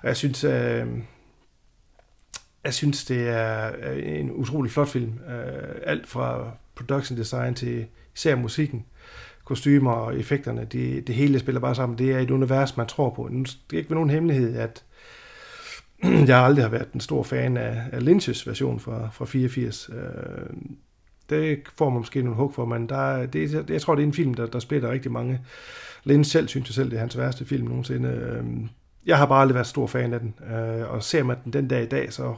og jeg synes, øh, jeg synes, det er øh, en utrolig flot film. Øh, alt fra production design til især musikken kostymer og effekterne, det, det hele spiller bare sammen. Det er et univers, man tror på. Det er ikke nogen hemmelighed, at jeg aldrig har været en stor fan af, af Lynch's version fra, fra 84. Øh, det får man måske nogle hug for, men der, det, jeg tror, det er en film, der, der spiller rigtig mange. Lynch selv synes jeg selv, det er hans værste film nogensinde. Øh, jeg har bare aldrig været stor fan af den, øh, og ser man den den dag i dag, så,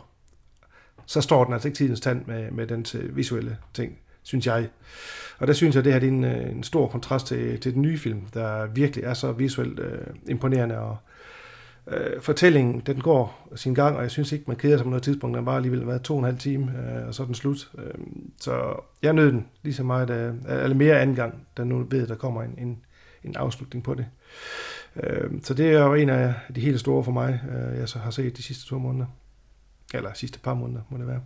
så står den altså ikke tidens tand med, med den visuelle ting, synes jeg. Og der synes jeg, at det her det er en, øh, en stor kontrast til, til den nye film, der virkelig er så visuelt øh, imponerende. Og øh, fortællingen, den går sin gang, og jeg synes ikke, man keder sig på noget tidspunkt. Den var alligevel været to og en halv time, øh, og så er den slut. Øh, så jeg nød den lige så meget, øh, eller mere anden gang, da nu ved, at der kommer en, en, en afslutning på det. Øh, så det er jo en af de helt store for mig, øh, jeg så har set de sidste to måneder. Eller sidste par måneder, må det være.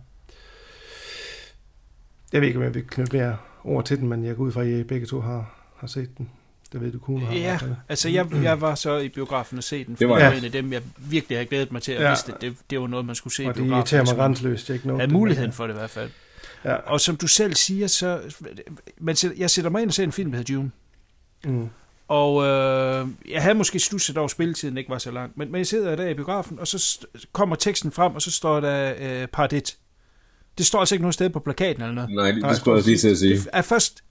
Jeg ved ikke, om jeg vil knytte mere ord til den, men jeg går ud fra, at I begge to har, har set den. Det ved du kunne have. Ja, altså jeg, jeg var så i biografen og se den, for Det var jeg. en af dem, jeg virkelig havde glædet mig til at Ja. ja. vidste, det, det var noget, man skulle se i Og det biografen. irriterer mig grænseløst. Jeg ikke nåede Ja, muligheden men- for det i hvert fald. Ja. Og som du selv siger, så... Man, sætter- jeg sætter mig ind og ser en film, der hedder Dune. Mm. Og øh, jeg havde måske stusset over, at spilletiden ikke var så lang. Men, men jeg sidder der i biografen, og så kommer teksten frem, og så står der øh, part 1. Det står altså ikke noget sted på plakaten eller noget. Nej, det, Nej, det skulle jeg lige til at sige. Det er først...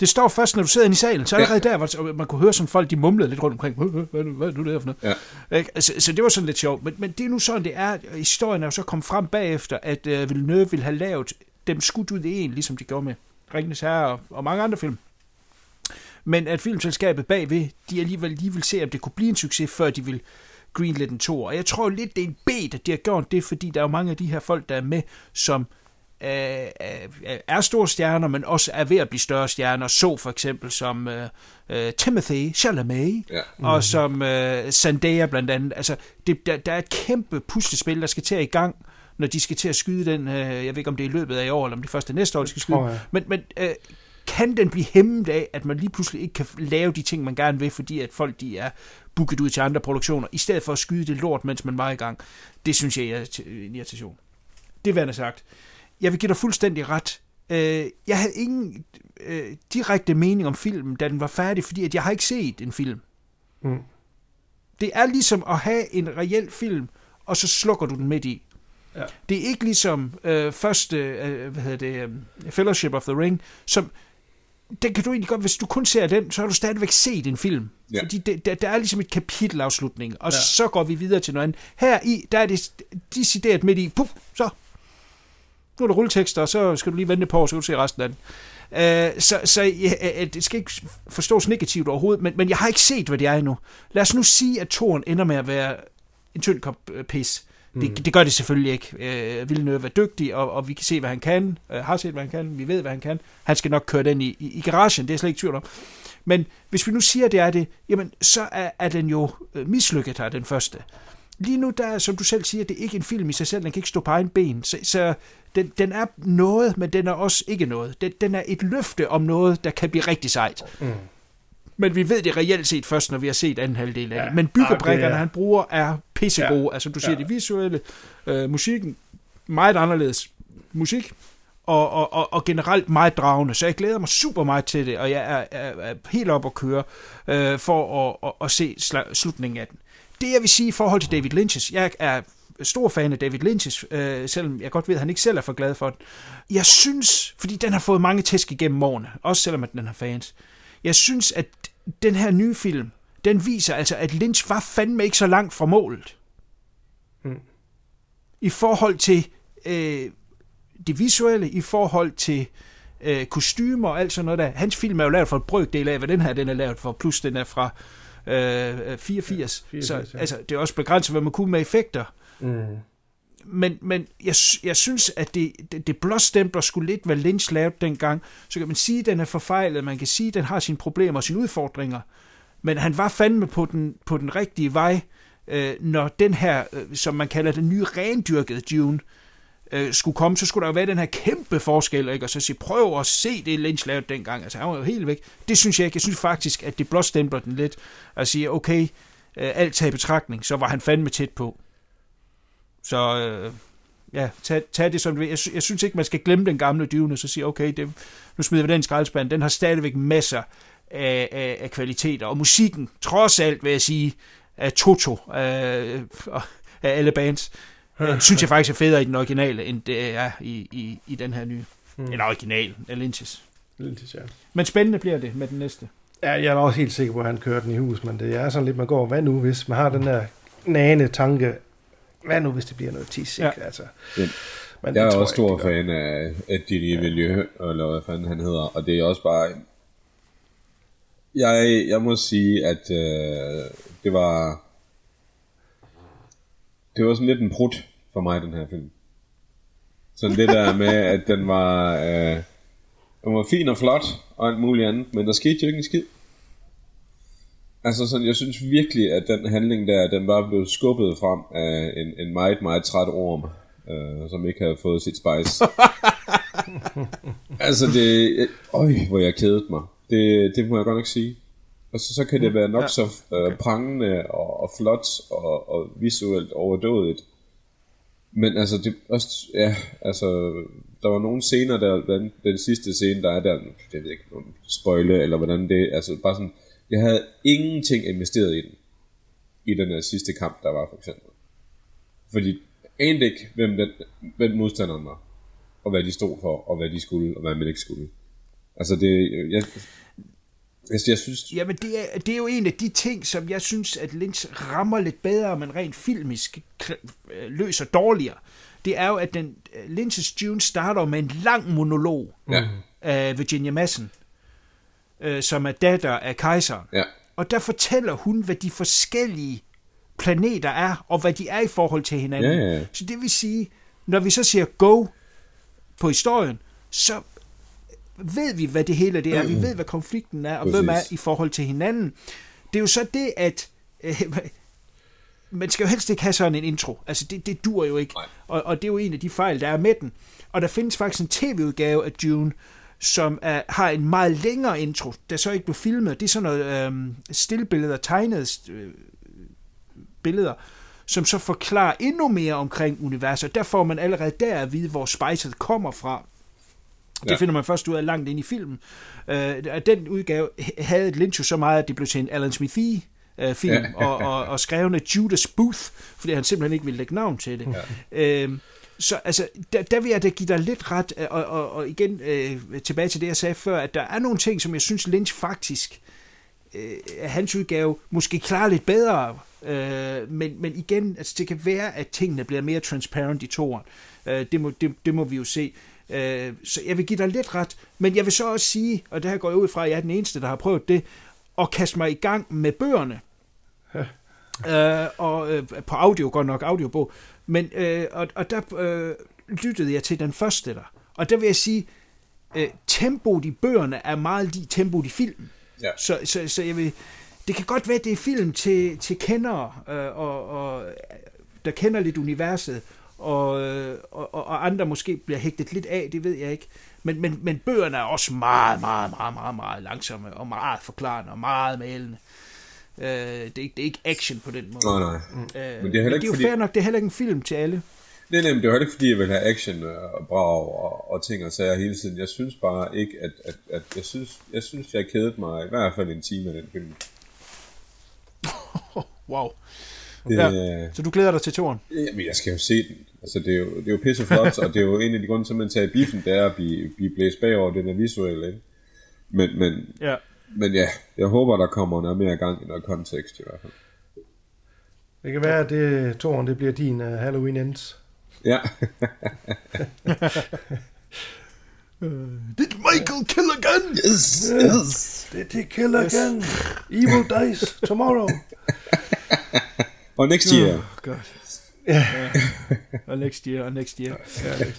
Det står først, når du sidder inde i salen. Så allerede der, hvor man kunne høre sådan folk, de mumlede lidt rundt omkring. Hvad, hvad, er nu det her for noget? Ja. Ikke? Altså, så det var sådan lidt sjovt. Men, men det er nu sådan, det er. Historien er jo så kommet frem bagefter, at øh, Villeneuve ville have lavet dem skudt ud i en, ligesom de gjorde med Ringenes Herre og, og mange andre film. Men at filmselskabet bagved, de alligevel lige vil se, om det kunne blive en succes, før de vil greenlit en to. Og jeg tror lidt, det er en bed, at de har gjort det, fordi der er jo mange af de her folk, der er med, som øh, er- er store stjerner, men også er ved at blive større stjerner. Så for eksempel som øh, øh, Timothy Chalamet, Ja. og som øh, Zendaya blandt andet. Altså, det, der, der er et kæmpe puslespil, der skal til at i gang, når de skal til at skyde den. Øh, jeg ved ikke, om det er i løbet af i år, eller om det er næste år, de skal skyde. jeg. Men, men øh, kan den blive hæmmet af, at man lige pludselig ikke kan lave de ting, man gerne vil, fordi at folk de er booket ud til andre produktioner, i stedet for at skyde det lort, mens man var i gang? Det synes jeg er en irritation. Det er sagt. Jeg vil give dig fuldstændig ret. Øh, jeg havde ingen øh, direkte mening om filmen, da den var færdig, fordi at jeg har ikke set en film. Mm. Det er ligesom at have en reel film, og så slukker du den midt i. Ja. Det er ikke ligesom øh, første, øh, hvad hedder det, øh, Fellowship of the Ring, som den kan du egentlig godt, hvis du kun ser den, så har du stadigvæk set en film. Ja. Fordi det, der, der er ligesom et kapitelafslutning, og ja. så går vi videre til noget andet. Her i, der er det decideret midt i, puff, så, nu er der rulletekster, og så skal du lige vente på, og så kan du se resten af den. Uh, så så ja, uh, det skal ikke forstås negativt overhovedet, men, men jeg har ikke set, hvad det er endnu. Lad os nu sige, at toren ender med at være en tynd kop øh, pis. Det, det gør det selvfølgelig ikke. Øh, Villeneuve er dygtig, og, og vi kan se, hvad han kan. Øh, har set, hvad han kan. Vi ved, hvad han kan. Han skal nok køre den i, i, i garagen, det er jeg slet ikke tvivl om. Men hvis vi nu siger, at det er det, jamen, så er, er den jo øh, mislykket her, den første. Lige nu, der er, som du selv siger, det er ikke en film i sig selv, den kan ikke stå på egen ben. Så, så den, den er noget, men den er også ikke noget. Den, den er et løfte om noget, der kan blive rigtig sejt. Mm. Men vi ved det reelt set først, når vi har set anden halvdel af Ja. det. Men byggebrikkerne, er- han bruger, er pissegode. Ja. Altså, du siger Ja. det visuelle, øh, musikken, meget anderledes musik, og, og, og, og generelt meget dragende. Så jeg glæder mig super meget til det, og jeg er, er, er helt op at køre øh, for at, at, at se slutningen af den. Det jeg vil sige i forhold til David Lynch's, jeg er stor fan af David Lynch's, øh, selvom jeg godt ved, at han ikke selv er for glad for den. Jeg synes, fordi den har fået mange tæsk igennem årene, også selvom at den har fans, jeg synes, at den her nye film, den viser altså, at Lynch var fandme ikke så langt fra målet. Mm. I forhold til øh, det visuelle, i forhold til øh, kostymer og alt sådan noget der. Hans film er jo lavet for et brøkdel af, hvad den her den er lavet for, plus den er fra øh, 84. 84, så ja. altså, det er også begrænset, hvad man kunne med effekter. Mm. Men, men jeg, jeg synes, at det, det, det blåstempler skulle lidt, hvad Lynch lavede dengang. Så kan man sige, at den er forfejlet, man kan sige, at den har sine problemer og sine udfordringer. Men han var fandme på den, på den rigtige vej, øh, når den her, øh, som man kalder den nye rendyrkede Dune, øh, Øh, skulle komme, så skulle der jo være den her kæmpe forskel, ikke? og så sige, prøv at se det, Lynch lavede dengang. Altså, han var jo helt væk. Det synes jeg ikke. Jeg synes faktisk, at det blåstempler den lidt, og siger, okay, øh, alt taget i betragtning, så var han fandme tæt på. Så øh, ja, tag, tag det som det jeg, jeg synes ikke, man skal glemme den gamle dyvne, så sige, okay, det, nu smider vi den skraldespand. Den har stadigvæk masser af, af, af kvaliteter. Og musikken, trods alt vil jeg sige, af Toto, øh, af, af alle bands, synes jeg faktisk er federe i den originale, end det er i, i, i den her nye. Mm. Eller original Lynch's. Lidt, ja. Men spændende bliver det med den næste. Ja, jeg er også helt sikker på, at han kører den i hus, men det er sådan lidt, man går, hvad nu hvis man har den der nane tanke, hvad nu hvis det bliver noget tis, Ja. Altså, Ja. men Jeg det er også stor fan af, af Didi Miljø, eller hvad fanden han hedder, og det er også bare... Jeg, jeg må sige, at øh, det var... Det var sådan lidt en prut for mig, den her film. Sådan det der med, at den var... Øh, den var fin og flot, og alt muligt andet, men der skete jo ikke en skid. Altså sådan, jeg synes virkelig, at den handling der, den var blevet skubbet frem af en, en meget, meget træt orm, øh, som ikke havde fået sit spice. altså det, øh, øj, hvor jeg kedet mig. Det, det må jeg godt nok sige. Og så, så kan det være nok så øh, prangende og, og flot og, og visuelt overdådigt. Men altså, det også, ja, altså, der var nogle scener der, den, den sidste scene, der er der, det ved jeg ikke, nogen spoile, eller hvordan det, altså bare sådan, jeg havde ingenting investeret i den, i den der sidste kamp, der var for eksempel. Fordi jeg anede ikke, hvem, den, hvem modstanderen var, og hvad de stod for, og hvad de skulle, og hvad man ikke skulle. Altså det, jeg, altså jeg synes, Jamen, det er, det er jo en af de ting, som jeg synes, at Lynch rammer lidt bedre, men rent filmisk øh, løser dårligere. Det er jo, at den, Lynch's Dune starter med en lang monolog ja, af Virginia Madsen, øh, som er datter af kejseren. ja, Og der fortæller hun, hvad de forskellige planeter er, og hvad de er i forhold til hinanden. Ja, ja. Så det vil sige, når vi så siger go på historien, så ved vi, hvad det hele det er. Vi ved, hvad konflikten er, og hvem er Præcis. i forhold til hinanden. Det er jo så det, at øh, man skal jo helst ikke have sådan en intro. Altså, det, det dur jo ikke. Nej. Og, og det er jo en af de fejl, der er med den. Og der findes faktisk en tv-udgave af Dune, som er, har en meget længere intro, der så ikke blev filmet. Det er sådan noget øhm, stillbilleder, tegnede øh, billeder, som så forklarer endnu mere omkring universet. Der får man allerede der at vide, hvor spejset kommer fra. Det Ja. finder man først ud af langt ind i filmen. Øh, den udgave havde Lynch jo så meget, at det blev til en Alan Smithee øh, film, Ja. og, og, og skrevet af Judas Booth, fordi han simpelthen ikke ville lægge navn til det. Ja. Øh, så altså, der, der vil jeg da give dig lidt ret, øh, og, og, og igen øh, tilbage til det, jeg sagde før, at der er nogle ting, som jeg synes, Lynch faktisk, øh, hans udgave, måske klarer lidt bedre, øh, men, men igen, altså, det kan være, at tingene bliver mere transparent i toren. Øh, det, må, det, det må vi jo se. Øh, så jeg vil give dig lidt ret, men jeg vil så også sige, og det her går jeg ud fra, at jeg er den eneste, der har prøvet det, at kaste mig i gang med bøgerne. øh, og øh, på audio, godt nok audiobog, men øh, og, og der øh, lyttede jeg til den første der. Og der vil jeg sige, øh, tempoet i bøgerne er meget lige tempoet i filmen. Ja. Så, så, så jeg vil, det kan godt være, at det er film til, til kendere, øh, og, og, der kender lidt universet, og, øh, og, og andre måske bliver hægtet lidt af, det ved jeg ikke. Men, men, men bøgerne er også meget, meget, meget, meget, meget langsomme, og meget forklarende, og meget malende. Øh, det, er ikke, det er ikke action på den måde. Nej, nej. Øh, Men det er heller men det er ikke jo fordi- fair nok, det er heller ikke en film til alle. Nej, nej, men det er heller ikke fordi, jeg vil have action og brag og, og ting og sager hele tiden. Jeg synes bare ikke, at, at, at jeg, synes, jeg synes, jeg kedede mig i hvert fald en time af den film. Wow. Det, Ja. ja. Så du glæder dig til toren? Jamen, jeg skal jo se den. Altså, det er jo, det er jo pisse flot, og det er jo en af de grunde til, at man tager i biffen, det er at blive, blive blæst bagover, den er visuelle, ikke? Men, men, Ja. men ja, jeg håber, der kommer noget mere gang i noget kontekst i hvert fald. Det kan være, at det, toren, det bliver din uh, Halloween Ends. Ja, Did Michael kill again? yes, yes. Did he kill again? Evil dies tomorrow. Og next year. God. Ja. og next year, og next year.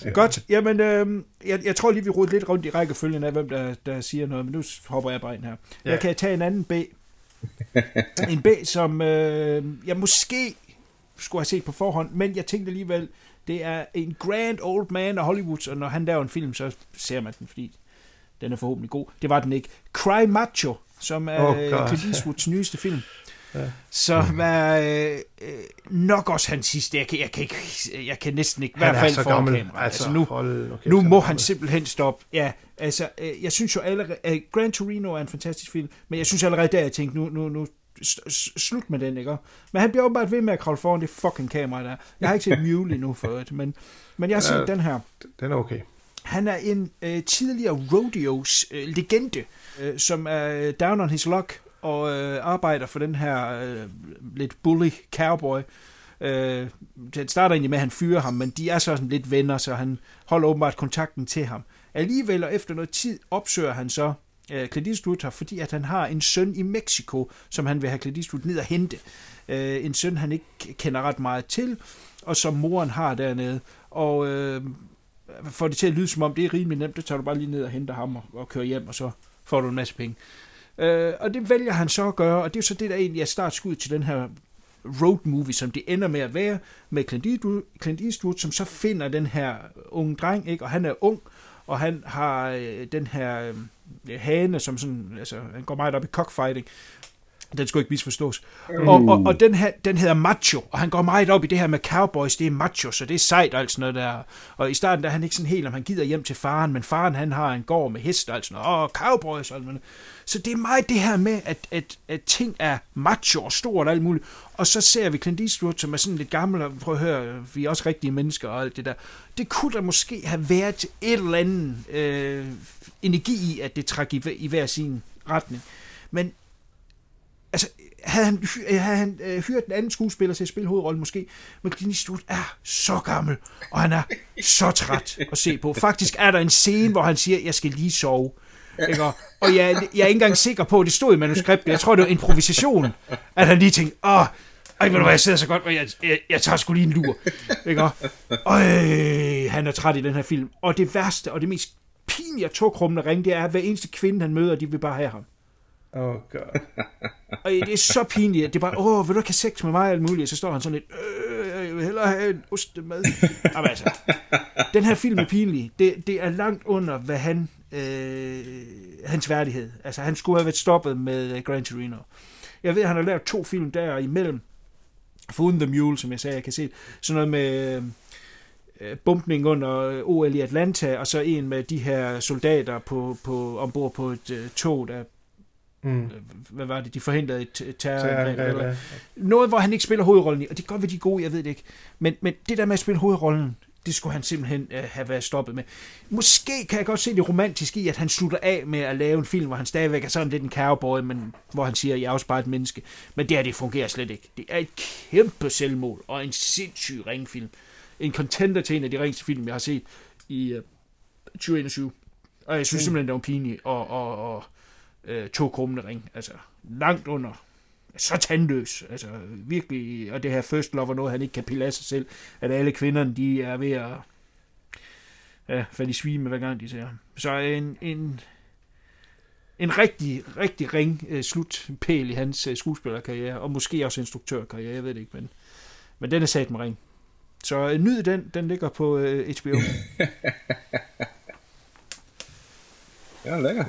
Ja, Godt, jamen, øh, jeg, jeg tror lige, vi roder lidt rundt i rækkefølgen af, hvem der, der siger noget, men nu hopper jeg bare ind her. Ja. Jeg kan tage en anden B. en B, som øh, jeg måske skulle have set på forhånd, men jeg tænkte alligevel, det er en grand old man af Hollywood, og når han laver en film, så ser man den, fordi den er forhåbentlig god. Det var den ikke. Cry Macho, som er Oh oh God. Clint Eastwoods nyeste film. Som er øh, øh, nok også hans sidste. Jeg kan, jeg kan, ikke, jeg kan næsten ikke, i hvert er fald så foran gammel. kamera. Altså, Altså, nu, hold nu kæft, nu må han gammel. simpelthen stoppe. Ja, altså, øh, jeg synes jo allerede, uh, Gran Torino er en fantastisk film, men jeg synes allerede der, jeg tænkte, nu, nu, nu slut med den, ikke? Men han bliver åbenbart ved med at kravle foran det fucking kamera der. Jeg har ikke set Mule endnu for det, men, men jeg har set Ja. den her. Den er okay. Han er en øh, tidligere rodeos øh, legende, øh, som er øh, down on his luck og øh, arbejder for den her øh, lidt bully cowboy. Øh, det starter egentlig med, at han fyrer ham, men de er så sådan lidt venner, så han holder åbenbart kontakten til ham. Alligevel, og efter noget tid, opsøger han så øh, Clint Eastwood her, fordi at han har en søn i Mexico, som han vil have Clint Eastwood ned og hente. Øh, en søn, han ikke kender ret meget til, og som moren har dernede. Og øh, får det til at lyde som om, det er rimelig nemt, det tager du bare lige ned og henter ham og, og kører hjem, og så får du en masse penge. Øh, Øh, og det vælger han så at gøre, og det er jo så det, der egentlig er startskud til den her road movie, som det ender med at være, med Clint Eastwood, Clint Eastwood som så finder den her unge dreng, ikke? og han er ung, og han har øh, den her øh, hane, som sådan, altså, han går meget op i cockfighting, den skulle ikke misforstås. Og, og, og den, her, den hedder Macho, og han går meget op i det her med cowboys, det er macho, så det er sejt og alt sådan noget der. Og i starten der er han ikke sådan helt, om han gider hjem til faren, men faren han har en gård med hest og alt sådan noget. Åh, cowboys og alt sådan noget. Så det er meget det her med, at, at, at ting er macho og stort og alt muligt. Og så ser vi Clint Eastwood, som er sådan lidt gammel, og prøv at høre, vi er også rigtige mennesker og alt det der. Det kunne der måske have været et eller andet øh, energi i, at det trak i, i hver sin retning. Men altså, havde han, hy- havde han øh, hyret den anden skuespiller til at spille hovedrollen måske, men Clint Eastwood er så gammel, og han er så træt at se på. Faktisk er der en scene, hvor han siger, jeg skal lige sove. Ikke? Og, jeg, jeg er ikke engang sikker på, at det stod i manuskriptet. Jeg tror, det var improvisation, at han lige tænkte, åh, ej, ved du hvad, jeg sidder så godt, og jeg, jeg, jeg tager sgu lige en lur. Ikke? Og, øh, han er træt i den her film. Og det værste, og det mest pinlige og togkrummende ring, det er, at hver eneste kvinde, han møder, de vil bare have ham. Oh god. Og det er så pinligt, at det er bare, åh, vil du ikke have sex med mig og alt muligt? Og så står han sådan lidt, øh, jeg vil hellere have en ostemad. Jamen altså, den her film er pinlig. Det, det er langt under, hvad han, øh, hans værdighed. Altså, han skulle have været stoppet med øh, Gran Torino. Jeg ved, at han har lavet to film der imellem. Foruden The Mule, som jeg sagde, jeg kan se. Sådan noget med øh, bumpning under øh, OL i Atlanta, og så en med de her soldater på, på, ombord på et øh, tog, der Mm. hvad var det, de forhindrede et terrorangreb. Ja. Noget, hvor han ikke spiller hovedrollen i, og det kan godt være, de er gode, jeg ved det ikke. Men, men det der med at spille hovedrollen, det skulle han simpelthen øh, have været stoppet med. Måske kan jeg godt se det romantiske i, at han slutter af med at lave en film, hvor han stadigvæk er sådan lidt en cowboy, men hvor han siger, jeg er også bare et menneske. Men det her, det fungerer slet ikke. Det er et kæmpe selvmål, og en sindssyg ringfilm. En contender til en af de ringeste film, jeg har set i øh, 2021. Og jeg synes mm. simpelthen, det var pinligt og, og, og øh, to krummende ring. Altså, langt under så tandløs. Altså, virkelig, og det her first love er noget, han ikke kan pille af sig selv, at alle kvinderne, de er ved at ja, falde i svime, hver gang de ser ham. Så en, en, en rigtig, rigtig ring uh, slutpæl i hans uh, skuespillerkarriere, og måske også instruktørkarriere, jeg ved det ikke, men, men den er sat med ring. Så uh, nyd den, den ligger på uh, HBO. Ja, lækker.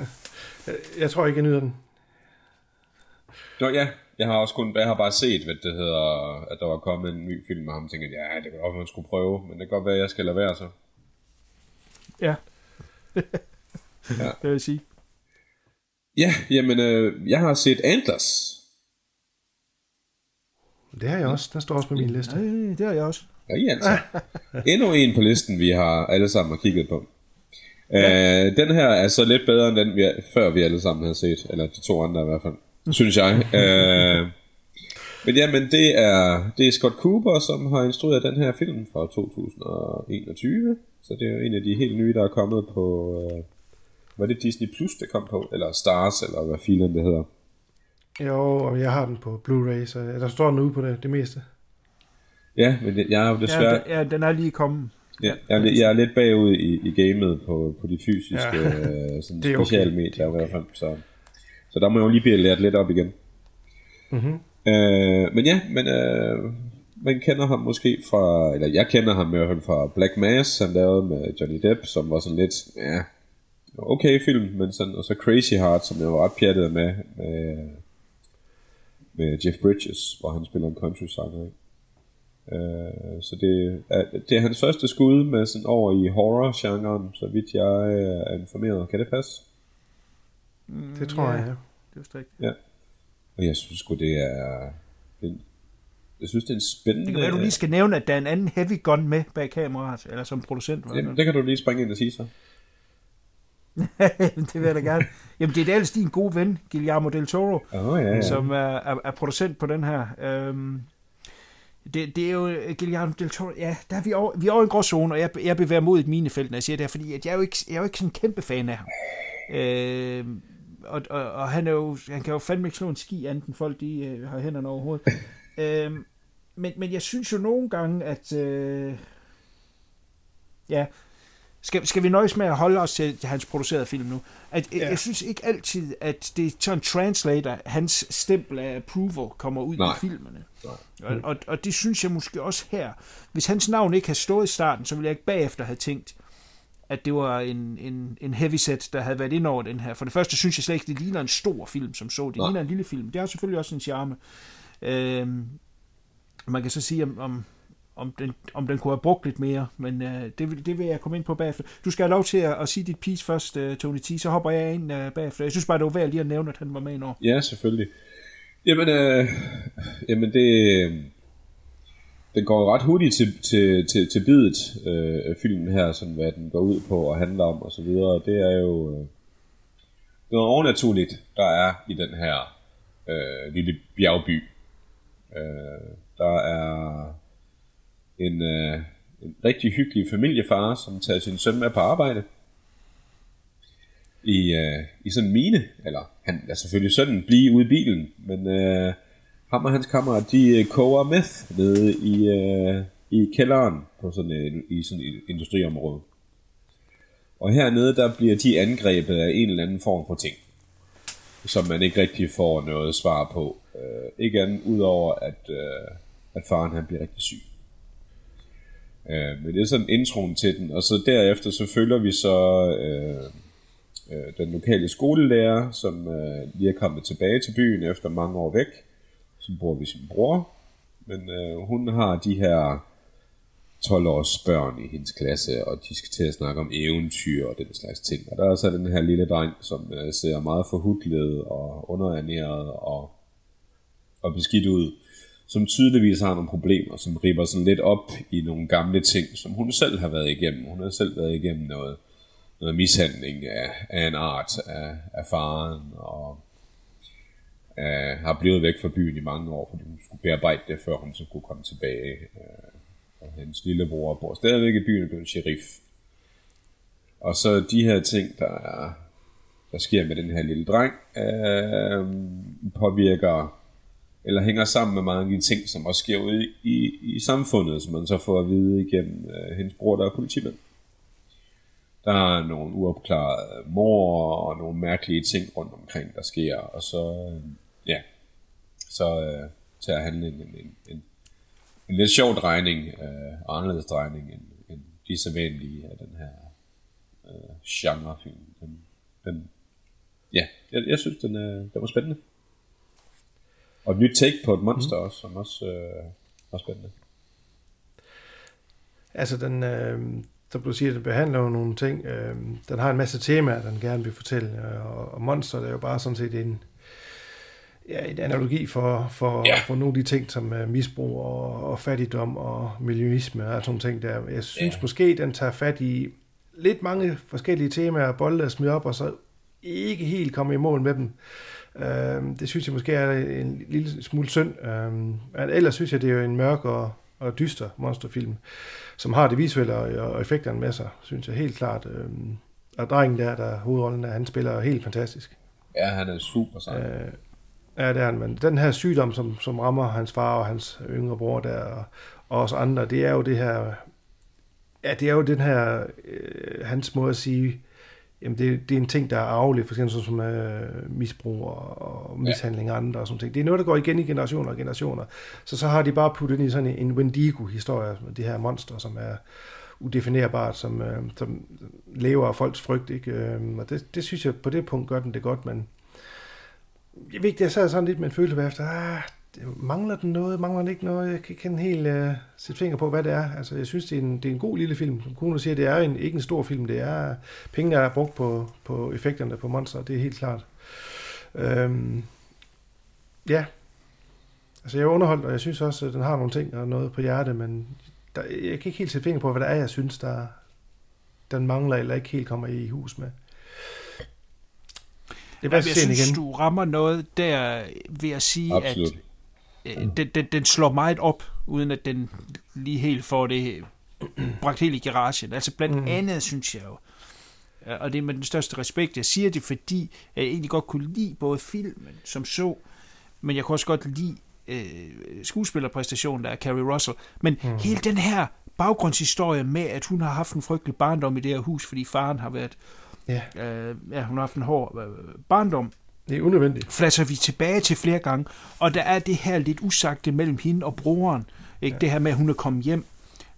Jeg tror ikke, jeg nyder den. Nå ja, jeg har også kun, jeg har bare set, hvad det hedder, at der var kommet en ny film med ham, tænkte jeg, ja, det kan godt man skulle prøve, men det kan godt være, at jeg skal lade være så. ja, Ja. det vil jeg sige. Ja, jamen, øh, jeg har set Antlers. Det har jeg også. Den står også på min liste. Øh, det har jeg også. Ja, altså. Endnu en på listen, vi har alle sammen har kigget på. Ja. Øh, den her er så lidt bedre end den, vi, før vi alle sammen har set. Eller de to andre i hvert fald. Synes jeg. øh, men ja, men det er, det er Scott Cooper, som har instrueret den her film fra 2021. Så det er jo en af de helt nye, der er kommet på... Øh, var det Disney Plus, det kom på? Eller Stars, eller hvad filen det hedder. Jo, og jeg har den på Blu-ray, så der står den ude på det, det meste. Ja, men jeg er jo desværre... Ja, den, ja, den er lige kommet. Ja, jeg, er, lidt- jeg er lidt bagud i, i gamet på, på de fysiske Ja. ja. sådan Det er okay. medier i hvert fald. Så, så der må jeg jo lige blive lært lidt op igen. Mhm. Øh, men ja, men øh, man kender ham måske fra, eller jeg kender ham i hvert fald fra Black Mass, han lavede med Johnny Depp, som var sådan lidt, ja, okay film, men sådan, og så Crazy Heart, som jeg var ret pjattet med, med, med Jeff Bridges, hvor han spiller en country sanger, ikke? Øh, så det er, det er hans første skud med sådan over i horror-genren, så vidt jeg er informeret. Kan det passe? Det tror ja. jeg, ja. Det er rigtigt. Ja. Og jeg synes sgu, det er... En, jeg synes, det er en spændende... Det kan være, du lige skal nævne, at der er en anden heavy gun med bag kameraet, eller som producent. Jamen, det kan du lige springe ind og sige så. det vil jeg da gerne. Jamen, det er ellers din gode ven, Guillermo del Toro, oh, ja, ja. som er, er, er producent på den her. Øhm, det, det er jo øh, Guillermo del Toro, ja, der er vi over, vi er over en gråzone, og jeg, jeg bevæger mod et minefelt, når jeg siger det her, fordi at jeg, er jo ikke, jeg er jo ikke sådan en kæmpe fan af ham. Øhm, og, og, og, han, er jo, han kan jo fandme ikke slå en ski, andet end folk de, øh, har hænderne over hovedet. øhm, men, men jeg synes jo nogle gange, at... Øh, ja, skal, skal vi nøjes med at holde os til hans producerede film nu? At, ja. Jeg synes ikke altid, at det er sådan translator, hans stempel af approval kommer ud Nej. i filmene. Og, og, og det synes jeg måske også her. Hvis hans navn ikke havde stået i starten, så ville jeg ikke bagefter have tænkt, at det var en, en, en heavyset, der havde været ind over den her. For det første synes jeg slet ikke, det ligner en stor film som så. Det Nej. ligner en lille film. Det har selvfølgelig også en charme. Øhm, man kan så sige, om, om, om, den, om den kunne have brugt lidt mere, men øh, det, vil, det vil jeg komme ind på bagefter. Du skal have lov til at, at sige dit piece først, øh, Tony T, så hopper jeg ind øh, bagefter. Jeg synes bare, det var værd lige at nævne, at han var med i år. Ja, selvfølgelig. Jamen, øh, jamen det... Øh, den går ret hurtigt til, til, til, til bidet, øh, filmen her, sådan hvad den går ud på og handler om og så videre. Det er jo øh, noget overnaturligt, der er i den her øh, lille bjergby. Øh, der er en, øh, en rigtig hyggelig familiefar, som tager sin søn med på arbejde i, øh, i sådan en mine, eller han lader selvfølgelig sønnen blive ude i bilen, men øh, ham og hans kammerat, de øh, koger meth nede i, øh, i kælderen på sådan et, i sådan et industriområde. Og hernede, der bliver de angrebet af en eller anden form for ting, som man ikke rigtig får noget svar på. Øh, ikke andet udover, at, øh, at faren han bliver rigtig syg. Øh, men det er sådan introen til den, og så derefter så følger vi så øh, øh, den lokale skolelærer, som øh, lige er kommet tilbage til byen efter mange år væk, som bor ved sin bror, men øh, hun har de her 12-års børn i hendes klasse, og de skal til at snakke om eventyr og den slags ting. Og der er så den her lille dreng, som øh, ser meget forhudlet og underernæret og, og beskidt ud som tydeligvis har nogle problemer, som riber sådan lidt op i nogle gamle ting, som hun selv har været igennem. Hun har selv været igennem noget, noget mishandling af, af en art af, af faren, og øh, har blevet væk fra byen i mange år, fordi hun skulle bearbejde det, før hun så kunne komme tilbage. Øh, og hendes lillebror bor stadigvæk i byen og blev en sheriff. Og så de her ting, der, er, der sker med den her lille dreng, øh, påvirker eller hænger sammen med mange af de ting, som også sker ude i, i, i samfundet, som man så får at vide igennem øh, hendes bror, der er politimand. Der er nogle uopklarede mor og nogle mærkelige ting rundt omkring, der sker, og så, øh, ja, så øh, tager han en, en, en, en, en lidt sjov drejning, øh, anderledes drejning, end, end de sædvanlige af den her øh, genrefilm. Den, den, ja, jeg, jeg synes, den, øh, den var spændende. Og et nyt take på et monster mm. også, som også øh, var spændende. Altså, den, øh, som du siger, den behandler jo nogle ting. Øh, den har en masse temaer, den gerne vil fortælle. Øh, og, og monster det er jo bare sådan set en, ja, en analogi for, for, ja. for nogle af de ting, som er misbrug og, og fattigdom og miljøisme og sådan nogle ting der. Jeg synes ja. måske, den tager fat i lidt mange forskellige temaer, bolde og smider op, og så ikke helt komme i mål med dem. Øh, det synes jeg måske er en lille smule synd. Øh, ellers synes jeg, det er jo en mørk og, og dyster monsterfilm, som har det visuelle og, og effekterne med sig, synes jeg helt klart. Øh, og drengen der, der hovedrollen der, han spiller helt fantastisk. Ja, han er super sej. Øh, ja, det er han, men den her sygdom, som, som rammer hans far og hans yngre bror der, og, og os andre, det er jo det her, ja, det er jo den her, øh, hans måde at sige, Jamen det, det er en ting, der er arvelig, for eksempel som øh, misbrug og, og mishandling af andre og sådan ting. Det er noget, der går igen i generationer og generationer. Så så har de bare puttet ind i sådan en Wendigo-historie, de her monster, som er udefinerbart, som, øh, som lever af folks frygt. Ikke? Øh, og det, det synes jeg, på det punkt gør den det godt, men jeg ved ikke, jeg sad sådan lidt med en følelse efter, ah, mangler den noget, mangler den ikke noget, jeg kan ikke helt uh, sætte finger på, hvad det er. Altså, jeg synes, det er en, det er en god lille film. Som Kuno siger, det er en, ikke en stor film, det er, pengene er brugt på, på effekterne på monster, det er helt klart. Øhm, ja, altså jeg er underholdt, og jeg synes også, at den har nogle ting og noget på hjerte, men der, jeg kan ikke helt sætte finger på, hvad det er, jeg synes, der den mangler, eller ikke helt kommer i hus med. Det er jeg synes, igen. du rammer noget der ved at sige, Absolut. at Øh, den, den, den slår meget op, uden at den lige helt får det bragt helt i garagen. Altså blandt mm. andet, synes jeg jo, og det er med den største respekt, jeg siger det, fordi jeg egentlig godt kunne lide både filmen som så, men jeg kunne også godt lide øh, skuespillerpræstationen, der er Carrie Russell. Men mm. hele den her baggrundshistorie med, at hun har haft en frygtelig barndom i det her hus, fordi faren har været... Ja. Øh, ja, hun har haft en hård øh, barndom. Det er unødvendigt. Flasser vi tilbage til flere gange, og der er det her lidt usagte mellem hende og broren. Ikke? Ja. Det her med, at hun er kommet hjem.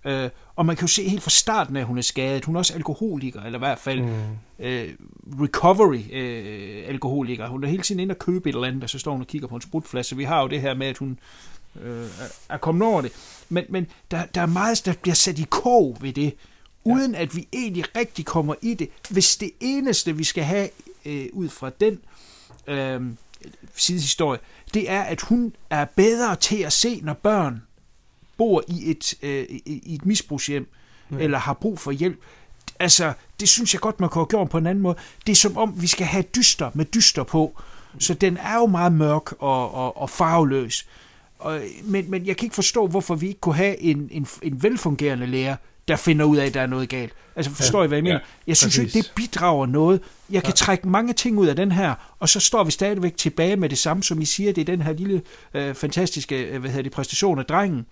Øh, og man kan jo se helt fra starten at hun er skadet. Hun er også alkoholiker, eller i hvert fald mm. øh, recovery-alkoholiker. Øh, hun er hele tiden inde og købe et eller andet, og så står hun og kigger på en sprutflaske. Vi har jo det her med, at hun øh, er kommet over det. Men, men der, der er meget, der bliver sat i kog ved det, uden ja. at vi egentlig rigtig kommer i det. Hvis det eneste, vi skal have øh, ud fra den øh, sidehistorie, det er, at hun er bedre til at se, når børn bor i et, øh, i et misbrugshjem, ja. eller har brug for hjælp. Altså, det synes jeg godt, man kunne have gjort på en anden måde. Det er som om, vi skal have dyster med dyster på. Så den er jo meget mørk og, og, og farveløs. Og, men, men jeg kan ikke forstå, hvorfor vi ikke kunne have en, en, en velfungerende lærer, der finder ud af, at der er noget galt. Altså forstår ja, I, hvad jeg mener? Ja, jeg synes præcis. ikke, det bidrager noget. Jeg kan ja. trække mange ting ud af den her, og så står vi stadigvæk tilbage med det samme, som I siger, det er den her lille øh, fantastiske øh, hvad hedder det, præstation af drengen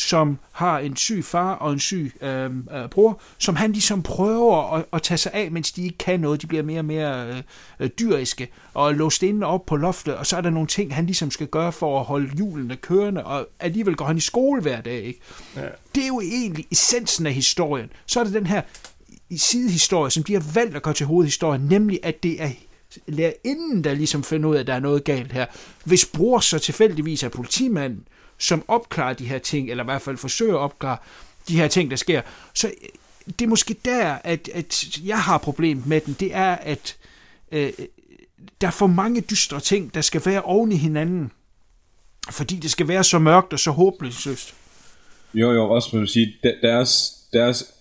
som har en syg far og en syg øh, øh, bror, som han ligesom prøver at, at tage sig af, mens de ikke kan noget. De bliver mere og mere øh, øh, dyriske og låst inde op på loftet, og så er der nogle ting, han ligesom skal gøre for at holde hjulene kørende, og alligevel går han i skole hver dag. Ikke? Ja. Det er jo egentlig essensen af historien. Så er det den her sidehistorie, som de har valgt at gå til hovedhistorien, nemlig at det er lærerinden, der ligesom finder ud af, at der er noget galt her. Hvis bror så tilfældigvis er politimanden, som opklarer de her ting, eller i hvert fald forsøger at opklare de her ting, der sker. Så øh, det er måske der, at, at jeg har problemet med den, det er, at øh, der er for mange dystre ting, der skal være oven i hinanden. fordi det skal være så mørkt og så håbløst. Jo, jo, også man vil sige, deres, deres,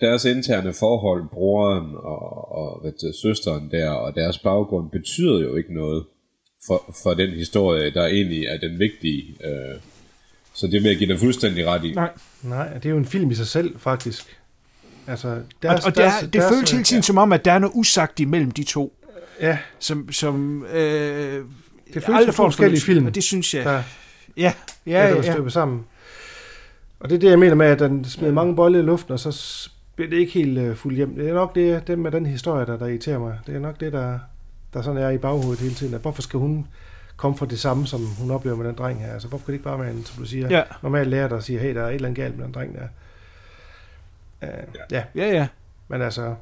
deres interne forhold, broren og, og hvad det, søsteren der, og deres baggrund, betyder jo ikke noget for, for den historie, der egentlig er den vigtige. Øh, så det vil jeg give dig fuldstændig ret i. Nej. Nej, det er jo en film i sig selv, faktisk. Altså, Og, deres, og det, er, det føles hele tiden som om, at der er noget usagt imellem de to, Ja, som, som øh, det føles som to forskellige film. Og det synes jeg, der, ja, ja, ja, der ja, var ja. sammen. Og det er det, jeg mener med, at den smed mange bolde i luften, og så bliver det ikke helt uh, fuldt hjem. Det er nok det, det med den historie, der, der irriterer mig. Det er nok det, der, der sådan er i baghovedet hele tiden. At hvorfor skal hun komme for det samme, som hun oplever med den dreng her? Altså, hvorfor kan det ikke bare være en, som du siger, Ja. normal lærer, der siger, hey, der er et eller andet galt med den dreng der? Uh, ja. ja, ja, ja. men altså,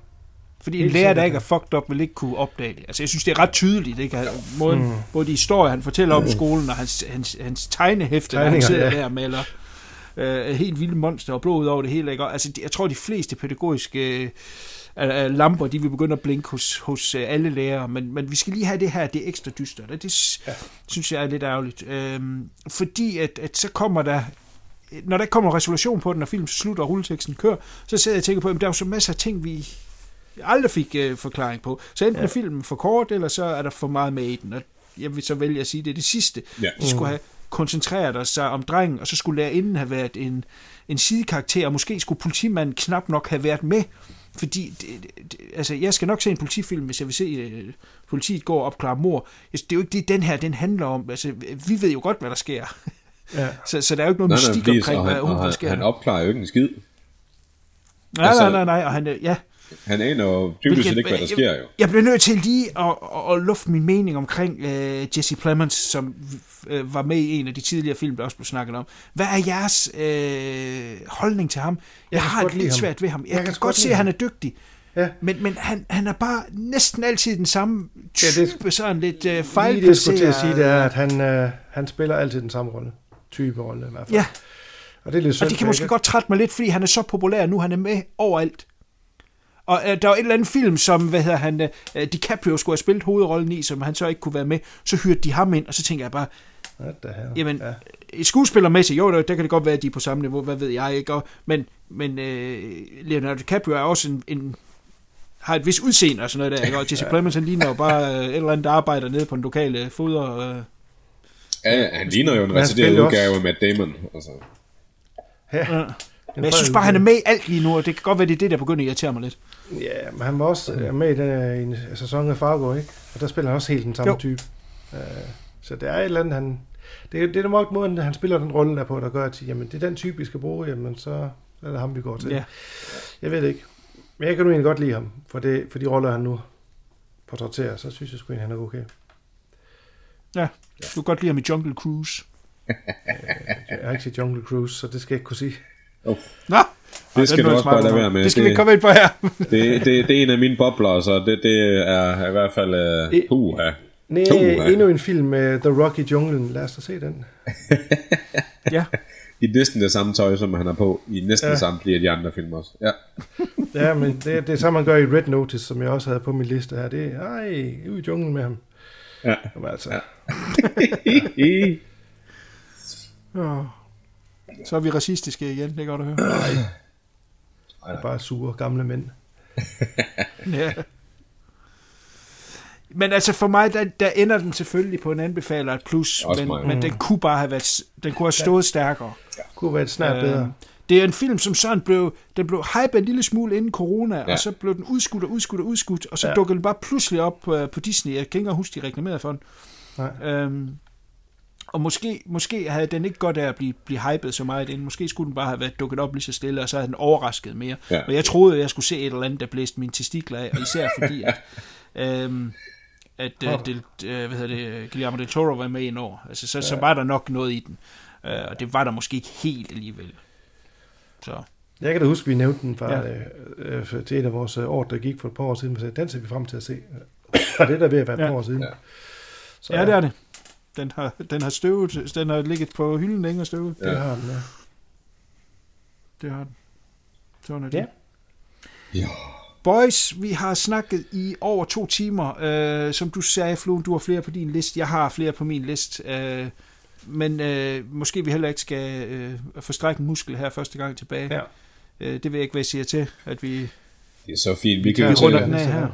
Fordi en lærer, der ikke er fucked up, vil ikke kunne opdage det. Altså, jeg synes, det er ret tydeligt, ikke? Han- Måden, mm. Både de historier, han fortæller om i skolen, og hans, hans, hans tegnehæfte, når han Tegninger, sidder ja. der og maler øh, helt vilde monster og blod ud over det hele, ikke? Og, Altså, jeg tror, de fleste pædagogiske øh, øh, lamper, de vil begynde at blinke hos, hos øh, alle lærere, men, men vi skal lige have det her, det er ekstra dystert, og det ja. synes jeg er lidt ærgerligt. Øhm, fordi at, at så kommer der når der ikke kommer resolution på den, når filmen slutter og rulleteksten kører, så sidder jeg og tænker på, at der er jo så masser af ting, vi aldrig fik øh, forklaring på. Så enten ja. er filmen for kort, eller så er der for meget med i den. Og jeg vil så vælge at sige, at det er det sidste. Ja. De skulle have koncentreret sig om drengen, og så skulle lærerinden have været en, en sidekarakter, og måske skulle politimanden knap nok have været med. Fordi, det, det, altså, jeg skal nok se en politifilm, hvis jeg vil se øh, politiet gå og opklare mor. Det er jo ikke det, den her den handler om. Altså, vi ved jo godt, hvad der sker. ja. Så, så der er jo ikke Nej, nej, mystik omkring, hvad han, hun, og der sker. han opklarer jo ikke en skid. nej, altså- nej, nej, nej, og han, ja, Han aner jo dybest set ikke, hvad der sker jo. Jeg bliver nødt til lige at, at, at lufte min mening omkring uh, Jesse Plemons, som uh, var med i en af de tidligere film, der også blev snakket om. Hvad er jeres uh, holdning til ham? Jeg, kan har det lidt ham. svært ved ham. Jeg, Jeg jeg kan kan godt se, at han er dygtig. Ja. Men, men han, han er bare næsten altid den samme Ja, det- type, sådan lidt uh, Lige det, jeg skulle til at fejlplaceret. sige, det er, at han, øh, han spiller altid den samme rolle. Type rolle i hvert fald. Ja, Og det er lidt synd, og det kan måske jeg godt trætte mig lidt, fordi han er så populær nu, han er med overalt. Og øh, der var et eller andet film, som hvad hedder han, øh, DiCaprio skulle have spillet hovedrollen i, som han så ikke kunne være med. Så hørte de ham ind, og så tænker jeg bare? Jamen, ja. ja. skuespillermæssigt, jo, der, der kan det godt være, at de er på samme niveau, hvad ved jeg ikke, og, men, men øh, Leonardo DiCaprio er også en, en har et vis udseende og sådan noget der, ikke? og Jesse Plemons, han ligner jo bare øh, et eller andet, der arbejder nede på den lokale foder. Øh. Ja, han ligner jo en spiller udgave af Matt Damon. Altså. ja. Men jeg synes bare, han er med i alt lige nu, og det kan godt være, det er det, der begynder at irritere mig lidt. Ja, men han var også øh, med i den en sæson af Fargo, ikke? Og der spiller han også helt den samme Jo. type. Uh, så det er et eller andet, han... Det, er- det er nok måden, han spiller den rolle der på, der gør, at jamen, det er den type, vi skal bruge, jamen, så er det ham, vi går til. Ja. Jeg ved det ikke. Men jeg kan nu egentlig godt lide ham, for, det, for de roller, han nu portrætterer, så synes jeg sgu han er okay. Ja, du kan godt lide ham i Jungle Cruise. Jeg har ikke set Jungle Cruise, så det skal jeg ikke kunne sige. Nå, Det skal den du er også bare lade være med. Det skal vi ikke komme ind på her. det, det, det, er en af mine bobler, så det, det er i hvert fald... Uh, I- puha. Nej, Puha. endnu en film med The Rock i junglen. Lad os da se den. ja, I næsten det samme tøj, som han har på. I næsten Ja. ja. samtlige af de andre film også. Ja. Ja, men det, det er samme, man gør i Red Notice, som jeg også havde på min liste her. Det er, ej, ud i junglen med ham. ja. Jamen, altså, ja. Åh. Så er vi racistiske igen, det kan godt høre. det er bare sure gamle mænd. Ja. Men altså for mig, der, der ender den selvfølgelig på en anbefaler et plus, men, mig. men den kunne bare have været, den kunne have stået stærkere. Kunne være et snart Øh, bedre. Det er en film, som sådan blev, den blev hypet en lille smule inden corona, ja. Ja. og så blev den udskudt og udskudt og udskudt, og så Ja. ja. dukkede den bare pludselig op uh, på Disney. Jeg kan ikke engang huske, de reklamerede for den. Nej. Øhm, og måske, måske havde den ikke godt af at blive, blive hypet så meget inden. Måske skulle den bare have været dukket op lige så stille, og så havde den overrasket mere. Ja. Og jeg troede, at jeg skulle se et eller andet, der blæste mine testikler af, og især fordi, at, øhm, at uh, del, uh, hvad hedder det, Guillermo del Toro var med i en år. Altså, så, så var der nok noget i den. Uh, og det var der måske ikke helt alligevel. Så. Jeg kan da huske, vi nævnte den fra, Ja. ja. øh, øh, til et af vores øh, år, der gik for et par år siden. Vi sagde, den ser vi frem til at se. Og det er der ved at være et Ja. par år siden. Ja. Så, Ja, det er det. Den har, den har støvet, den har ligget på hylden længe og støvet. Det har den, ja. Det har den. Sådan er det. Ja. Ja. Boys, vi har snakket i over to timer. Øh, som du sagde, Fluen, du har flere på din liste. Jeg har flere på min liste. Øh, men øh, måske vi heller ikke skal øh, forstrække en muskel her første gang tilbage. Ja. Øh, det ved jeg ikke, hvad jeg siger til, at vi, Det er så fint. Vi Vi kan, jo tage, den af her.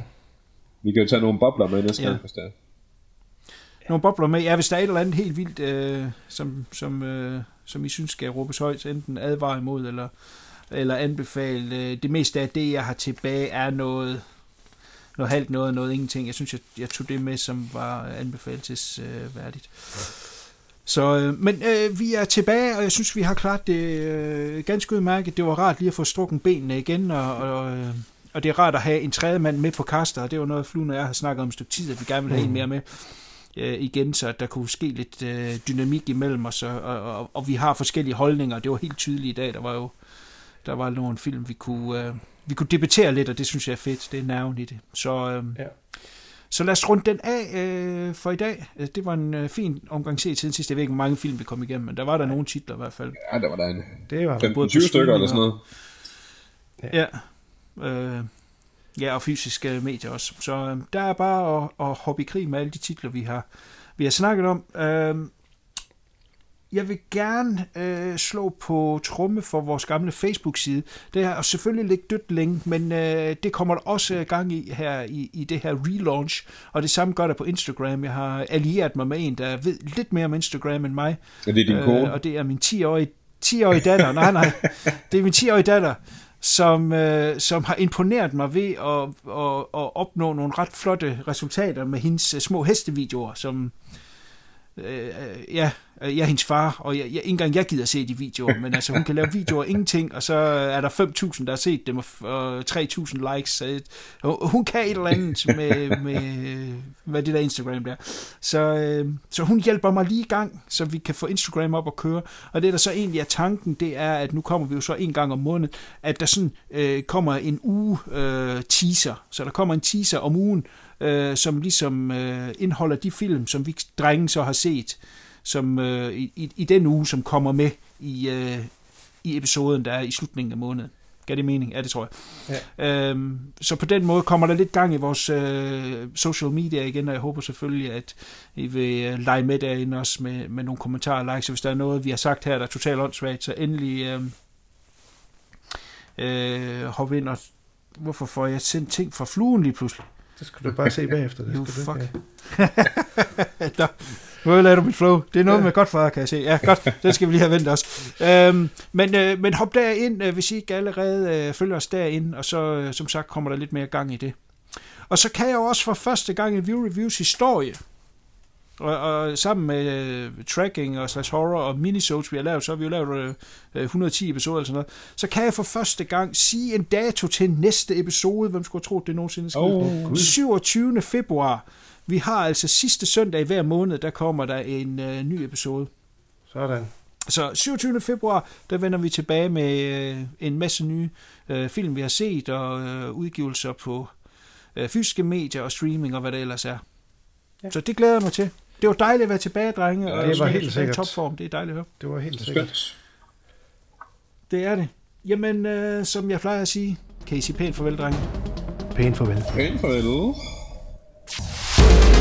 vi kan jo tage nogle bobler med næste Ja. gang, hvis det er. Nogle bobler med. Ja, hvis der er et eller andet helt vildt, øh, som, som, øh, som I synes skal råbes højt, enten advare imod eller, eller anbefale. Øh, det meste af det, jeg har tilbage, er noget, noget halvt noget, noget ingenting. Jeg synes, jeg, jeg tog det med, som var anbefalelsesværdigt. Så, øh, men øh, vi er tilbage, og jeg synes, vi har klart det øh, ganske udmærket. Det var rart lige at få strukken benene igen, og, og, øh, og det er rart at have en tredje mand med på kaster, og det var noget, Fluen og jeg har snakket om et stykke tid, at vi gerne vil have en mere med øh, igen, så at der kunne ske lidt øh, dynamik imellem os, og, og, og, og vi har forskellige holdninger. Det var helt tydeligt i dag. Der var jo der var nogle film, vi kunne, øh, vi kunne debattere lidt, og det synes jeg er fedt. Det er nerven i det. Så, øh, Ja. så lad os runde den af øh, for i dag. Øh, Det var en øh, fin omgang se siden sidst. Jeg ved ikke, hvor mange film vi kom igennem, men der var der nogle titler i hvert fald. Ja, der var der en Det var 15-20 både på stykker eller sådan noget. Ja. Øh, ja, og fysiske medier også. Så øh, der er bare at, at hoppe i krig med alle de titler, vi har, vi har snakket om. Øh, jeg vil gerne øh, slå på tromme for vores gamle Facebook-side. Det er selvfølgelig lidt dødt længe, men øh, det kommer der også øh, gang i her i, i det her relaunch. Og det samme gør der på Instagram. Jeg har allieret mig med en, der ved lidt mere om Instagram end mig. Er det din kone? Øh, og det er min 10-årige, 10-årige datter. Nej, nej. Det er min 10-årige datter, som, øh, som har imponeret mig ved at, at, at opnå nogle ret flotte resultater med hendes øh, små hestevideoer, som... Øh, øh ja, Øh, jeg er hendes far, og jeg, jeg, ikke engang jeg gider se de videoer, men altså hun kan lave videoer ingenting, og så er der 5.000, der har set dem, og 3.000 likes. Så, hun- kan et eller andet med, med hvad det der Instagram der. Så, øh, så hun hjælper mig lige i gang, så vi kan få Instagram op og køre. Og det der så egentlig er tanken, det er, at nu kommer vi jo så en gang om måneden, at der sådan øh, kommer en uge øh, teaser. Så der kommer en teaser om ugen, øh, som ligesom øh, indeholder de film, som vi drenge så har set, som øh, i, i, den uge, som kommer med i, øh, i episoden, der er i slutningen af måneden. Gav det mening? Ja, det tror jeg. Ja. Øhm, så på den måde kommer der lidt gang i vores øh, social media igen, og jeg håber selvfølgelig, at I vil øh, lege med derinde også med, med nogle kommentarer og likes. Så hvis der er noget, vi har sagt her, der er totalt åndssvagt, så endelig øh, øh, hop ind og... Hvorfor får jeg sendt ting fra fluen lige pludselig? Det skal du bare se bagefter. Det You skal du ikke, fuck. Nå, nu ødelagde du mit flow. Det er noget med godt for kan jeg se. Ja, godt. Det skal vi lige have vendt også. Øhm, men, øh, men hop derind, øh, hvis I ikke allerede øh, følger os derinde, og så øh, som sagt kommer der lidt mere gang i det. Og så kan jeg jo også for første gang i View Reviews historie, og, og sammen med øh, tracking og slash horror og minisodes, vi har lavet, så har vi jo lavet øh, 110 episoder eller sådan noget, så kan jeg for første gang sige en dato til næste episode. Hvem skulle troet, det nogensinde skulle Åh, 27. februar. Vi har altså sidste søndag i hver måned, der kommer der en øh, ny episode. Sådan. Så 27. februar, der vender vi tilbage med øh, en masse nye øh, film, vi har set, og øh, udgivelser på øh, fysiske medier og streaming og hvad det ellers er. Ja. Så det glæder jeg mig til. Det var dejligt at være tilbage, drenge. Ja, og det var helt sikkert. topform. Det er dejligt at høre. Det var helt Det er sikkert. Det er det. Jamen, øh, som jeg plejer at sige, kan I sige pænt farvel, drenge. Pænt farvel. Pænt farvel. Show.